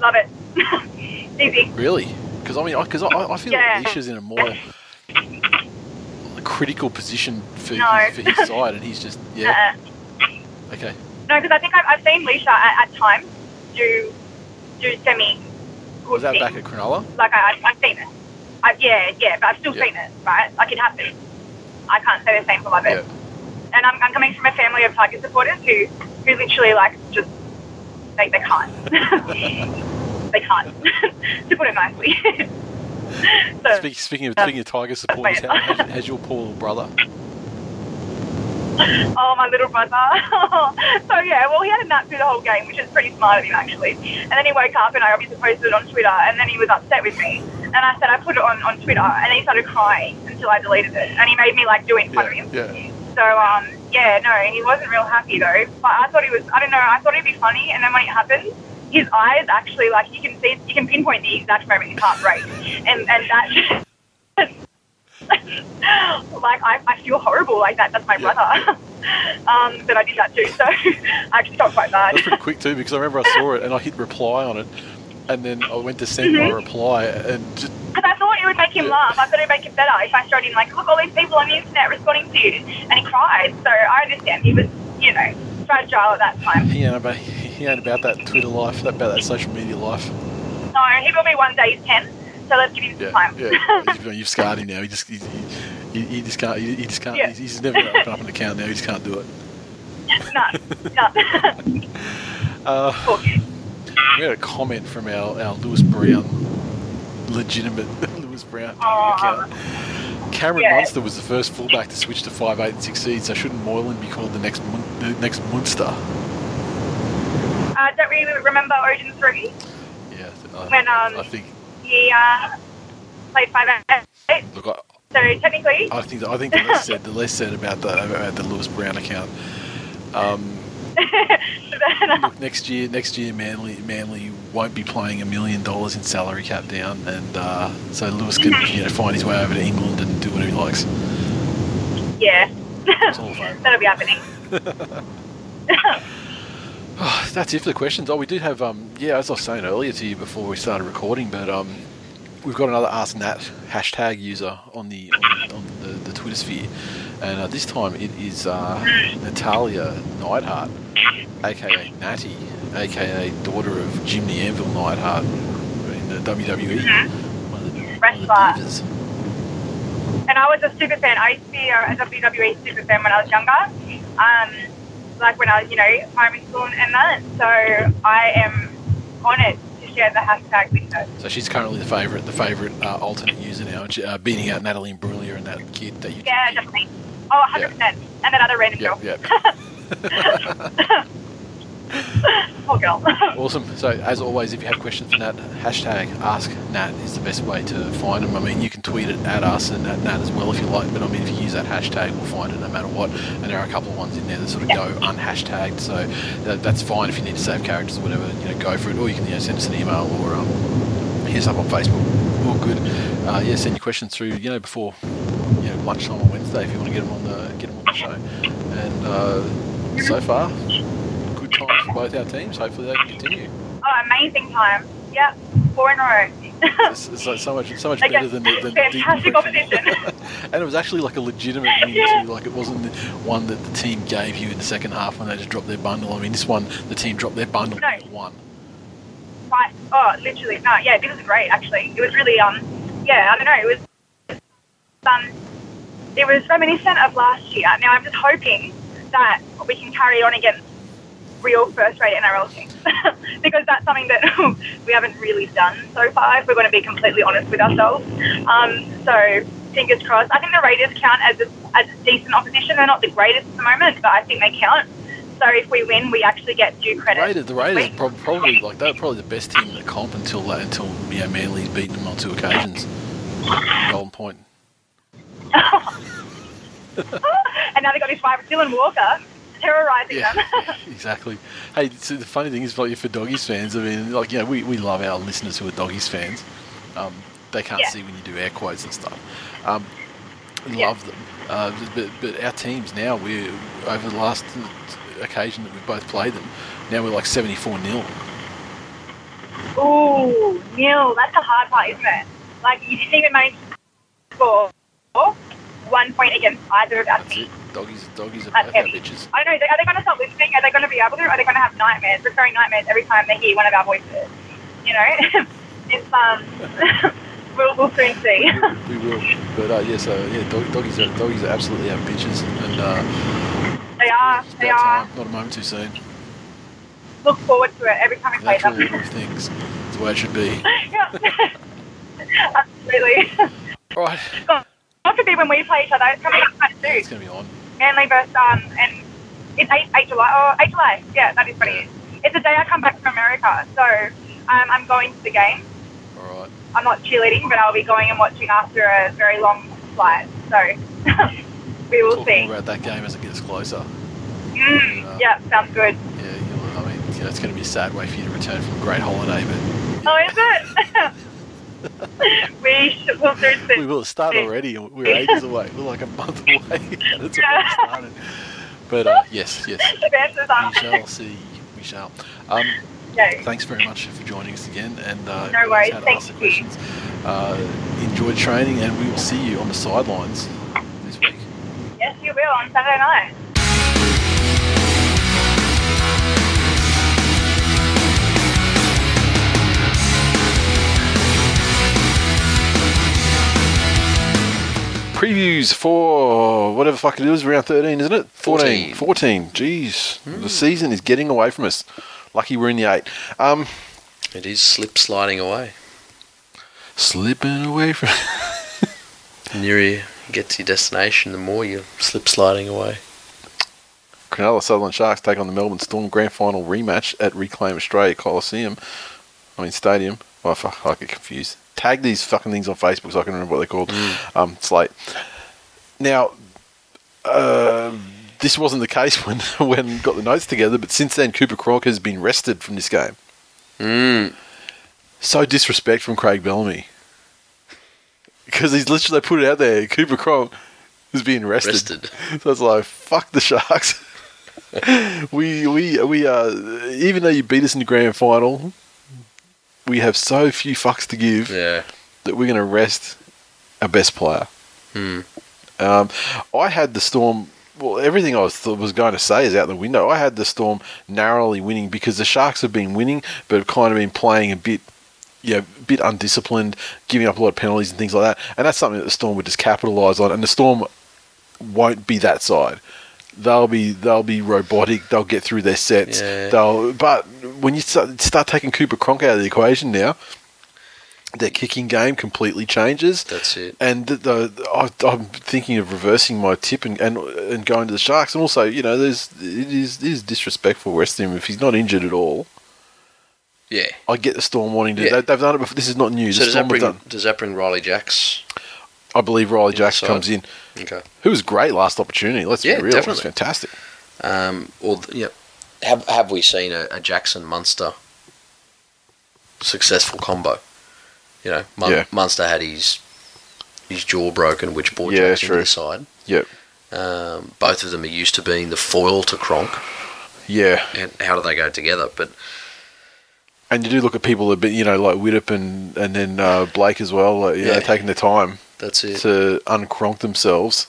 Love it. Easy. Really? Because I mean, because I, I, I feel Yeah. like Leisha's in a more critical position for, No. his, for his side, and he's just yeah. Uh, Okay, no, because I think I've, I've seen Leisha at, at times do do semi good was that back at Cronulla? Like I, I've, I've seen it. I, yeah, yeah, but I've still Yeah. seen it, right? Like it happens. I can't say the same for Love It. Yeah. And I'm, I'm coming from a family of Tiger supporters who, who literally like just they, they can't. they can't. to put it nicely. so, Speak, speaking of speaking of Tiger supporters, how, how's, how's your poor little brother? Oh, my little brother. so yeah, well, he had a nap through the whole game, which is pretty smart of him actually. And then he woke up, and I obviously posted it on Twitter, and then he was upset with me. And I said I put it on, on Twitter, and he started crying until I deleted it, and he made me like do it in front Yeah, of him. yeah. So um, yeah, no, he wasn't real happy though. But I thought he was. I don't know. I thought it'd be funny, and then when it happened. His eyes actually, like you can see, you can pinpoint the exact moment his heart breaks, and and that like I, I feel horrible like that. That's my Yeah. brother. um, but I did that too, so I actually felt quite bad. That's pretty quick too because I remember I saw it and I hit reply on it, and then I went to send my reply and just Because I thought it would make him laugh. I thought it would make it better if I showed him like, look, all these people on the internet responding to you, and he cried. So I understand he was, you know, fragile at that time. he ain't about he ain't about that Twitter life, that about that social media life. No, he will be one day. He's ten, so let's give him Yeah, some time. yeah. You've, you've scarred him now. He just he, he, he just can't. He, he just can't. Yeah. He's, he's never going to open up an account now. He just can't do it. no, no. Uh, we had a comment from our, our Lewis Brown, legitimate Lewis Brown Aw. account. Cameron Yeah. Munster was the first fullback to switch to five eight and succeed. So shouldn't Moylan be called the next Mun- the next Munster? Uh, don't we remember Origin three? Yeah, I, When, um, I think. He uh, played five eight. Look, I, So technically, I think I think the less said the less said about the about the Lewis Brown account. Um, look, next year, next year, Manly Manly won't be playing a million dollars in salary cap down, and uh, so Lewis can you know find his way over to England and do whatever he likes. yeah, that'll be happening. Oh, that's it for the questions. Oh, we did have um yeah, as I was saying earlier to you before we started recording, but um we've got another Ask Nat hashtag user on the on, on the, the Twitter sphere, and uh, this time it is uh, Natalya Neidhart, aka Natty, aka daughter of Jimmy Anvil Neidhart in the WWE. One of the, one of the divas. And I was a super fan. I used to be a WWE super fan when I was younger. Um, like when I was, you know, primary school and that. So I am honoured to share the hashtag with her. So she's currently the favourite, the favourite uh, alternate user now, uh, beating out Natalie Imbruglia and that kid that you. Yeah, definitely. Oh, 100%. And that other random Yeah, girl. yeah. Girl. Awesome. So, as always, if you have questions for Nat, hashtag Ask Nat is the best way to find them. I mean, you can tweet it at us and at Nat as well if you like, but I mean, if you use that hashtag, we'll find it no matter what. And there are a couple of ones in there that sort of go unhashtagged, so that, that's fine if you need to save characters or whatever. You know, go for it, or you can you know, send us an email or um, hit us up on Facebook. All good. Uh, yeah, send your questions through. You know, before you know lunchtime on Wednesday if you want to get them on the get them on the show. And uh, so far, good times for both our teams. Hopefully, they can continue. oh, amazing time. Yep. Four in a row. Like so much, so much better than the, than Fantastic opposition. and it was actually like a legitimate win Yeah. too. Like it wasn't the one that the team gave you in the second half when they just dropped their bundle. I mean, this one the team dropped their bundle No. and won. Right. Oh, literally. No, yeah, this was great, actually. It was really, um, yeah, I don't know, it was, um, it was reminiscent of last year. Now, I'm just hoping that we can carry on against real first-rate NRL teams because that's something that we haven't really done so far, if we're going to be completely honest with ourselves. Um, so, fingers crossed. I think the Raiders count as a, as a decent opposition. They're not the greatest at the moment, but I think they count. So if we win, we actually get due credit. Raiders, the Raiders are prob- probably like they're probably the best team in the comp until that until you know, Manly's beaten them on two occasions. Golden Point. and now they got this five Dylan Walker terrorising Yeah, them. yeah, exactly. Hey, so the funny thing is, like, for doggies fans, I mean, like, you know, we, we love our listeners who are doggies fans. Um, they can't Yeah. see when you do air quotes and stuff. Um, love them. Uh, but, but our teams now, we over the last occasion that we've both played them, now we're like 74 nil. Ooh, nil. That's the hard part, isn't it? Like you didn't even manage to score one point against either of our That's teams. it. Doggies, doggies are That's both our heavy. bitches. I know. Are they going to stop listening? Are they going to be able to? Are they going to have nightmares, recurring nightmares every time they hear one of our voices? You know, it's um. we'll, we'll soon see. We will. But uh, yeah, so yeah, dog, doggies are doggies are absolutely our bitches, and uh, they are. They are. time. Not a moment too soon. Look forward to it every time we play them. of things. It's the way it should be. yeah. Absolutely. All right, Not to be when we play each other. It's coming up soon. it's going to be on. Manly versus um, and it's 8, 8 July. Oh, 8 July. Yeah, that is what it is. It's the day I come back from America, so um, I'm going to the game. All right. I'm not cheerleading, but I'll be going and watching after a very long flight. So we will Talk see. about that game as it gets closer. Mm, yeah, sounds good. Yeah, I mean, know, it's going to be a sad way for you to return from a great holiday, but Oh, is it? we should, we'll do soon. We will start already. We're ages away. We're like a month away. That's Yeah. already started. But uh, yes, yes, we shall see. We shall. Um, thanks very much for joining us again. And uh, No worries, thank you. questions. Uh, enjoy training, and we will see you on the sidelines this week. Yes, you will on Saturday night. Previews for whatever the fuck it is, round 13, isn't it? 14. 14. Jeez. Hmm. The season is getting away from us. Lucky we're in the eight. Um, It is slip sliding away. slipping away from. The nearer you get to your destination, the more you're slip sliding away. Cronulla Sutherland Sharks take on the Melbourne Storm grand final rematch at Reclaim Australia Coliseum. I mean Stadium. Oh fuck, I get confused. Tag these fucking things on Facebook so I can remember what they're called. Um, Slate. Now, uh, this wasn't the case when when got the notes together, but since then Cooper Cronk has been rested from this game. Mm. So disrespect from Craig Bellamy. Because he's literally put it out there. Cooper Cronk is being rested. Rested. So it's like fuck the Sharks. we we we uh even though you beat us in the grand final, we have so few fucks to give Yeah. that we're going to rest our best player. Hmm. Um, I had the Storm. Well, everything I was was going to say is out the window. I had the Storm narrowly winning because the Sharks have been winning, but have kind of been playing a bit, yeah, a bit undisciplined, giving up a lot of penalties and things like that. And that's something that the Storm would just capitalise on. And the Storm won't be that side. They'll be they'll be robotic. They'll get through their sets. Yeah. They'll. But when you start, start taking Cooper Cronk out of the equation now, their kicking game completely changes. That's it. And the, the I, I'm thinking of reversing my tip and, and and going to the Sharks. And also, you know, there's it is it is disrespectful resting him if he's not injured at all. Yeah. I get the Storm wanting to. Yeah. They, they've done it before. This is not new. So the does that bring done. does that bring Ryley Jacks? I believe Ryley the Jacks side? comes in, Okay. who was great last opportunity. Let's Yeah, be real. It was fantastic. Um, or yeah, have have we seen a, a Jackson Munster successful combo? You know, Mun- Yeah. Munster had his his jaw broken, which brought Yeah, Jackson true. to the side. Yep. Um, both of them are used to being the foil to Cronk. Yeah. and how do they go together? But And you do look at people a bit, you know, like Widdop and and then uh, Blake as well. Like, you know, Yeah. taking the time that's it. to uncronk themselves,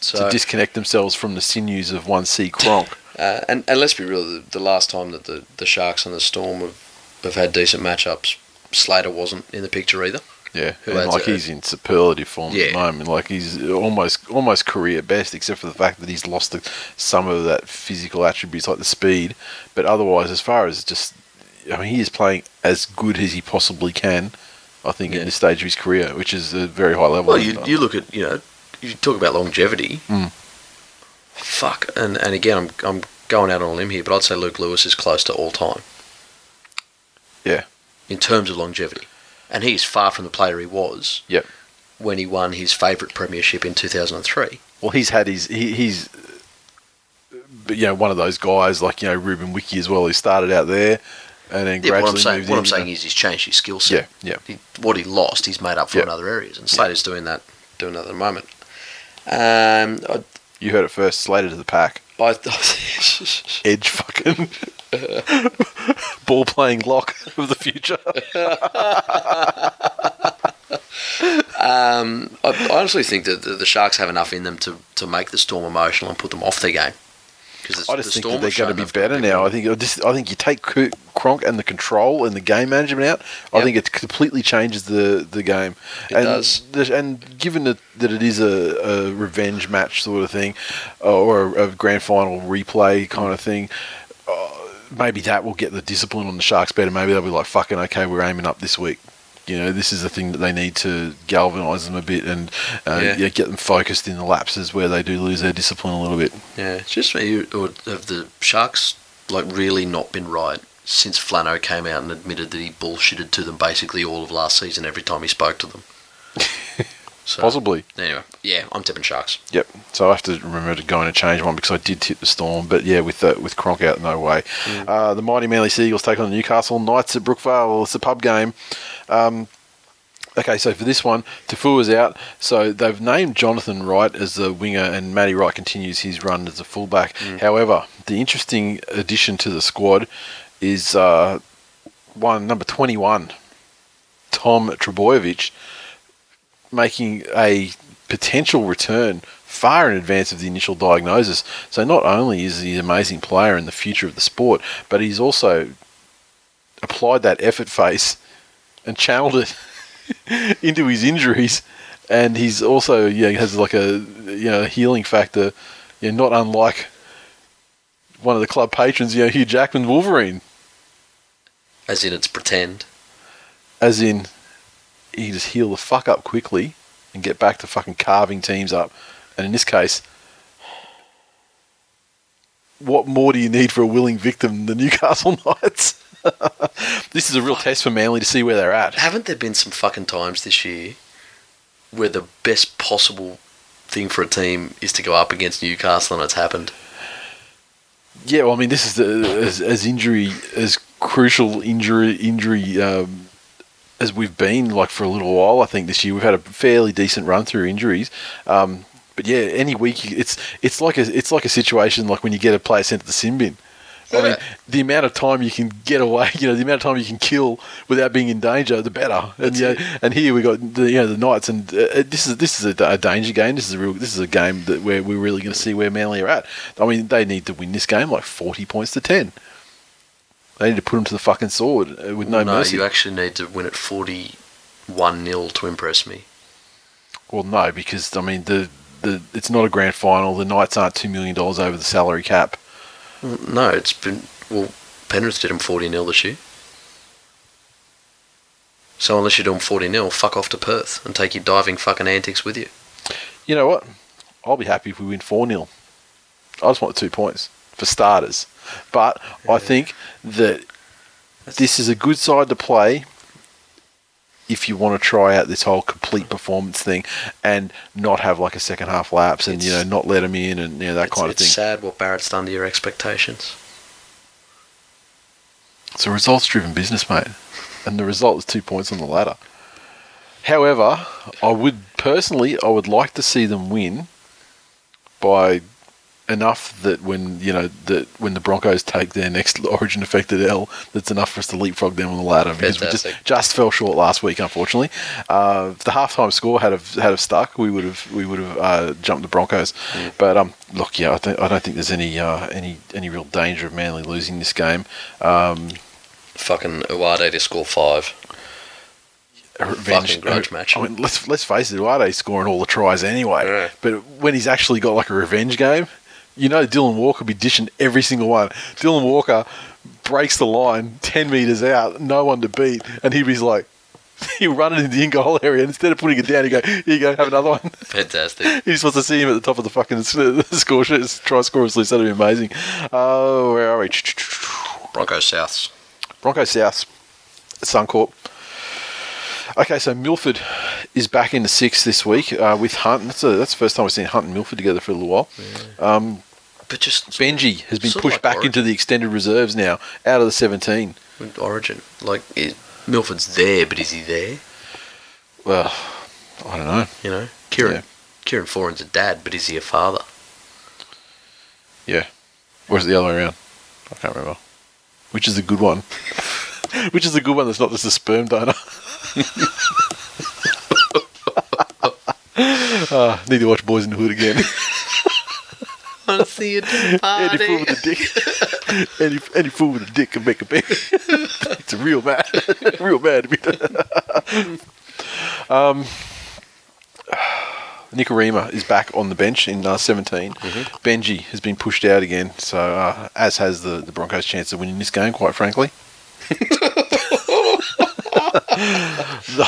So, to disconnect themselves from the sinews of one C Cronk. uh, and and let's be real, the, the last time that the, the Sharks and the Storm have, have had decent matchups, Slater wasn't in the picture either. Yeah, and like he's in superlative form at the moment. Like he's almost almost career best, except for the fact that he's lost the, some of that physical attributes like the speed. But otherwise, as far as just, I mean, he is playing as good as he possibly can. I think Yeah. at this stage of his career, which is a very high level. Well, you, you look at you know you talk about longevity. Mm. Fuck, and and again, I'm I'm going out on a limb here, but I'd say Luke Lewis is close to all time. Yeah. In terms of longevity, and he's far from the player he was. Yep. When he won his favourite premiership in 2003. Well, he's had his he, he's, but you know, one of those guys like you know Ruben Wiki as well, who started out there, and then Yeah, what I'm saying, what. I'm saying is he's changed his skill set. yeah, yeah. He, what he lost, he's made up for Yeah. in other areas, and Slater's doing that, doing that at the moment. Um, I, You heard it first. Slater to the pack. I, edge fucking ball playing lock of the future. Um, I, I honestly think that the, the Sharks have enough in them to, to make the Storm emotional and put them off their game. Because I just think that they're going to be better now. I think just I think you take Cronk and the control and the game management out. I Yep. think it completely changes the, the game. It and does. the- and given that, that it is a, a revenge match sort of thing, uh, or a, a grand final replay kind of thing. Uh, maybe that will get the discipline on the Sharks better. Maybe they'll be like, "Fucking okay, we're aiming up this week." You know, this is the thing that they need to galvanise them a bit and uh, Yeah. yeah, get them focused in the lapses where they do lose their discipline a little bit. Yeah, it's just me. Or have the Sharks like really not been right since Flano came out and admitted that he bullshitted to them basically all of last season every time he spoke to them. So, Possibly. Anyway, yeah, I'm tipping Sharks. Yep. So I have to remember to go in and change one because I did tip the Storm, but yeah, with uh, with Cronk out, no way. Uh, the mighty Manly Seagulls take on the Newcastle Knights at Brookvale. Well, it's a pub game. Um, Okay, so for this one, Taufua's out. So they've named Jonathan Wright as the winger, and Matty Wright continues his run as a fullback. However, the interesting addition to the squad is uh, one number twenty-one, Tom Trebojevic, making a potential return far in advance of the initial diagnosis. So not only is he an amazing player and the future of the sport, but he's also applied that effort face and channeled it into his injuries, and he's also yeah he has like a you know healing factor, you know, not unlike one of the club patrons, you know Hugh Jackman Wolverine, As in, it's pretend. as in he just heal the fuck up quickly and get back to fucking carving teams up, and in this case. What more do you need for a willing victim than the Newcastle Knights? this is a real test for Manly to see where they're at. Haven't there been some fucking times this year where the best possible thing for a team is to go up against Newcastle and it's happened? Yeah, well, I mean, this is the, as, as injury as crucial injury injury um, as we've been like for a little while. I think this year we've had a fairly decent run through injuries. Um, but yeah, any week it's it's like a it's like a situation like when you get a player sent to the sin bin. I mean, the amount of time you can get away, you know, the amount of time you can kill without being in danger, the better. And you know, and here we got the you know the Knights, and uh, this is this is a, a danger game. This is a real this is a game that where we're really going to see where Manly are at. I mean, they need to win this game like forty points to ten. They need to put them to the fucking sword uh, with no, no, mercy. you actually need to win at 41 0 to impress me. Well, no, because I mean the the it's not a grand final. The Knights aren't two million dollars over the salary cap. No, it's been. Well, Penrith did them 40 0 this year. So unless you're doing 40 0, fuck off to Perth and take your diving fucking antics with you. You know what? I'll be happy if we win 4 0. I just want the two points for starters. But I think that this is a good side to play if you want to try out this whole complete performance thing and not have like a second half lapse and, you know, not let them in and, you know, that kind of thing. it's sad what Barrett's done to your expectations. It's a results driven business, mate. And the result is two points on the ladder. However, I would personally, I would like to see them win by enough that when you know that when the Broncos take their next Origin affected L, that's enough for us to leapfrog them on the ladder because we just just fell short last week, unfortunately. Uh, if the halftime score had have had have stuck, we would have we would have uh, jumped the Broncos. But um, look, yeah, I, think, I don't think there's any uh, any any real danger of Manly losing this game. Um, Fucking Uate to score five. revenge Fucking grudge match. I mean, let's let's face it, Uate's scoring all the tries anyway. Yeah. But when he's actually got like a revenge game, you know, Dylan Walker will be dishing every single one. Dylan Walker breaks the line ten meters out, no one to beat, and he'd be like. He'll run it into the in goal area and instead of putting it down, he go, Here you go, have another one. Fantastic. He just wants to see him at the top of the fucking score sheet, try scorers list. That'd be amazing. Oh, where are we? Broncos Souths. Broncos South, Suncorp. Okay, so Milford is back in the six this week uh, with Hunt. That's, a, that's the first time we've seen Hunt and Milford together for a little while. Um, But just Benji has been pushed like back Origin. into the extended reserves now, out of the 17. with Origin. Like, it, Milford's there, but is he there? Well, I don't know. You know? Kieran. Yeah. Kieran Foran's a dad, but is he a father? Yeah. Or is it the other way around? I can't remember. Which is the good one? Which is the good one that's not just a sperm donor? uh, need to watch Boys in the Hood again. I want to see you do Any fool with a dick, any any fool with a dick can make a baby. it's a real man, real man to be. um, Nikorima is back on the bench in uh, 17. Benji has been pushed out again, so uh, as has the, the Broncos' chance of winning this game. Quite frankly.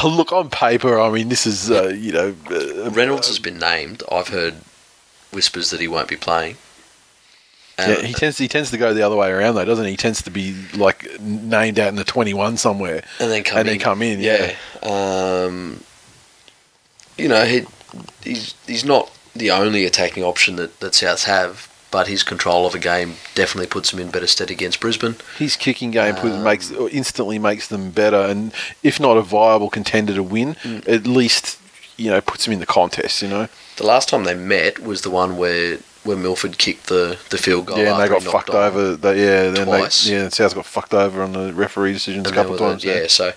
Look on paper. I mean, this is uh, you know uh, Reynolds has been named. I've heard whispers that he won't be playing. Um, Yeah, he tends he tends to go the other way around though, doesn't he? He tends to be like named out in the twenty one somewhere. and then come and in. then come in, yeah. Um, you know, he he's he's not the only attacking option that that Souths have. but his control of a game definitely puts him in better stead against Brisbane. His kicking game Um, makes instantly makes them better, and if not a viable contender to win, Mm. at least you know puts them in the contest. You know, The last time they met was the one where where Milford kicked the, the field goal. yeah, and they got fucked over. They, yeah, then twice. they, yeah, South got fucked over on the referee decisions a couple of times. was yeah, so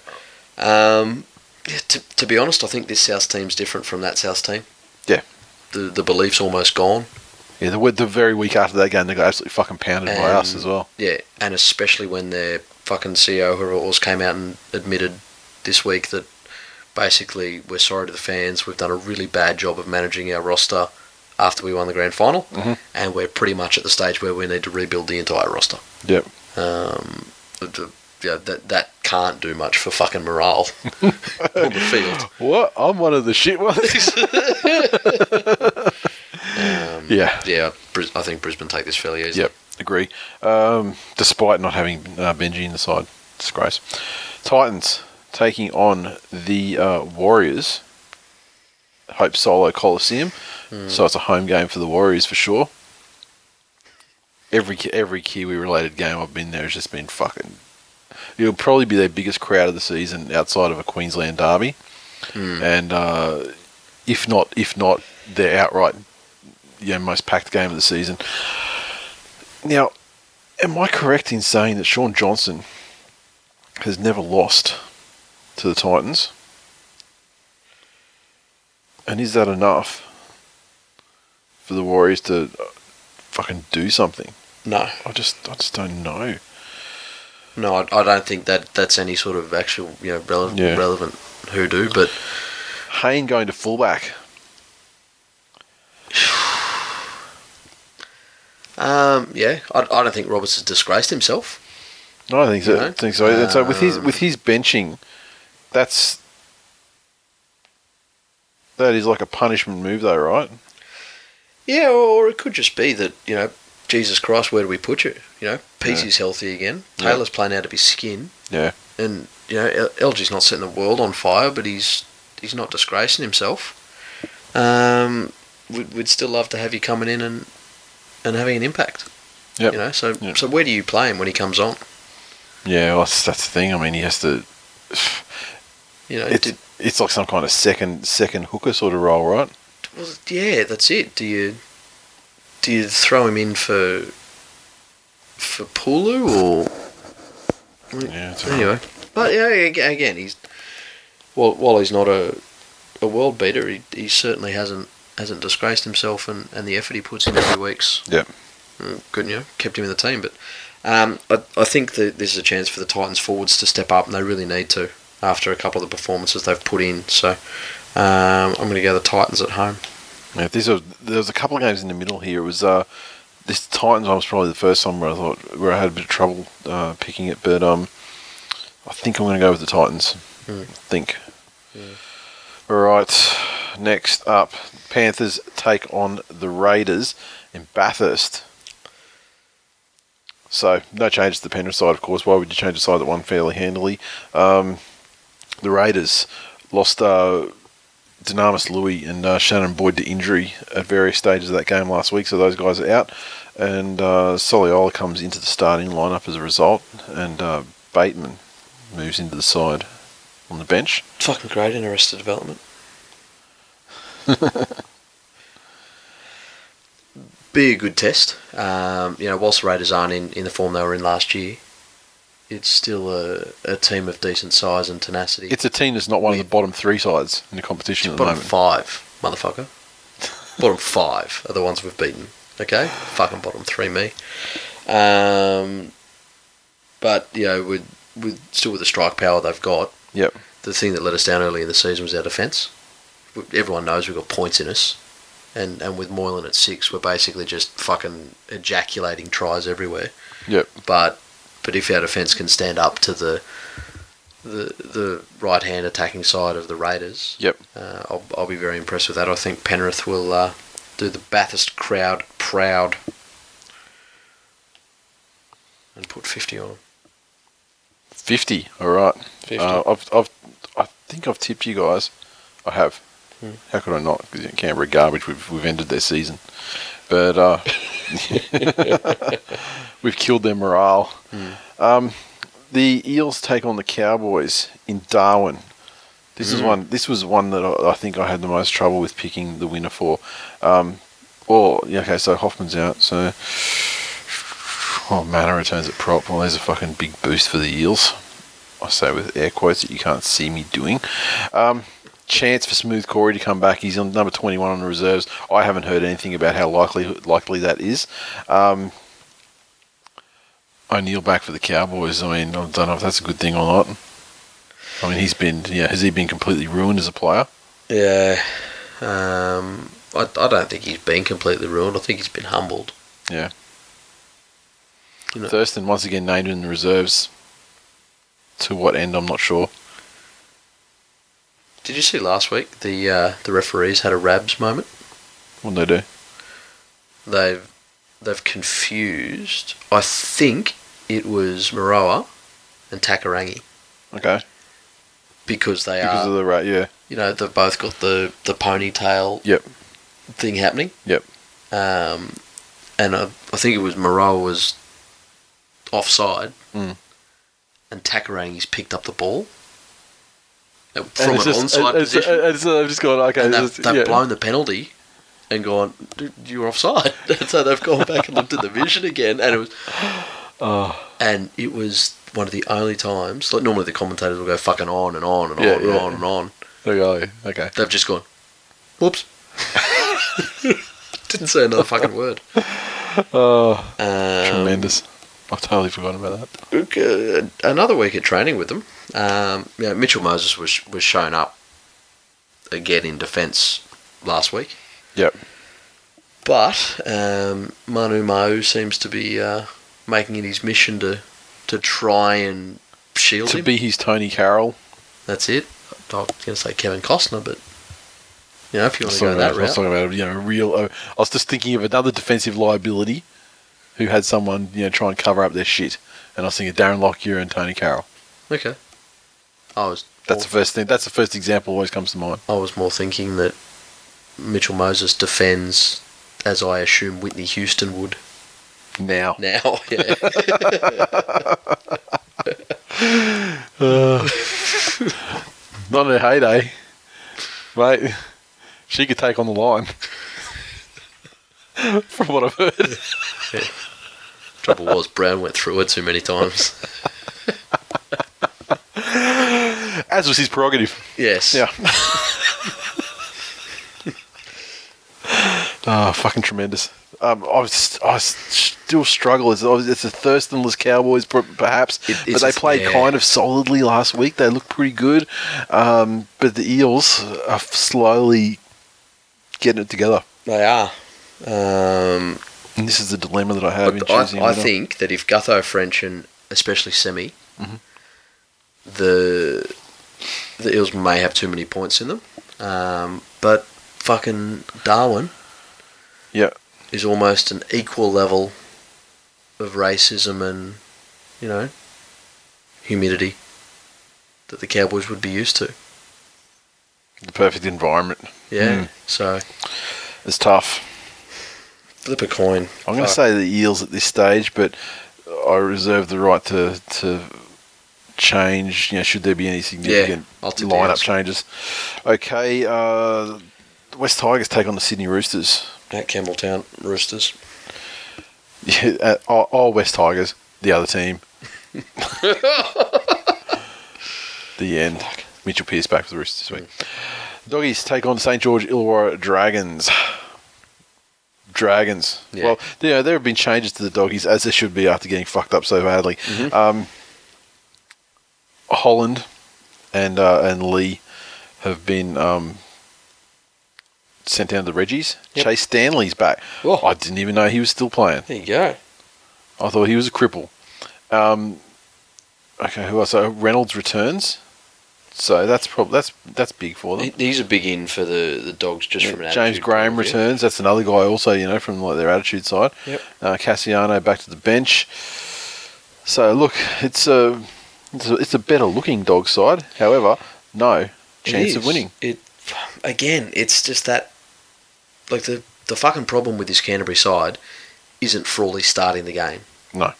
um, yeah, to, to be honest, I think this South team's different from that South team. Yeah. The the belief's almost gone. yeah. The, the very week after that game, they got absolutely fucking pounded by us as well. Yeah, and especially when their fucking CEO Horoz came out and admitted this week that basically we're sorry to the fans. We've done a really bad job of managing our roster after we won the grand final, Mhm. and we're pretty much at the stage where we need to rebuild the entire roster. Yep. Um, yeah, that that can't do much for fucking morale on the field. What? I'm one of the shit ones. Um, Yeah. yeah. I think Brisbane take this fairly easily. Yep, agree. Um, despite not having uh, Benji in the side, disgrace. Titans taking on the uh, Warriors. Hope Solo Coliseum, so it's a home game for the Warriors for sure. Every every Kiwi related game I've been there has just been fucking. It'll probably be their biggest crowd of the season outside of a Queensland derby, and uh, if not if not their outright, you know, most packed game of the season. Now, am I correct in saying that Shaun Johnson has never lost to the Titans? And is that enough for the Warriors to fucking do something? No, I just, I just don't know. no, I, I don't think that that's any sort of actual, you know, relevant, Yeah. relevant hoodoo. But Hayne going to fullback. um, yeah, I, I don't think Roberts has disgraced himself. No, I think so. Know? I think so. and so with his Um, with his benching, that's that is like a punishment move, though, right? Yeah, or, or it could just be that you know, Jesus Christ, where do we put you? You know, Peasy's healthy again. Yeah. Taylor's playing out of his skin, Yeah. and you know, LG's not setting the world on fire, but he's he's not disgracing himself. Um, we'd, we'd still love to have you coming in and and having an impact. Yep. You know, so Yep. so where do you play him when he comes on? Yeah, well, that's, that's the thing. I mean, he has to. You know, It's did, it's like some kind of second second hooker sort of role, right? well, yeah, that's it. Do you do you throw him in for for Pulu or Yeah. Anyway? But yeah, again, he's well, while he's not a a world beater, he, he certainly hasn't hasn't disgraced himself and, and the effort he puts in every week's yeah uh, good, you know, kept him in the team. But um, I, I think that this is a chance for the Titans forwards to step up, and they really need to after a couple of the performances they've put in. So um, I'm going to go the Titans at home. Yeah, this was, there was a couple of games in the middle here. It was uh, this Titans one was probably the first one where I thought where I had a bit of trouble uh, picking it, but um, I think I'm going to go with the Titans. Hmm. I think. All right. Next up, Panthers take on the Raiders in Bathurst. So no changes to the Penrith side, of course. Why would you change a side that won fairly handily? Um, the Raiders lost uh, Dunamis Lui and uh, Shannon Boyd to injury at various stages of that game last week, so those guys are out. And uh, Soliola comes into the starting lineup as a result, and uh, Bateman moves into the side on the bench. Fucking great in Arrested Development. Be a good test. Um, you know, whilst the Raiders aren't in, in the form they were in last year, it's still a, a team of decent size and tenacity. It's a team that's not one of the bottom three sides in the competition at the bottom moment. five, motherfucker. bottom five are the ones we've beaten. Okay, fucking bottom three, me. Um, but you know, with with still with the strike power they've got, Yep. the thing that let us down early in the season was our defence. Everyone knows we've got points in us, and and with Moylan at six, we're basically just fucking ejaculating tries everywhere. Yep. But but if our defence can stand up to the the the right hand attacking side of the Raiders, Yep. uh, I'll I'll be very impressed with that. I think Penrith will uh, do the Bathurst crowd proud and put fifty on. 50. All right. 50. Uh, I've, I've, I think I've tipped you guys. I have. Hmm. How could I not? Because Canberra garbage. We've, we've ended their season. But uh, We've killed their morale. Um, the Eels take on the Cowboys in Darwin. This is one. This was one that I, I think I had the most trouble with picking the winner for. Um, or yeah, okay, so Hoffman's out. So oh, Mannah returns at prop. Well, there's a fucking big boost for the Eels. I say with air quotes that you can't see me doing. Um, chance for Smooth Corey to come back. He's on number 21 on the reserves. I haven't heard anything about how likely likely that is. Um, O'Neill back for the Cowboys. I mean, I don't know if that's a good thing or not. I mean, he's been, yeah, has he been completely ruined as a player? Yeah. Um, I, I don't think he's been completely ruined. I think he's been humbled. Yeah. You know- Thurston once again named in the reserves. To what end, I'm not sure. Did you see last week the uh, the referees had a Rabs moment? What did they do? They've they've confused. I think it was Moeroa and Takarangi Okay. because they Because are of the right, yeah. you know they've both got the the ponytail Yep. thing happening. Yep. Um, and I, I think it was Moeroa was offside, Mm. and Takarangi's picked up the ball from it's an just- onside it's- position. it's- I've just gone, okay. and they've, they've yeah. blown the penalty and gone, "Dude, you were offside. And so they've gone back and looked at the vision again, and it was, Oh, and it was one of the only times. Like normally the commentators will go fucking on and on and Yeah, on and on and on. okay. okay. They've just gone, whoops. Didn't say another fucking word. Oh, Um, tremendous. I've totally forgotten about that. Another week at training with them. Um, you know, Mitchell Moses was was shown up again in defence last week, Yep. but um, Manu Mau seems to be uh, making it his mission to to try and shield him. To him. be his Tony Carroll. That's it. I was going to say Kevin Costner, but you know, if you want to go that about, I was talking about you know, a real. Uh, I was just thinking of another defensive liability who had someone you know try and cover up their shit, and I was thinking Darren Lockyer and Tony Carroll. okay. I was That's the first thing. That's the first example always comes to mind. I was more thinking that Mitchell Moses defends as I assume Whitney Houston would Now, now. Yeah. Uh. not in her heyday, mate. She could take on the line. From what I've heard. Trouble was Brown went through it too many times. As was his prerogative. Yes. Yeah. oh, fucking tremendous. Um, I was, I still struggle. It's, it's a Thurstonless Cowboys, perhaps, It- but they played yeah. kind of solidly last week. They looked pretty good, um, but the Eels are slowly getting it together. They are. Um, And this is the dilemma that I have in I, choosing. I winner. think that if Gutho, French, and especially Semi, Mm-hmm. the the Eels may have too many points in them. Um, but fucking Darwin Yeah, is almost an equal level of racism and, you know, humidity that the Cowboys would be used to. the perfect environment. Yeah. Mm. So It's tough. flip a coin. I'm going to say the Eels at this stage, but I reserve the right to to change. You know, should there be any significant the lineup changes? Okay, uh, West Tigers take on the Sydney Roosters. at Campbelltown Roosters. Yeah, uh, all, all West Tigers, the other team. the end. Mitchell Pearce back for the Roosters this week. Doggies take on St George Illawarra Dragons. Dragons. Yeah. Well, you know, there have been changes to the doggies, as there should be after getting fucked up so badly. Mm-hmm. Um, Holland and uh, and Lee have been um, sent down to the Reggies. Yep. Chase Stanley's back. Oh. I didn't even know he was still playing. There you go. I thought he was a cripple. Um, okay, who else? So Reynolds returns. So that's probably that's that's big for them. He- He's a big in for the, the dogs just from an James Graham point of view. returns. That's another guy also, you know, from like their attitude side. Yep. Uh, Kasiano back to the bench. So look, it's a it's a, it's a better looking dog side. However, no chance of winning. It again, it's just that like the the fucking problem with this Canterbury side isn't Frawley starting the game. No.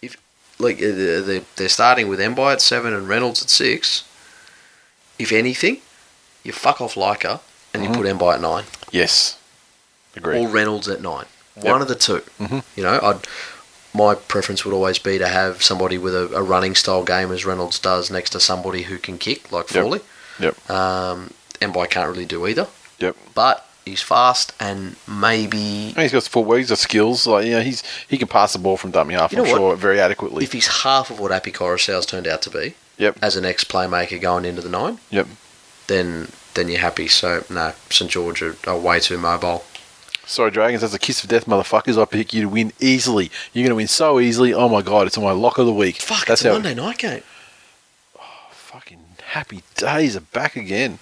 If like uh, they're, they're starting with Mbye at seven and Reynolds at six. If anything, you fuck off Lichaa and Mhm. you put Mbye at nine Yes. Agree. or Reynolds at nine. Yep. One of the 2 Mhm. You know, I'd my preference would always be to have somebody with a, a running style game as Reynolds does next to somebody who can kick like Yep. Frawley. Yep. Um, can't really do either. Yep. But he's fast and maybe And he's got footwork. He's got skills. Like you know, he's he can pass the ball from dummy half. You know I'm what? sure very adequately. if he's half of what Api Koroisau's turned out to be Yep. as an ex playmaker going into the nine, Yep. then then you're happy. So no, St George are, are way too mobile. Sorry, Dragons. That's a kiss of death, motherfuckers. I pick you to win easily. You're going to win so easily. Oh my god, it's on my lock of the week. Fuck, That's it's a Monday night game. fucking happy days are back again.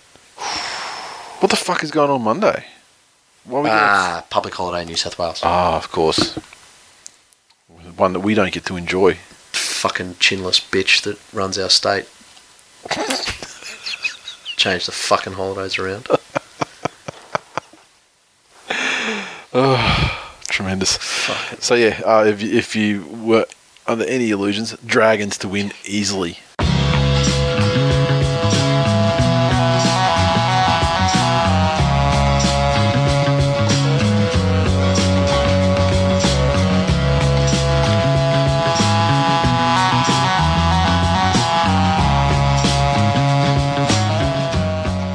What the fuck is going on Monday? Why are we getting- Ah, public holiday in New South Wales. Ah, of course. One that we don't get to enjoy. Fucking chinless bitch that runs our state. Change the fucking holidays around. Tremendous. So yeah, uh, if if you were under any illusions, Dragons to win easily.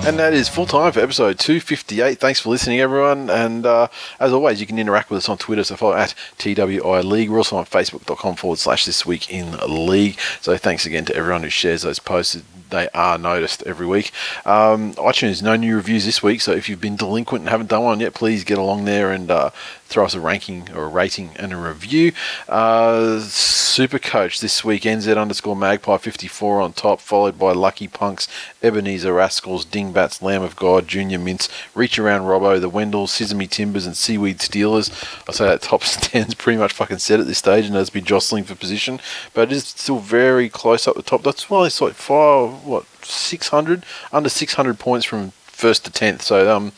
And that is full time for episode 258. Thanks for listening, everyone. And uh, as always, you can interact with us on Twitter. So follow at TWI League. We're also on Facebook.com forward slash This Week in League. So thanks again to everyone who shares those posts. They are noticed every week. Um, iTunes, no new reviews this week. So if you've been delinquent and haven't done one yet, please get along there and uh, throw us a ranking or a rating and a review. Uh, Super Coach this week, NZ underscore Magpie 54 on top, followed by Lucky Punks, Ebenezer Rascals, Dingbats, Lamb of God, Junior Mints, Reach Around Robbo, The Wendells, Sesame Timbers, and Seaweed Stealers. I say that top 10's pretty much fucking set at this stage and has been jostling for position, but it is still very close up the top. That's why it's like five, what, 600? Under 600 points from first to 10th. So, um,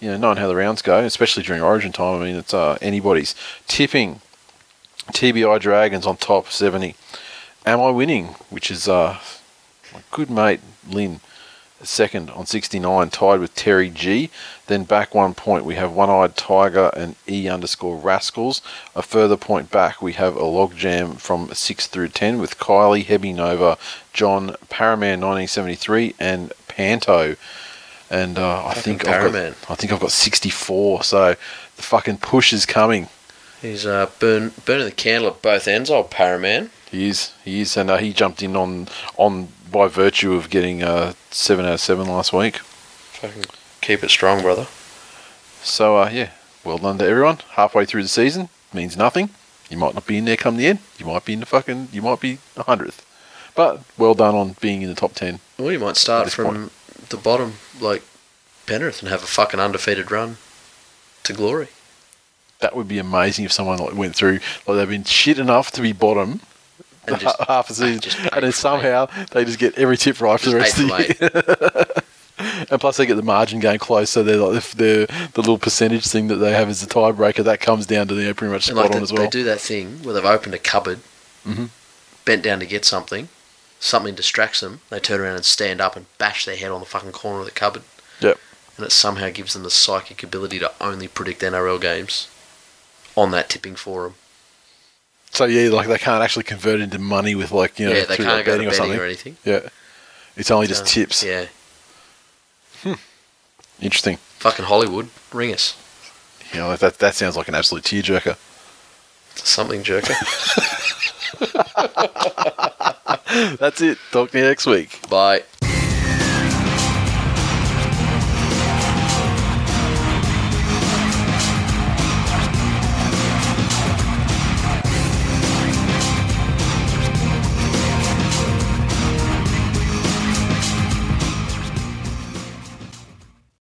you know, knowing how the rounds go, especially during Origin time, I mean, it's uh, anybody's. Tipping, TBI Dragons on top, 70. Am I winning? Which is uh, my good mate Lynn, second on 69, tied with Terry G. Then back one point, we have One Eyed Tiger and E underscore Rascals. A further point back, we have a logjam from 6 through 10 with Kylie, Hebby Nova, John, Paraman 1973, and Panto. And uh, I think I've got, I think I've got 64. So the fucking push is coming. He's uh, burn, burning the candle at both ends, old Paraman. He is. He is, and uh, he jumped in on on by virtue of getting uh, seven out of seven last week. Fucking keep it strong, brother. So uh, yeah, well done to everyone. Halfway through the season means nothing. You might not be in there come the end. You might be in the fucking. You might be a hundredth. But well done on being in the top ten. Well, you might start from the bottom, like Penrith, and have a fucking undefeated run to glory. That would be amazing if someone like went through like they've been shit enough to be bottom And just, half a season, and then from eight. somehow they just get every tip right for the rest of the year. and plus, they get the margin game close, so they're like if they're the little percentage thing that they have is a tiebreaker that comes down to the pretty much spot like on as well. they do that thing where they've opened a cupboard, Mhm. bent down to get something, something distracts them, they turn around and stand up and bash their head on the fucking corner of the cupboard. Yep. And it somehow gives them the psychic ability to only predict NRL games on that tipping forum. So yeah, like they can't actually convert it into money with like you know yeah, they through can't like go to betting or something. or anything. Yeah, it's only just So, tips. Yeah. Hmm. Interesting. Fucking Hollywood, ring us. You know, that that sounds like an absolute tearjerker. Something jerker. That's it. Talk to you next week. Bye.